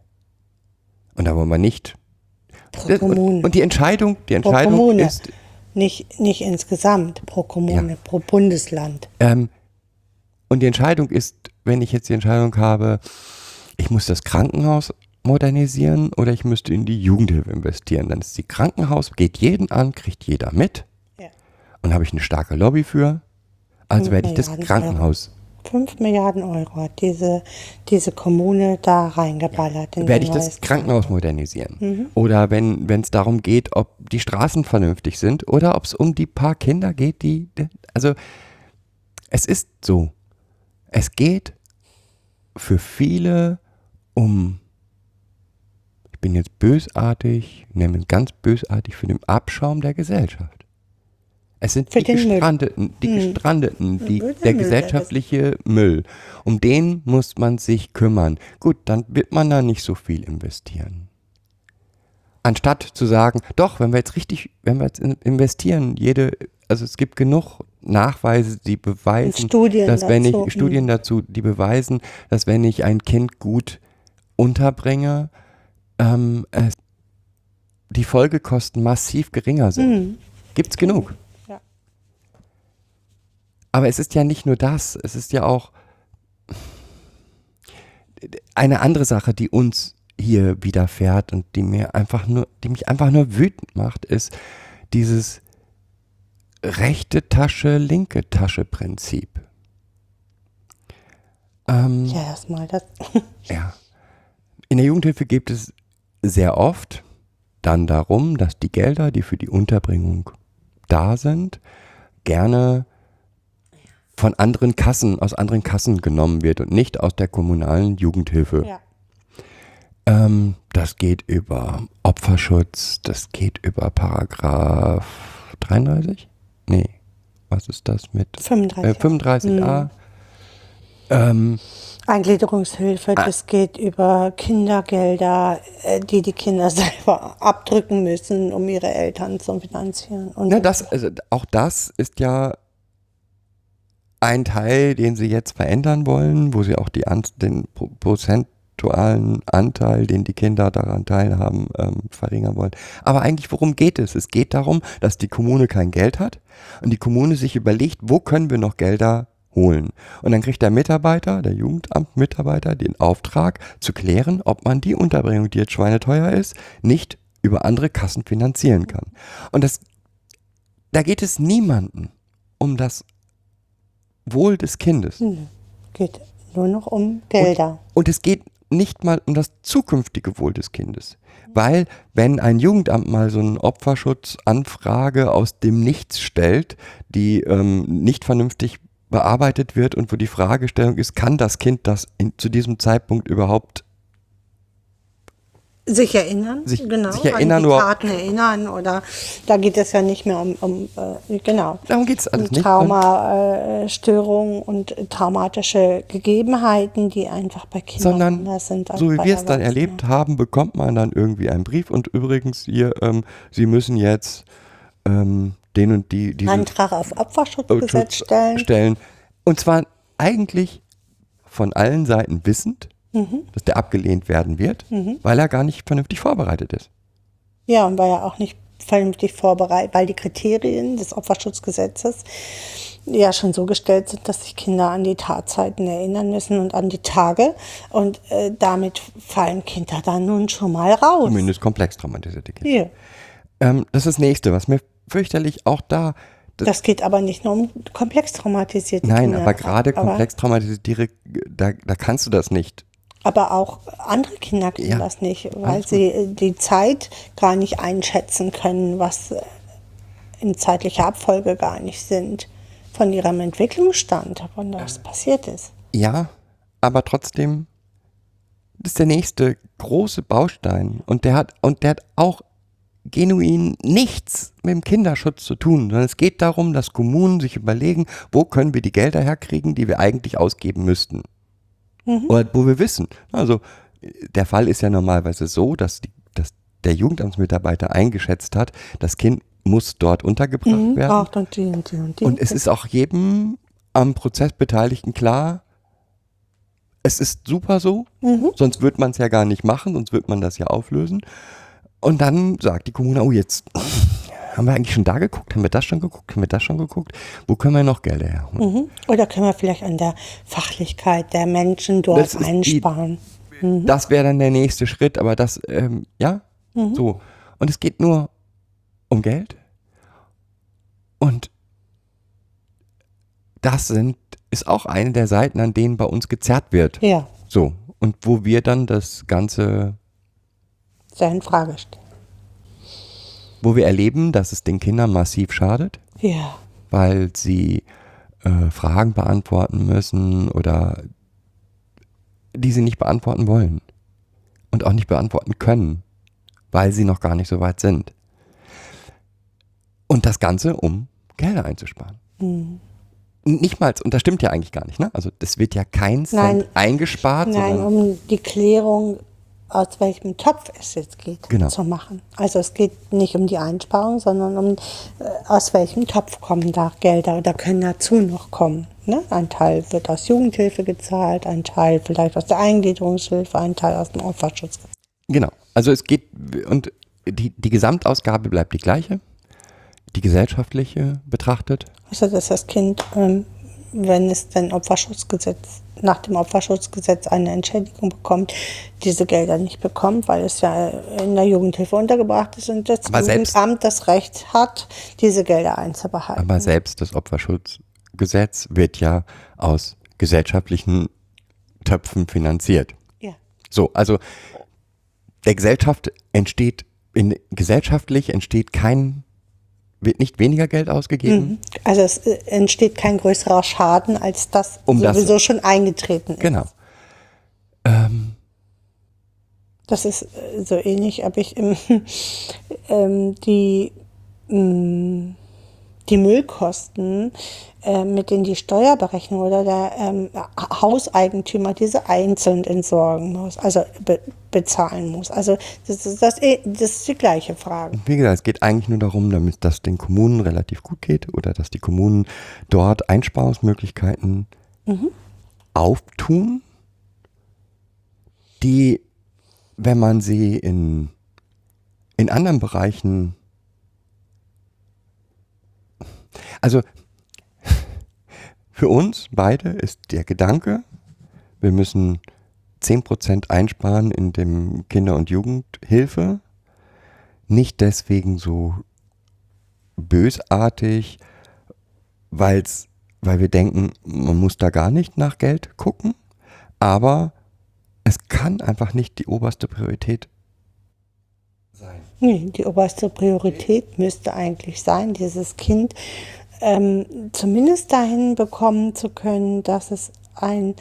Und da wollen wir nicht. Pro Kommune. Und, die Entscheidung, die pro Entscheidung Kommune. ist, Nicht, nicht insgesamt pro Kommune, pro Bundesland. Ähm, und die Entscheidung ist, wenn ich jetzt die Entscheidung habe, ich muss das Krankenhaus modernisieren oder ich müsste in die Jugendhilfe investieren, dann ist die Krankenhaus, geht jeden an, kriegt jeder mit Ja. und habe ich eine starke Lobby für. Also werde ich das Krankenhaus 5 Milliarden Euro hat diese, diese Kommune da reingeballert. in werde ich das Krankenhaus modernisieren. Oder wenn es darum geht, ob die Straßen vernünftig sind oder ob es um die paar Kinder geht, die, also es ist so, es geht für viele um, ich bin jetzt bösartig, nenne es ganz bösartig, für den Abschaum der Gesellschaft. Es sind die. Gestrandeten, die Gestrandeten, die, Der gesellschaftliche Müll. Um den muss man sich kümmern. Gut, dann wird man da nicht so viel investieren. Anstatt zu sagen, doch, wenn wir jetzt richtig, wenn wir jetzt in- investieren, jede, also es gibt genug Nachweise, die beweisen, Studien dass wenn dazu, ich Studien dazu, die beweisen, dass wenn ich ein Kind gut unterbringe, ähm, die Folgekosten massiv geringer sind. Mhm. Gibt's genug. Aber es ist ja nicht nur das, es ist ja auch eine andere Sache, die uns hier widerfährt und die mir einfach nur, die mich einfach nur wütend macht, ist dieses rechte Tasche, linke Tasche Prinzip. Ähm, Ja, erstmal das. ja. In der Jugendhilfe geht es sehr oft dann darum, dass die Gelder, die für die Unterbringung da sind, gerne von anderen Kassen, aus anderen Kassen genommen wird und nicht aus der kommunalen Jugendhilfe. Ja. Ähm, das geht über Opferschutz, das geht über Paragraph 33? Nee, was ist das mit 35. äh, 35a? Ähm, Eingliederungshilfe, Ah. das geht über Kindergelder, äh, die die Kinder selber abdrücken müssen, um ihre Eltern zu finanzieren. Und Na, das, also auch das ist ja ein Teil, den sie jetzt verändern wollen, wo sie auch die An den pro- prozentualen Anteil, den die Kinder daran teilhaben, ähm, verringern wollen. Aber eigentlich, worum geht es? Es geht darum, dass die Kommune kein Geld hat und die Kommune sich überlegt, wo können wir noch Gelder holen. Und dann kriegt der Mitarbeiter, der Jugendamtmitarbeiter, den Auftrag zu klären, ob man die Unterbringung, die jetzt schweineteuer ist, nicht über andere Kassen finanzieren kann. Und das da geht es niemanden um das Wohl des Kindes. Nö, geht nur noch um Gelder. Und es geht nicht mal um das zukünftige Wohl des Kindes. Weil, wenn ein Jugendamt mal so eine Opferschutzanfrage aus dem Nichts stellt, die ähm, nicht vernünftig bearbeitet wird und wo die Fragestellung ist, kann das Kind das in, zu diesem Zeitpunkt überhaupt Sich erinnern, Sich- genau, sich erinnern an die Taten erinnern oder da geht es ja nicht mehr um, um äh, genau, Darum geht es alles um nicht. Traumastörungen und traumatische Gegebenheiten, die einfach bei Kindern sondern anders sind. so wie wir es dann erlebt haben, bekommt man dann irgendwie einen Brief und übrigens hier, ähm, Sie müssen jetzt ähm, den und die diesen Antrag auf Opferschutzgesetz Schutz stellen. stellen. Und zwar eigentlich von allen Seiten wissend, Mhm. dass der abgelehnt werden wird, weil er gar nicht vernünftig vorbereitet ist. Ja, und war ja auch nicht vernünftig vorbereitet, weil die Kriterien des Opferschutzgesetzes ja schon so gestellt sind, dass sich Kinder an die Tatzeiten erinnern müssen und an die Tage. Und äh, damit fallen Kinder dann nun schon mal raus. Zumindest komplex traumatisierte Kinder. Hier. Ähm, das ist das nächste, was mir fürchterlich auch da. Das, Das geht aber nicht nur um komplex traumatisierte nein, Kinder. aber gerade aber, komplex traumatisierte, da, da kannst du das nicht. Aber auch andere Kinder können Ja, das nicht, weil alles sie äh, die Zeit gar nicht einschätzen können, was äh, in zeitlicher Abfolge gar nicht sind. Von ihrem Entwicklungsstand, wann das passiert ist. Ja, aber trotzdem ist der nächste große Baustein und der hat und der hat auch genuin nichts mit dem Kinderschutz zu tun, sondern es geht darum, dass Kommunen sich überlegen, wo können wir die Gelder herkriegen, die wir eigentlich ausgeben müssten. Oder wo wir wissen. Also der Fall ist ja normalerweise so, dass, die, dass der Jugendamtsmitarbeiter eingeschätzt hat, das Kind muss dort untergebracht Mhm, werden. und die und die und. Und es ist auch jedem am Prozess Beteiligten klar, es ist super so, Mhm. sonst würde man es ja gar nicht machen, sonst würde man das ja auflösen. Und dann sagt die Kommune, oh jetzt haben wir eigentlich schon da geguckt, haben wir das schon geguckt, haben wir das schon geguckt, wo können wir noch Gelder herholen? Mhm. Oder können wir vielleicht an der Fachlichkeit der Menschen dort ist die- einsparen? Das wäre dann der nächste Schritt, aber das, ähm, ja, Mhm. so. Und es geht nur um Geld. Und das sind ist auch eine der Seiten, an denen bei uns gezerrt wird. Ja, So. Und wo wir dann das Ganze, sehr in Frage stellen. Wo wir erleben, dass es den Kindern massiv schadet, Ja, weil sie äh, Fragen beantworten müssen oder die sie nicht beantworten wollen und auch nicht beantworten können, weil sie noch gar nicht so weit sind. Und das Ganze, um Gelder einzusparen. Hm. Nicht mal, und das stimmt ja eigentlich gar nicht, ne? Also das wird ja kein Cent Nein. eingespart, nein, um die Klärung, aus welchem Topf es jetzt geht, Genau. zu machen. Also es geht nicht um die Einsparung, sondern um, äh, aus welchem Topf kommen da Gelder oder können dazu noch kommen. Ne? Ein Teil wird aus Jugendhilfe gezahlt, ein Teil vielleicht aus der Eingliederungshilfe, ein Teil aus dem Opferschutz. Genau. Also es geht, und die, die Gesamtausgabe bleibt die gleiche, die gesellschaftliche betrachtet. Also dass das Kind, ähm, wenn es denn Opferschutzgesetz, nach dem Opferschutzgesetz eine Entschädigung bekommt, diese Gelder nicht bekommt, weil es ja in der Jugendhilfe untergebracht ist und das Aber selbst- Jugendamt das Recht hat, diese Gelder einzubehalten. Aber selbst das Opferschutzgesetz wird ja aus gesellschaftlichen Töpfen finanziert. ja. So, also der Gesellschaft entsteht, in, gesellschaftlich entsteht kein, wird nicht weniger Geld ausgegeben. Also es äh, entsteht kein größerer Schaden, als das Um das- sowieso schon eingetreten ist. Genau. Ähm, Das ist äh, so ähnlich, ob ich im, ähm, die, mh, die Müllkosten, äh, mit denen die Steuerberechnung oder der ähm, Hauseigentümer diese einzeln entsorgen muss, also be bezahlen muss. Also das ist, das, eh- das ist die gleiche Frage. wie gesagt, es geht eigentlich nur darum, damit das den Kommunen relativ gut geht oder dass die Kommunen dort Einsparungsmöglichkeiten auftun, die, wenn man sie in, in anderen Bereichen, also für uns beide ist der Gedanke, wir müssen 10% einsparen in dem Kinder- und Jugendhilfe, nicht deswegen so bösartig, weil's, weil wir denken, man muss da gar nicht nach Geld gucken, aber es kann einfach nicht die oberste Priorität sein. Die oberste Priorität müsste eigentlich sein, dieses Kind ähm, zumindest dahin bekommen zu können, dass es ein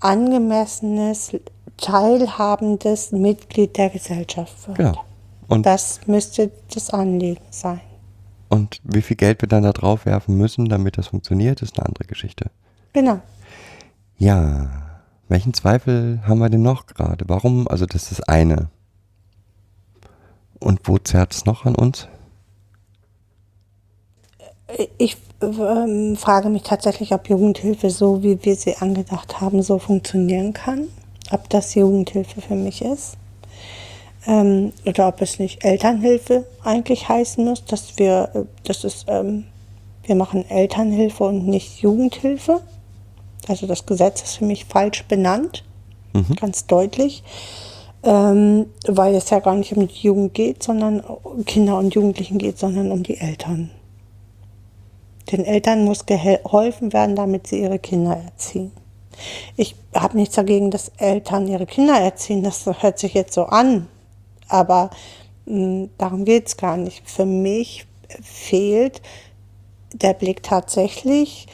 angemessenes, teilhabendes Mitglied der Gesellschaft wird. Genau. Und, Das müsste das Anliegen sein. und wie viel Geld wir dann da drauf werfen müssen, damit das funktioniert, ist eine andere Geschichte. Genau. Ja, welchen Zweifel haben wir denn noch gerade? Warum? Also das ist das eine. Und wo zerrt es noch an uns? Ich ähm, frage mich tatsächlich, ob Jugendhilfe so, wie wir sie angedacht haben, so funktionieren kann. Ob das Jugendhilfe für mich ist. Ähm, oder ob es nicht Elternhilfe eigentlich heißen muss, dass wir, äh, das ist, ähm, wir machen Elternhilfe und nicht Jugendhilfe. Also das Gesetz ist für mich falsch benannt, ganz deutlich, ähm, weil es ja gar nicht um die Jugend geht, sondern um Kinder und Jugendlichen geht, sondern um die Eltern. Den Eltern muss geholfen werden, damit sie ihre Kinder erziehen. Ich habe nichts dagegen, dass Eltern ihre Kinder erziehen. Das hört sich jetzt so an. Aber mh, darum geht es gar nicht. Für mich fehlt der Blick tatsächlich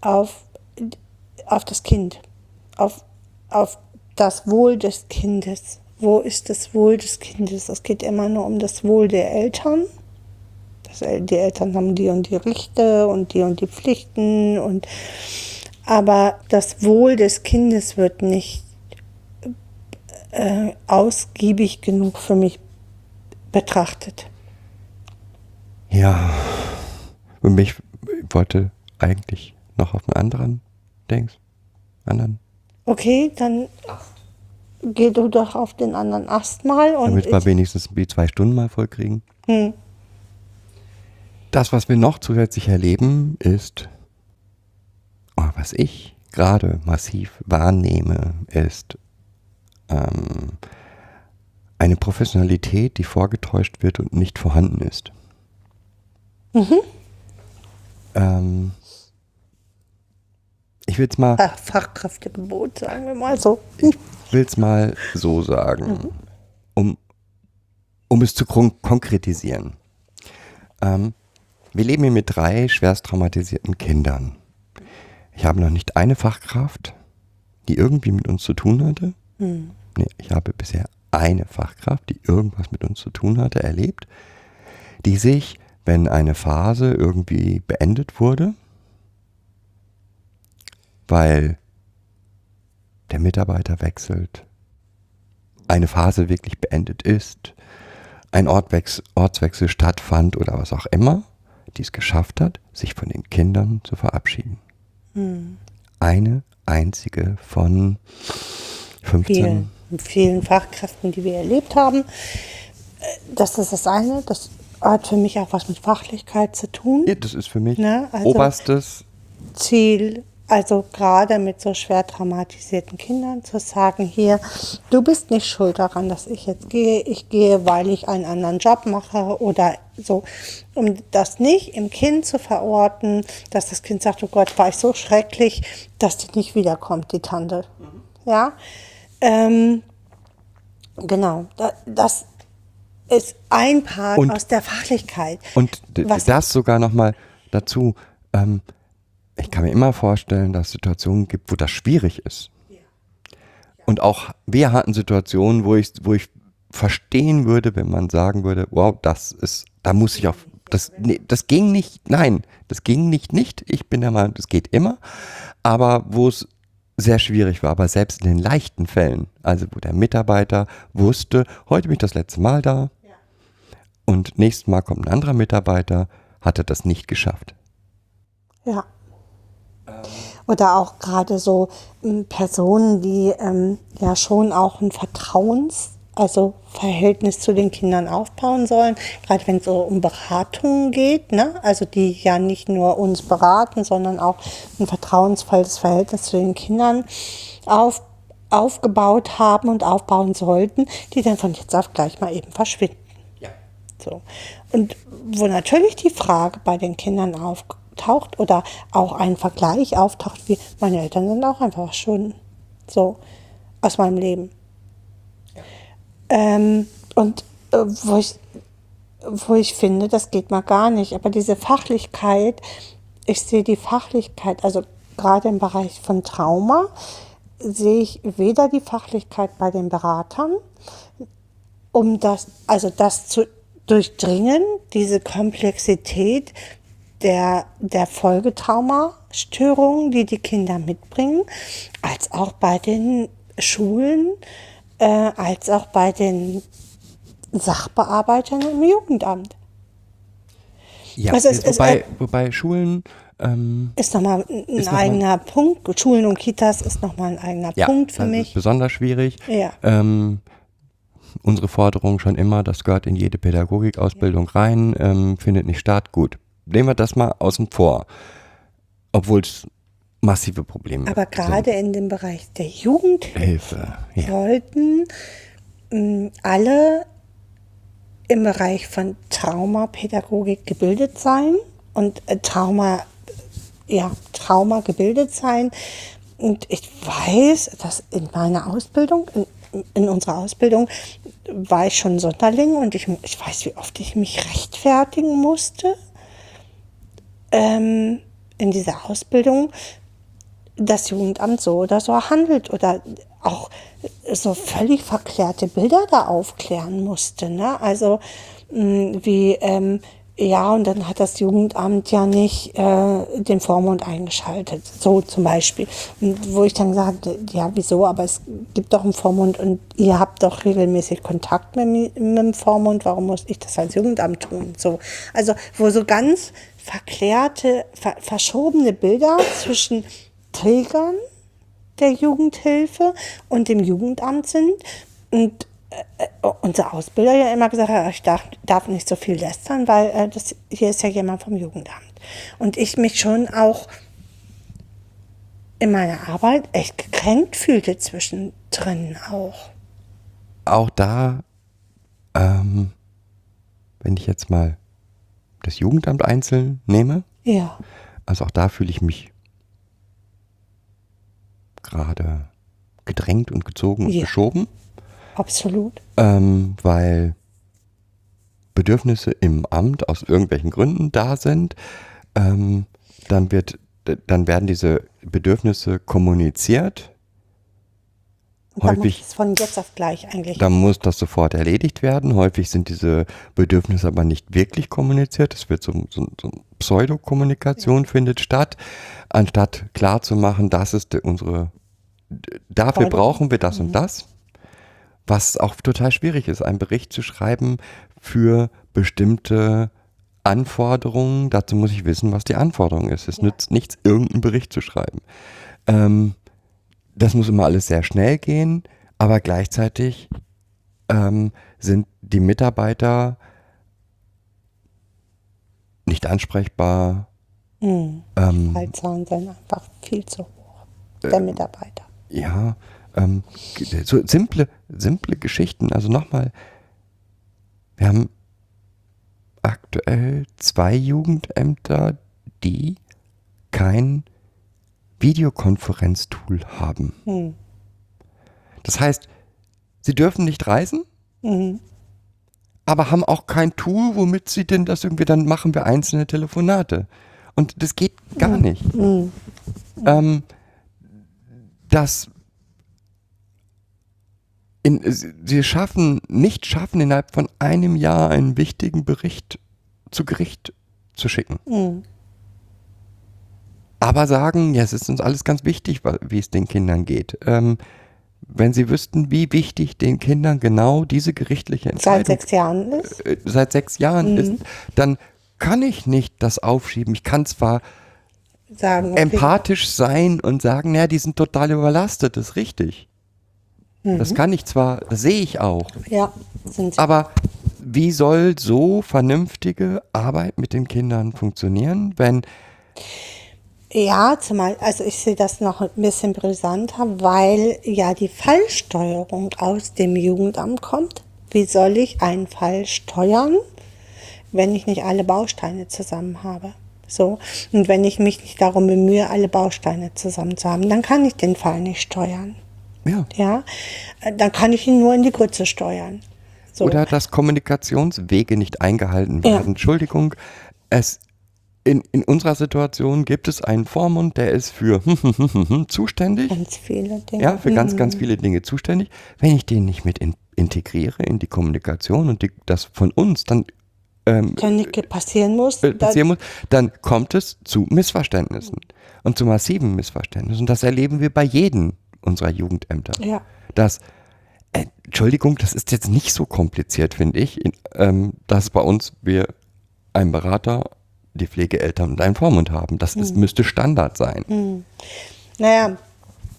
auf, auf das Kind, auf, auf das Wohl des Kindes. Wo ist das Wohl des Kindes? Es geht immer nur um das Wohl der Eltern. Das, die Eltern haben die und die Rechte und die und die Pflichten und aber das Wohl des Kindes wird nicht äh, ausgiebig genug für mich betrachtet. Ja, und ich wollte eigentlich noch auf einen anderen Dings, anderen, Okay, dann geh du doch auf den anderen Ast mal und damit wir wenigstens die zwei Stunden mal voll kriegen. hm, Das, was wir noch zusätzlich erleben, ist, oh, was ich gerade massiv wahrnehme, ist ähm, eine Professionalität, die vorgetäuscht wird und nicht vorhanden ist. Ähm, ich will es mal, Fach- Fachkräftegebot, sagen wir mal so. will's mal so sagen, um, um es zu kon konkretisieren. Ähm, wir leben hier mit drei schwerst traumatisierten Kindern. Ich habe noch nicht eine Fachkraft, die irgendwie mit uns zu tun hatte. Nee, ich habe bisher eine Fachkraft, die irgendwas mit uns zu tun hatte, erlebt, die sich, wenn eine Phase irgendwie beendet wurde, weil der Mitarbeiter wechselt, eine Phase wirklich beendet ist, ein Ortwechsel, Ortswechsel stattfand oder was auch immer, die es geschafft hat, sich von den Kindern zu verabschieden. Eine einzige von 15. vielen, vielen Fachkräften, die wir erlebt haben. Das ist das eine. Das hat für mich auch was mit Fachlichkeit zu tun. Ja, Das ist für mich Ne, also- oberstes. Ziel, also gerade mit so schwer traumatisierten Kindern zu sagen, hier, du bist nicht schuld daran, dass ich jetzt gehe. Ich gehe, weil ich einen anderen Job mache oder so. Um das nicht im Kind zu verorten, dass das Kind sagt, oh Gott, war ich so schrecklich, dass die nicht wiederkommt, die Tante. Ja, ähm, genau, da, das ist ein Part Und- aus der Fachlichkeit. Und Was- das sogar nochmal dazu. Ähm, ich kann mir immer vorstellen, dass es Situationen gibt, wo das schwierig ist. Und auch wir hatten Situationen, wo ich, wo ich verstehen würde, wenn man sagen würde, wow, das ist, da muss ich auf, das, nee, das ging nicht, nein, das ging nicht, nicht. Ich bin der Meinung, das geht immer. Aber wo es sehr schwierig war, aber selbst in den leichten Fällen, also wo der Mitarbeiter wusste, heute bin ich das letzte Mal da und nächstes Mal kommt ein anderer Mitarbeiter, hat er das nicht geschafft. Ja. Oder auch gerade so ähm, Personen, die ähm, ja schon auch ein Vertrauens, also Verhältnis zu den Kindern aufbauen sollen, gerade wenn es so um Beratungen geht, ne? also die ja nicht nur uns beraten, sondern auch ein vertrauensvolles Verhältnis zu den Kindern auf, aufgebaut haben und aufbauen sollten, die dann von jetzt auf gleich mal eben verschwinden. So. Und wo natürlich die Frage bei den Kindern auftaucht oder auch ein Vergleich auftaucht, wie meine Eltern sind auch einfach verschwunden. So, aus meinem Leben. Ähm, und äh, wo, ich, wo ich finde, das geht mal gar nicht. Aber diese Fachlichkeit, ich sehe die Fachlichkeit, also gerade im Bereich von Trauma, sehe ich weder die Fachlichkeit bei den Beratern, um das, also das zu durchdringen, diese Komplexität der, der Folgetraumastörungen, die die Kinder mitbringen, als auch bei den Schulen, äh, als auch bei den Sachbearbeitern im Jugendamt. Ja, Also es wobei, äh, wobei Schulen, ähm, Ist nochmal ein Ist noch eigener Punkt. Schulen und Kitas ist nochmal ein eigener ja, Punkt für das mich. ist besonders schwierig. Ja. Ähm, unsere Forderung schon immer, das gehört in jede Pädagogikausbildung rein, ähm, findet nicht statt. Gut, nehmen wir das mal außen vor, obwohl es massive Probleme Aber gerade in dem Bereich der Jugendhilfe Hilfe. Ja. sollten mh, alle im Bereich von Traumapädagogik gebildet sein und äh, Trauma, ja, Trauma gebildet sein. Und ich weiß, dass in meiner Ausbildung, in, in unserer Ausbildung, war ich schon Sonderling und ich, ich weiß, wie oft ich mich rechtfertigen musste ähm, in dieser Ausbildung, das Jugendamt so oder so handelt oder auch so völlig verklärte Bilder da aufklären musste. Ne? Also mh, wie, ähm, ja, und dann hat das Jugendamt ja nicht äh, den Vormund eingeschaltet, so zum Beispiel. Und wo ich dann sagte, ja, wieso, aber es gibt doch einen Vormund und ihr habt doch regelmäßig Kontakt mit, mi- mit dem Vormund, warum muss ich das als Jugendamt tun? So, also wo so ganz verklärte, ver verschobene Bilder zwischen Trägern der Jugendhilfe und dem Jugendamt sind. Und äh, äh, unser Ausbilder ja immer gesagt hat, ich darf, darf nicht so viel lästern, weil äh, das, hier ist ja jemand vom Jugendamt. Und ich mich schon auch in meiner Arbeit echt gekränkt fühlte zwischendrin auch. Auch da, ähm, wenn ich jetzt mal das Jugendamt einzeln nehme, Ja. also auch da fühle ich mich gerade gedrängt und gezogen und Ja. geschoben, Absolut. ähm, weil Bedürfnisse im Amt aus irgendwelchen Gründen da sind. Ähm, dann, wird, dann werden diese Bedürfnisse kommuniziert. Und dann muss Häufig- es von jetzt auf gleich eigentlich. Dann muss das sofort erledigt werden. Häufig sind diese Bedürfnisse aber nicht wirklich kommuniziert. Es wird so, so, so Pseudokommunikation findet statt, anstatt klar zu machen, das ist unsere, dafür Freude. brauchen wir das und das. Was auch total schwierig ist, einen Bericht zu schreiben für bestimmte Anforderungen. Dazu muss ich wissen, was die Anforderung ist. Es nützt nichts, irgendeinen Bericht zu schreiben. Ähm, das muss immer alles sehr schnell gehen, aber gleichzeitig ähm, sind die Mitarbeiter nicht ansprechbar. Mhm. Ähm, Fallzahlen sind einfach viel zu hoch. Der Mitarbeiter. ja, ähm, so simple, simple Geschichten. Also nochmal, wir haben aktuell zwei Jugendämter, die kein Videokonferenztool haben. Hm. Das heißt, sie dürfen nicht reisen, Mhm. aber haben auch kein Tool, womit sie denn das irgendwie, dann machen wir einzelne Telefonate. Und das geht gar nicht. Ähm, das in, sie sie schaffen, nicht schaffen, innerhalb von einem Jahr einen wichtigen Bericht zu Gericht zu schicken. Mhm. Aber sagen, ja, es ist uns alles ganz wichtig, wie es den Kindern geht. Ähm, wenn sie wüssten, wie wichtig den Kindern genau diese gerichtliche Seit Entscheidung sechs Jahren ist. äh, seit sechs Jahren Mhm. ist, dann kann ich nicht das aufschieben. Ich kann zwar Sagen, okay, empathisch sein und sagen, ja, die sind total überlastet, das ist richtig. Mhm. Das kann ich zwar, das sehe ich auch. Ja, sind sie. Aber wie soll so vernünftige Arbeit mit den Kindern funktionieren, wenn Ja, zumal, also ich sehe das noch ein bisschen brisanter, weil ja die Fallsteuerung aus dem Jugendamt kommt. Wie soll ich einen Fall steuern, wenn ich nicht alle Bausteine zusammen habe? So. Und wenn ich mich nicht darum bemühe, alle Bausteine zusammen zu haben, dann kann ich den Fall nicht steuern. ja, Ja, dann kann ich ihn nur in die Grütze steuern. So. oder dass Kommunikationswege nicht eingehalten Ja. werden. Entschuldigung, es in, in unserer Situation gibt es einen Vormund, der ist für zuständig. ganz viele Dinge. Ja, für ganz, Mhm. ganz viele Dinge zuständig. Wenn ich den nicht mit in, integriere in die Kommunikation und die, das von uns dann ähm, passieren muss. äh, passieren muss, dann kommt es zu Missverständnissen und zu massiven Missverständnissen. Und das erleben wir bei jedem unserer Jugendämter. Ja. Dass, Entschuldigung, das ist jetzt nicht so kompliziert, finde ich, ähm, dass bei uns wir einen Berater, die Pflegeeltern und einen Vormund haben. Das ist, müsste Standard sein. Naja,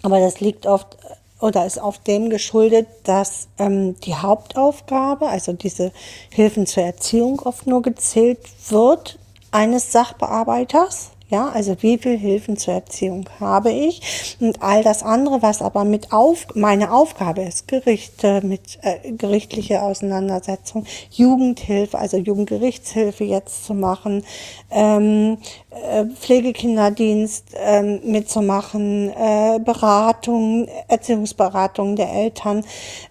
aber das liegt oft oder ist oft dem geschuldet, dass ähm, die Hauptaufgabe, also diese Hilfen zur Erziehung oft nur gezählt wird eines Sachbearbeiters. Ja, also wie viel Hilfen zur Erziehung habe ich? Und all das andere, was aber mit auf, meine Aufgabe ist, Gerichte, mit äh, gerichtliche Auseinandersetzung, Jugendhilfe, also Jugendgerichtshilfe jetzt zu machen, ähm, äh, Pflegekinderdienst ähm, mitzumachen, äh, Beratung, Erziehungsberatung der Eltern,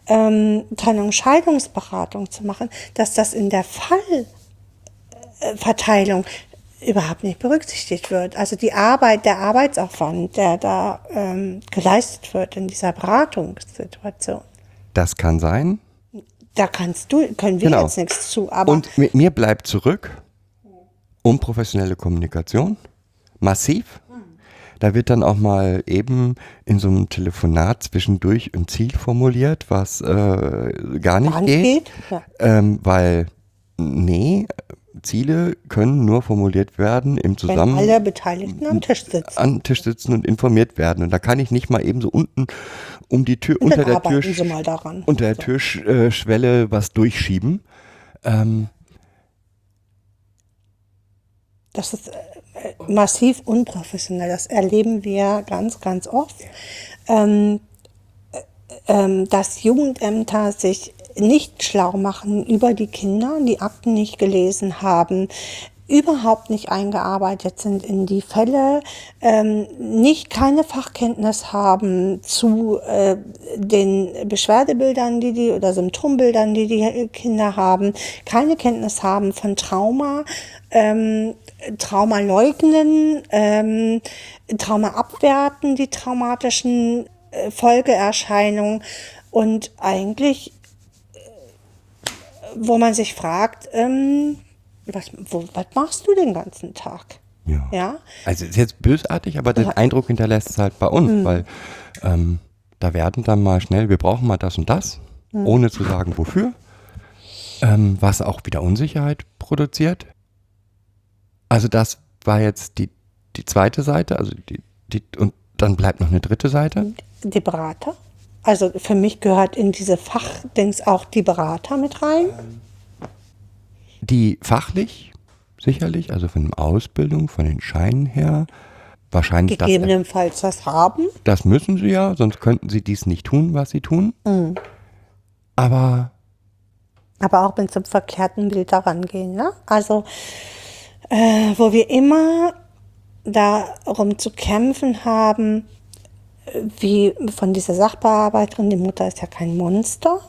ähm, Trennung, Scheidungsberatung zu machen, dass das in der Fallverteilung überhaupt nicht berücksichtigt wird. Also die Arbeit, der Arbeitsaufwand, der da ähm, geleistet wird in dieser Beratungssituation, Das kann sein. da kannst du, können wir Genau. jetzt nichts zu, aber Und mi- mir bleibt zurück unprofessionelle Kommunikation, massiv. Da wird dann auch mal eben in so einem Telefonat zwischendurch ein Ziel formuliert, was äh, gar nicht nicht geht. geht, ja. Ähm, weil, nee, Ziele können nur formuliert werden im wenn Zusammenhang alle Beteiligten am Tisch sitzen. an den Tisch sitzen und informiert werden. Und da kann ich nicht mal eben so unten um die Tür, unter der Tür, unter der Türschwelle was durchschieben. Ähm, Das ist äh, äh, massiv unprofessionell. Das erleben wir ganz, ganz oft. Ähm, äh, ähm, dass Jugendämter sich nicht schlau machen über die Kinder, die Akten nicht gelesen haben, überhaupt nicht eingearbeitet sind in die Fälle, ähm, nicht keine Fachkenntnis haben zu äh, den Beschwerdebildern, die die oder Symptombildern, die die Kinder haben, keine Kenntnis haben von Trauma, ähm, Trauma leugnen, ähm, Trauma abwerten, die traumatischen äh, Folgeerscheinungen. Und eigentlich, wo man sich fragt, ähm, was, wo, was machst du den ganzen Tag? Ja. Ja, Also ist jetzt bösartig, aber den Ja. Eindruck hinterlässt es halt bei uns, weil ähm, da werden dann mal schnell, wir brauchen mal das und das, ohne zu sagen wofür, ähm, was auch wieder Unsicherheit produziert. Also das war jetzt die, die zweite Seite, also die, die, und dann bleibt noch eine dritte Seite. die Berater. Also für mich gehört in diese Fachdings auch die Berater mit rein. die fachlich sicherlich, also von der Ausbildung, von den Scheinen her, wahrscheinlich das, Gegebenenfalls das haben. das müssen sie ja, sonst könnten sie dies nicht tun, was sie tun. Aber aber auch mit so einem verkehrten Bild daran gehen. Ne? Also, äh, wo wir immer darum zu kämpfen haben, wie von dieser Sachbearbeiterin, die Mutter ist ja kein Monster.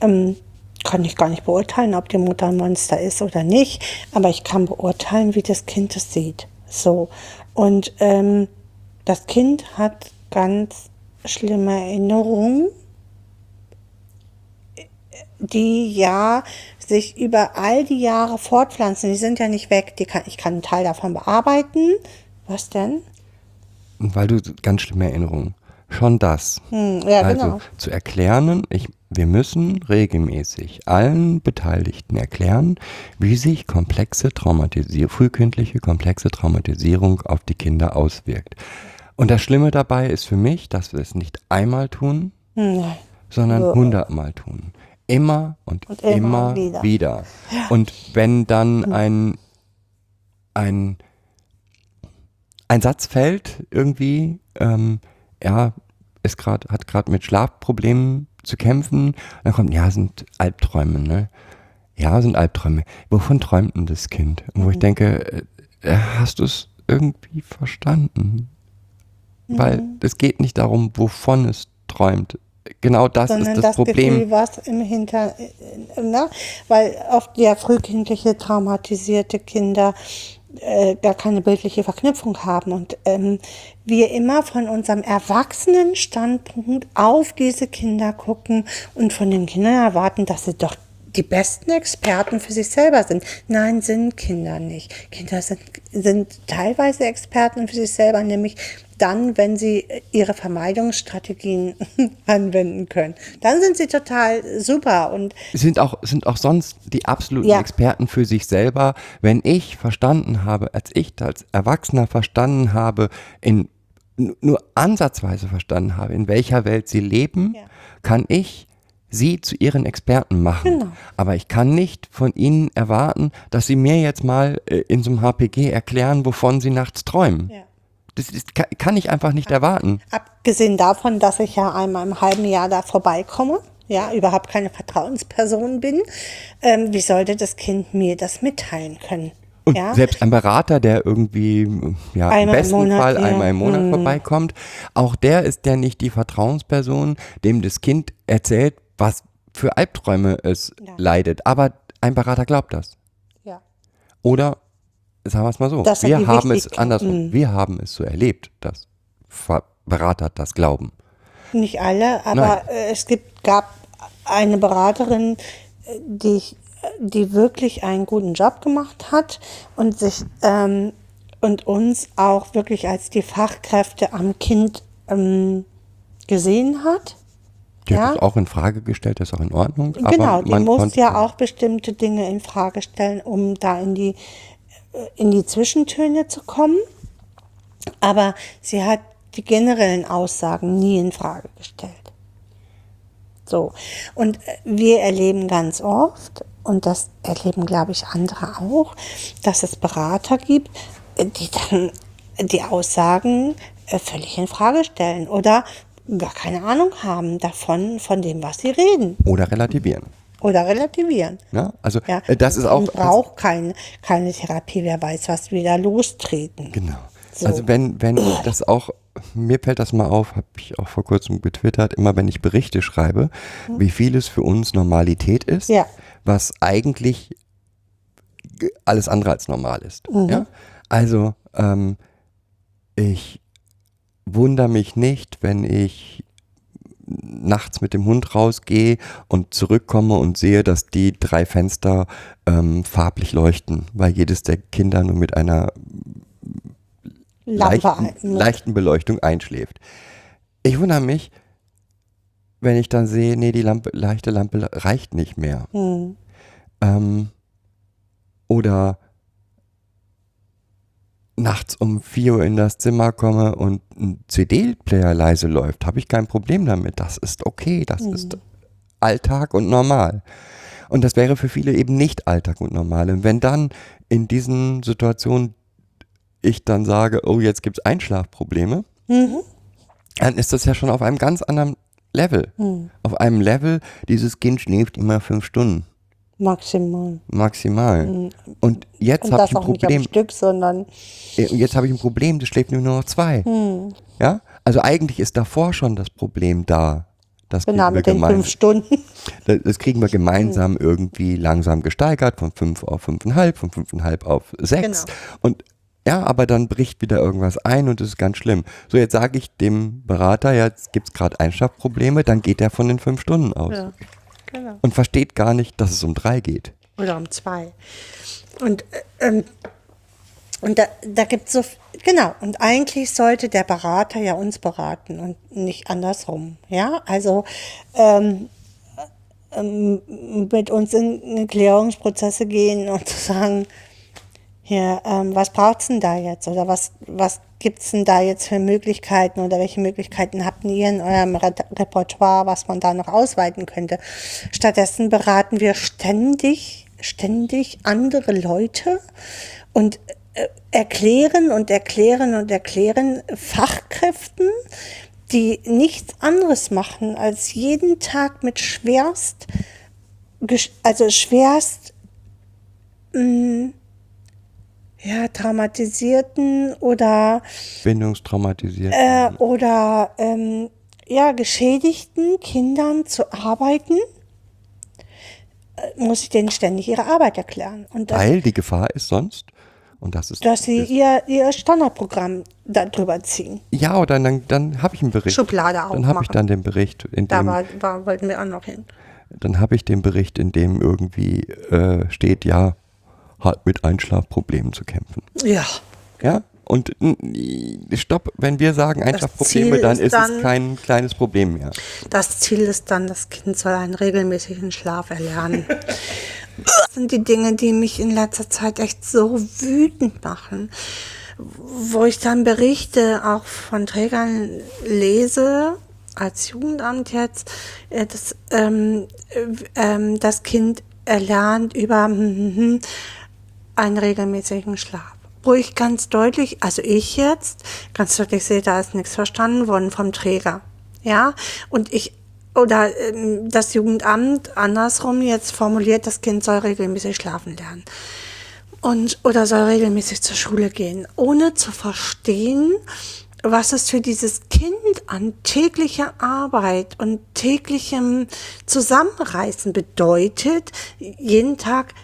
Ähm, kann ich gar nicht beurteilen, ob die Mutter ein Monster ist oder nicht, aber ich kann beurteilen, wie das Kind es sieht. So. Und ähm, das Kind hat ganz schlimme Erinnerungen die ja sich über all die Jahre fortpflanzen. Die sind ja nicht weg. Die kann, ich kann einen Teil davon bearbeiten. Was denn? Weil du ganz schlimme Erinnerungen, schon das. Hm, ja, also genau. zu erklären, ich, wir müssen regelmäßig allen Beteiligten erklären, wie sich komplexe Traumatisierung, frühkindliche komplexe Traumatisierung auf die Kinder auswirkt. Und das Schlimme dabei ist für mich, dass wir es nicht einmal tun, Hm, sondern hundertmal tun. Immer und, Und immer immer, wieder. wieder. Und wenn dann ein, ein, ein Satz fällt, irgendwie, ähm, ja, ist grad, hat gerade mit Schlafproblemen zu kämpfen, dann kommt, ja, sind Albträume, ne? Ja, sind Albträume. Wovon träumt denn das Kind? Und wo Mhm. ich denke, äh, hast du es irgendwie verstanden? Weil Mhm. es geht nicht darum, wovon es träumt. Genau das Sondern ist das, das Problem. Gefühl, was im Hinter, äh, ne? weil oft ja frühkindliche traumatisierte Kinder äh, gar keine bildliche Verknüpfung haben und ähm, wir immer von unserem erwachsenen Standpunkt auf diese Kinder gucken und von den Kindern erwarten, dass sie doch die besten Experten für sich selber sind. Nein, sind Kinder nicht. Kinder sind, sind teilweise Experten für sich selber, nämlich dann, wenn sie ihre Vermeidungsstrategien anwenden können. Dann sind sie total super und sind auch, sind auch sonst die absoluten Ja. Experten für sich selber. Wenn ich verstanden habe, als ich als Erwachsener verstanden habe, in nur ansatzweise verstanden habe, in welcher Welt sie leben, Ja. kann ich sie zu ihren Experten machen. Genau. Aber ich kann nicht von ihnen erwarten, dass sie mir jetzt mal äh, in so einem HPG erklären, wovon sie nachts träumen. Ja. Das ist, kann, ich einfach nicht erwarten. Abgesehen davon, dass ich ja einmal im halben Jahr da vorbeikomme, ja, überhaupt keine Vertrauensperson bin, ähm, wie sollte das Kind mir das mitteilen können? Und ja? selbst ein Berater, der irgendwie, ja, Einmal im im besten Monat, Fall ja. einmal im Monat Mhm. vorbeikommt, auch der ist ja nicht die Vertrauensperson, dem das Kind erzählt, was für Albträume es Ja. leidet. Aber ein Berater glaubt das. ja. Oder, sagen wir es mal so, Das wir haben es andersrum, Mhm. wir haben es so erlebt, dass Berater das glauben. Nicht alle, aber äh, es gibt, gab eine Beraterin, äh, die, ich- die wirklich einen guten Job gemacht hat und sich ähm, und uns auch wirklich als die Fachkräfte am Kind ähm, gesehen hat. Die Ja. hat es auch in Frage gestellt, das ist auch in Ordnung. genau, die muss ja auch bestimmte Dinge in Frage stellen, um da in die, in die Zwischentöne zu kommen. Aber sie hat die generellen Aussagen nie in Frage gestellt. So. Und äh, wir erleben ganz oft, und das erleben, glaube ich, andere auch, dass es Berater gibt, äh, die dann die Aussagen äh, völlig in Frage stellen oder gar keine Ahnung haben davon, von dem, was sie reden. Oder relativieren. Oder relativieren. Ja? Also Ja. äh, das ist auch. Man braucht keine, keine Therapie, wer weiß, was wieder lostreten. Genau. So. Also wenn, wenn das auch, mir fällt das mal auf, habe ich auch vor kurzem getwittert, immer wenn ich Berichte schreibe, wie viel es für uns Normalität ist, Ja. was eigentlich ge- alles andere als normal ist. Ja? Also ähm, ich wundere mich nicht, wenn ich nachts mit dem Hund rausgehe und zurückkomme und sehe, dass die drei Fenster ähm, farblich leuchten, weil jedes der Kinder nur mit einer leichten, leichten Beleuchtung einschläft. Ich wundere mich, wenn ich dann sehe, nee, die Lampe, leichte Lampe reicht nicht mehr. Hm. Ähm, oder nachts um 4 Uhr in das Zimmer komme und ein CD-Player leise läuft, habe ich kein Problem damit. Das ist okay, das ist Alltag und normal. Und das wäre für viele eben nicht Alltag und normal. Und wenn dann in diesen Situationen ich dann sage, oh, jetzt gibt es Einschlafprobleme, dann ist das ja schon auf einem ganz anderen Level. Auf einem Level, dieses Kind schläft immer fünf Stunden. Maximal. Maximal. Und jetzt habe ich ein auch nicht Problem. Stück, sondern äh, Jetzt habe ich ein Problem, das schläft nur noch zwei. Ja? Also eigentlich ist davor schon das Problem da. Das kriegen, genau wir mit den gemein, fünf Stunden. das kriegen wir gemeinsam irgendwie langsam gesteigert, von fünf auf fünfeinhalb, von fünfeinhalb auf sechs. Genau. Und ja, aber dann bricht wieder irgendwas ein und das ist ganz schlimm. So, jetzt sage ich dem Berater, ja, jetzt gibt es gerade Einschlafprobleme, dann geht er von den fünf Stunden aus. Ja, genau. Und versteht gar nicht, dass es um drei geht. Oder um zwei. Und, äh, ähm, und da, da gibt es so, genau, und eigentlich sollte der Berater ja uns beraten und nicht andersrum. Ja, also ähm, ähm, mit uns in, Klärungsprozesse gehen und zu sagen, hier, ähm, was braucht's denn da jetzt? Oder was, was gibt's denn da jetzt für Möglichkeiten oder welche Möglichkeiten habt ihr in eurem Re Repertoire, was man da noch ausweiten könnte? Stattdessen beraten wir ständig, ständig andere Leute und äh, erklären und erklären und erklären Fachkräften, die nichts anderes machen, als jeden Tag mit schwerst, also schwerst ja, traumatisierten oder, Bindungstraumatisiert. äh, oder ähm, ja, geschädigten Kindern zu arbeiten, äh, muss ich denen ständig ihre Arbeit erklären. Und das, Weil die Gefahr ist sonst, und das ist. dass sie ist ihr, ihr Standardprogramm darüber ziehen. ja, oder dann, dann habe ich einen Bericht. Schublade Dann habe ich dann den Bericht, in Da dem, war, war, wollten wir auch noch hin. dann habe ich den Bericht, in dem irgendwie äh, steht, ja, hat mit Einschlafproblemen zu kämpfen. Ja. Ja? Und stopp, wenn wir sagen Einschlafprobleme, dann ist dann- es kein kleines Problem mehr. Das Ziel ist dann, das Kind soll einen regelmäßigen Schlaf erlernen. Das sind die Dinge, die mich in letzter Zeit echt so wütend machen. Wo ich dann Berichte auch von Trägern lese, als Jugendamt jetzt, äh, das, ähm, äh, ähm, das Kind erlernt über hm, hm, hm, einen regelmäßigen Schlaf. Wo ich ganz deutlich, also ich jetzt, ganz deutlich sehe, da ist nichts verstanden worden vom Träger. Ja, und ich, oder ähm, das Jugendamt andersrum jetzt formuliert, das Kind soll regelmäßig schlafen lernen. Und, oder soll regelmäßig zur Schule gehen, ohne zu verstehen, was es für dieses Kind an täglicher Arbeit und täglichem Zusammenreißen bedeutet, jeden Tag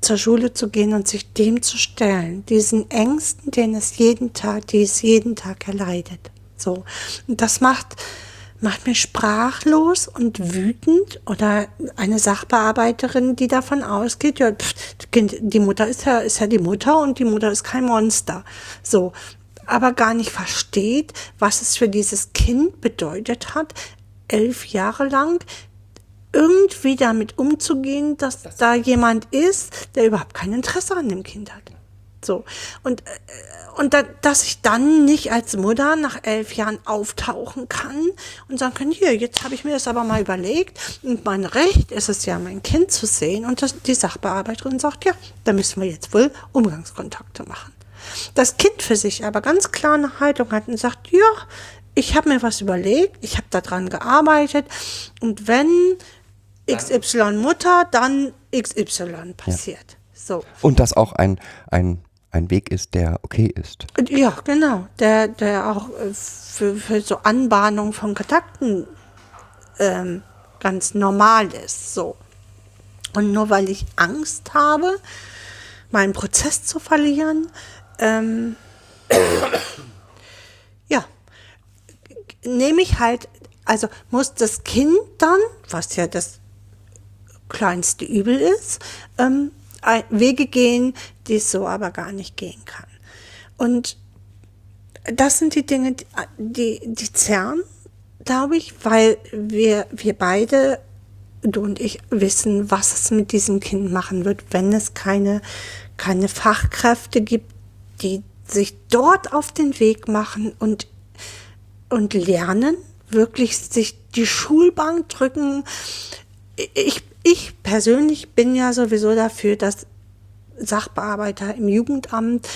zur Schule zu gehen und sich dem zu stellen, diesen Ängsten, den es jeden Tag, die es jeden Tag erleidet. So. Und das macht, macht mich sprachlos und wütend oder eine Sachbearbeiterin, die davon ausgeht, ja, pff, die Mutter ist ja, ist ja die Mutter und die Mutter ist kein Monster. So. Aber gar nicht versteht, was es für dieses Kind bedeutet hat, elf Jahre lang irgendwie damit umzugehen, dass da jemand ist, der überhaupt kein Interesse an dem Kind hat. So. Und, äh, und da, dass ich dann nicht als Mutter nach elf Jahren auftauchen kann und sagen kann, hier, jetzt habe ich mir das aber mal überlegt und mein Recht ist es ja, mein Kind zu sehen. Und das, die Sachbearbeiterin sagt, ja, da müssen wir jetzt wohl Umgangskontakte machen. Das Kind für sich aber ganz klar eine Haltung hat und sagt, ja, ich habe mir was überlegt, ich habe daran gearbeitet und wenn XY Mutter, dann XY passiert. So. Und dass auch ein, ein, ein Weg ist, der okay ist. Ja, genau. Der, der auch äh, für, für so Anbahnung von Kontakten ähm, ganz normal ist. So. Und nur weil ich Angst habe, meinen Prozess zu verlieren, ähm, ja, nehme ich halt, also muss das Kind dann, was ja das kleinste Übel ist, ähm, Wege gehen, die es so aber gar nicht gehen kann. Und das sind die Dinge, die, die, die zerren, glaube ich, weil wir, wir beide, du und ich, wissen, was es mit diesem Kind machen wird, wenn es keine, keine Fachkräfte gibt, die sich dort auf den Weg machen und, und lernen, wirklich sich die Schulbank drücken. Ich, ich persönlich bin ja sowieso dafür, dass Sachbearbeiter im Jugendamt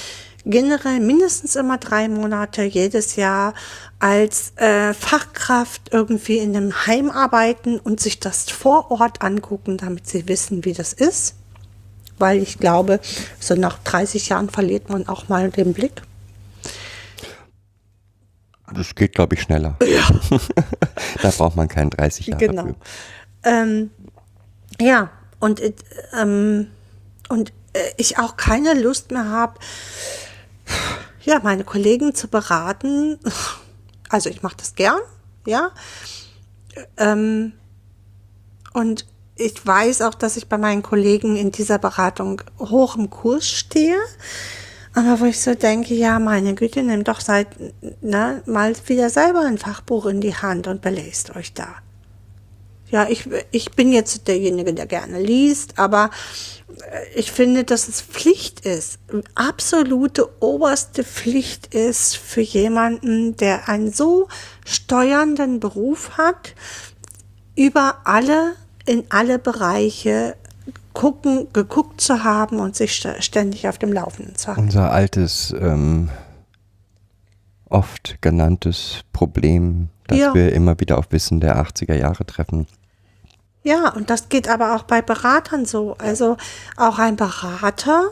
generell mindestens immer drei Monate jedes Jahr als äh, Fachkraft irgendwie in einem Heim arbeiten und sich das vor Ort angucken, damit sie wissen, wie das ist. Weil ich glaube, so nach 30 Jahren verliert man auch mal den Blick. Das geht, glaube ich, schneller. da braucht man keinen 30 Jahre Genau. Ähm, ja, und, äh, ähm, und äh, ich auch keine Lust mehr habe, ja, meine Kollegen zu beraten. Also ich mache das gern, ja. Ähm, und ich weiß auch, dass ich bei meinen Kollegen in dieser Beratung hoch im Kurs stehe. Aber wo ich so denke, ja, meine Güte, nehmt doch seit, ne, mal wieder selber ein Fachbuch in die Hand und belest euch da. Ja, ich, ich bin jetzt derjenige, der gerne liest, aber äh, ich finde, dass es Pflicht ist, absolute oberste Pflicht ist für jemanden, der einen so steuernden Beruf hat, über alle, in alle Bereiche gucken, geguckt zu haben und sich st- ständig auf dem Laufenden zu halten. Unser altes, ähm, oft genanntes Problem, das Ja. wir immer wieder auf Wissen der 80er Jahre treffen. Ja, und das geht aber auch bei Beratern so. Also auch ein Berater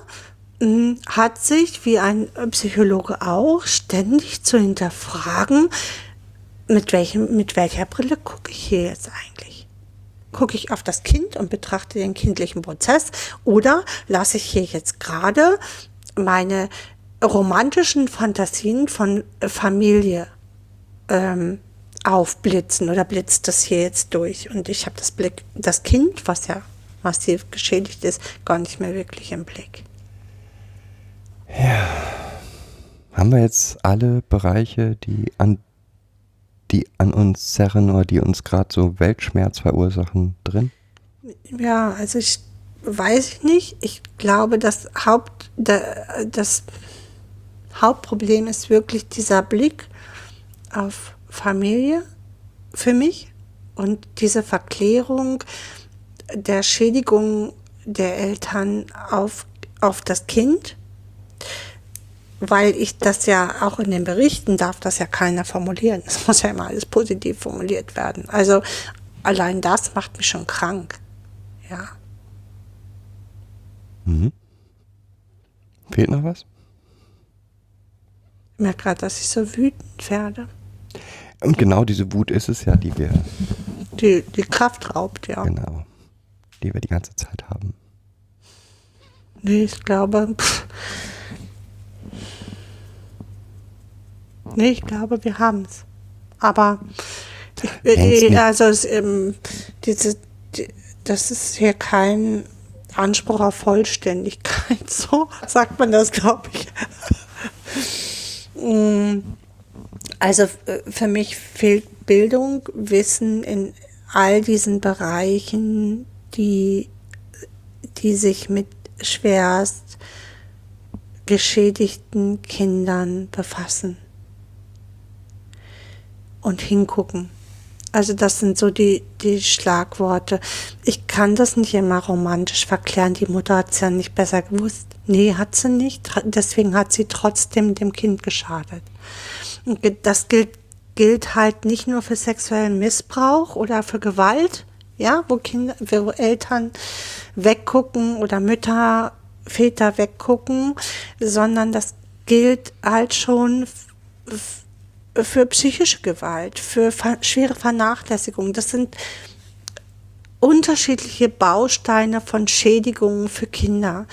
mh, hat sich, wie ein Psychologe auch, ständig zu hinterfragen, mit, welchem, mit welcher Brille gucke ich hier jetzt eigentlich? Gucke ich auf das Kind und betrachte den kindlichen Prozess oder lasse ich hier jetzt gerade meine romantischen Fantasien von Familie ähm, aufblitzen oder blitzt das hier jetzt durch und ich habe das Blick, das Kind, was ja massiv geschädigt ist, gar nicht mehr wirklich im Blick. Haben wir jetzt alle Bereiche, die an, die an uns zerren oder die uns gerade so Weltschmerz verursachen, drin? Ja, also ich weiß ich nicht. Ich glaube, das Haupt, da- das Hauptproblem ist wirklich dieser Blick auf Familie für mich und diese Verklärung der Schädigung der Eltern auf, auf das Kind, weil ich das ja auch in den Berichten darf das ja keiner formulieren. Es muss ja immer alles positiv formuliert werden. Also allein das macht mich schon krank. Ja. Fehlt noch was? Ich merke gerade, dass ich so wütend werde. Und genau diese Wut ist es ja, die wir, Die, die Kraft raubt, ja. genau, die wir die ganze Zeit haben. Nee, ich glaube. Pff. Nee, ich glaube, wir haben es. Aber ich, äh, nicht- also es, ähm, diese, die, das ist hier kein Anspruch auf Vollständigkeit. So sagt man das, glaube ich. Mm, Also äh, für mich fehlt Bildung, Wissen in all diesen Bereichen, die, die sich mit schwerst geschädigten Kindern befassen und hingucken. Also das sind so die, die Schlagworte. Ich kann das nicht immer romantisch verklären. Die Mutter hat es ja nicht besser gewusst. Nee, hat sie nicht. Deswegen hat sie trotzdem dem Kind geschadet. Das gilt, gilt halt nicht nur für sexuellen Missbrauch oder für Gewalt, ja, wo Kinder, wo Eltern weggucken oder Mütter, Väter weggucken, sondern das gilt halt schon für psychische Gewalt, für schwere Vernachlässigung. Das sind unterschiedliche Bausteine von Schädigungen für Kinder.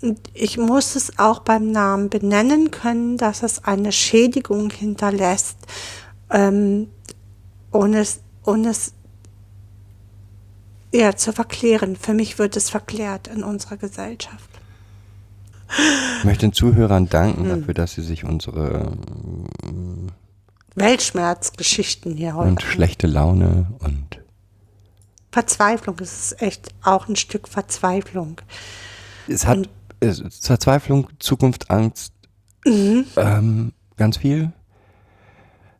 Und ich muss es auch beim Namen benennen können, dass es eine Schädigung hinterlässt, ähm, ohne es, ohne es ja, zu verklären. Für mich wird es verklärt in unserer Gesellschaft. Ich möchte den Zuhörern danken hm. dafür, dass sie sich unsere Weltschmerzgeschichten hier heute. Und schlechte Laune und Verzweiflung. Es ist echt auch ein Stück Verzweiflung. Es hat und, Verzweiflung, Zukunft, Angst, mhm. ähm, ganz viel.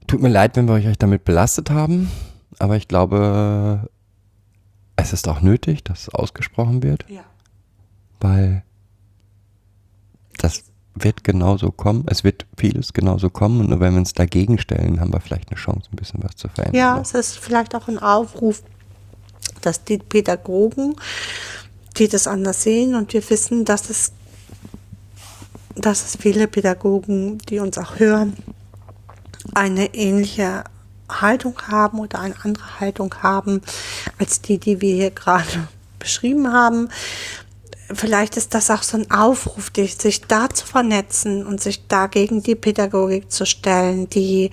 Tut mir leid, wenn wir euch damit belastet haben, aber ich glaube, es ist auch nötig, dass es ausgesprochen wird. Ja. Weil das wird genauso kommen. Es wird vieles genauso kommen. Und nur wenn wir uns dagegen stellen, haben wir vielleicht eine Chance, ein bisschen was zu verändern. Ja, es ist vielleicht auch ein Aufruf, dass die Pädagogen, die das anders sehen und wir wissen, dass es, dass es viele Pädagogen, die uns auch hören, eine ähnliche Haltung haben oder eine andere Haltung haben als die, die wir hier gerade beschrieben haben. Vielleicht ist das auch so ein Aufruf, sich da zu vernetzen und sich da gegen die Pädagogik zu stellen, die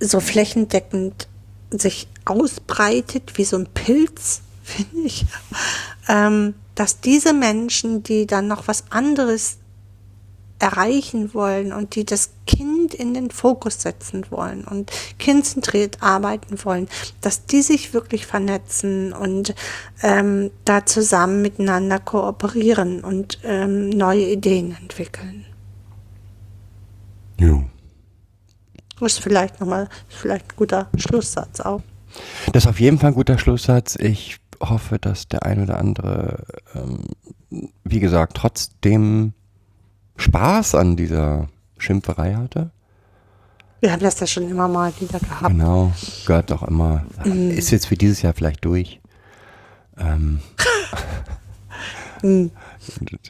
so flächendeckend sich ausbreitet wie so ein Pilz, finde ich, ähm, dass diese Menschen, die dann noch was anderes erreichen wollen und die das Kind in den Fokus setzen wollen und kindzentriert arbeiten wollen, dass die sich wirklich vernetzen und ähm, da zusammen miteinander kooperieren und ähm, neue Ideen entwickeln. Ja. Das ist vielleicht nochmal, vielleicht ein guter Schlusssatz auch. Das ist auf jeden Fall ein guter Schlusssatz. Ich hoffe, dass der ein oder andere, ähm, wie gesagt, trotzdem Spaß an dieser Schimpferei hatte. Wir haben das ja schon immer mal wieder gehabt. Genau, gehört auch immer. Mm. Ist jetzt für dieses Jahr vielleicht durch. Ähm, und,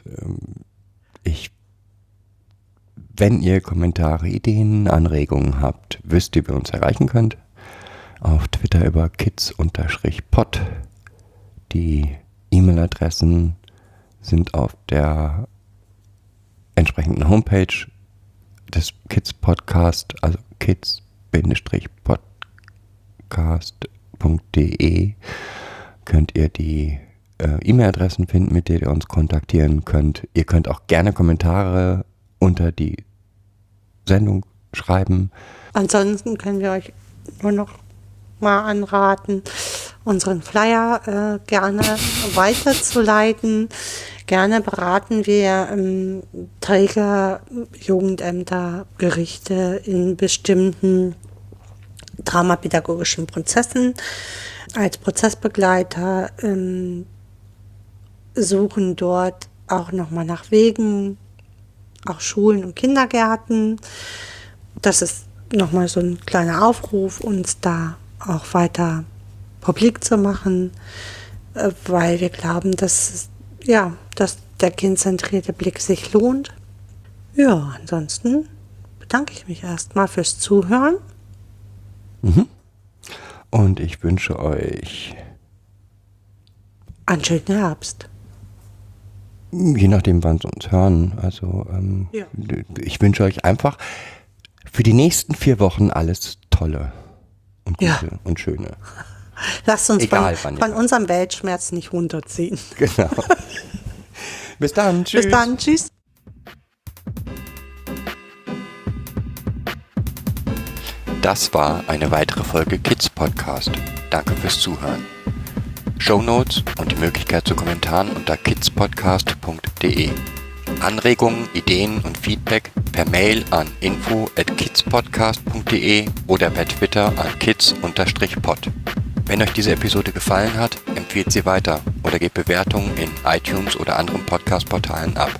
ähm, ich, wenn ihr Kommentare, Ideen, Anregungen habt, wisst ihr, wie ihr uns erreichen könnt. Auf Twitter über kids-pod. Die E-Mail-Adressen sind auf der entsprechenden Homepage des Kids Podcast, also kids-podcast.de könnt ihr die äh, E-Mail-Adressen finden, mit denen ihr uns kontaktieren könnt. Ihr könnt auch gerne Kommentare unter die Sendung schreiben. Ansonsten können wir euch nur noch mal anraten, unseren Flyer äh, gerne weiterzuleiten. Gerne beraten wir ähm, Träger, Jugendämter, Gerichte in bestimmten dramapädagogischen Prozessen. Als Prozessbegleiter ähm, suchen dort auch nochmal nach Wegen, auch Schulen und Kindergärten. Das ist nochmal so ein kleiner Aufruf, uns da auch weiter publik zu machen, äh, weil wir glauben, dass ja, dass der kindzentrierte Blick sich lohnt. Ja, ansonsten bedanke ich mich erstmal fürs Zuhören. Mhm. Und ich wünsche euch einen schönen Herbst. Je nachdem, wann sie uns hören. Also ähm, ja. ich wünsche euch einfach für die nächsten vier Wochen alles Tolle und Gute ja. und Schöne. Lasst uns Egal, von, von unserem Weltschmerz nicht runterziehen. Genau. Bis dann. Tschüss. Bis dann. Tschüss. Das war eine weitere Folge Kids Podcast. Danke fürs Zuhören. Show Notes und die Möglichkeit zu Kommentaren unter kidspodcast.de. Anregungen, Ideen und Feedback per Mail an info at kidspodcast.de oder per Twitter an kids-pod. Wenn euch diese Episode gefallen hat, empfehlt sie weiter oder gebt Bewertungen in iTunes oder anderen Podcast-Portalen ab.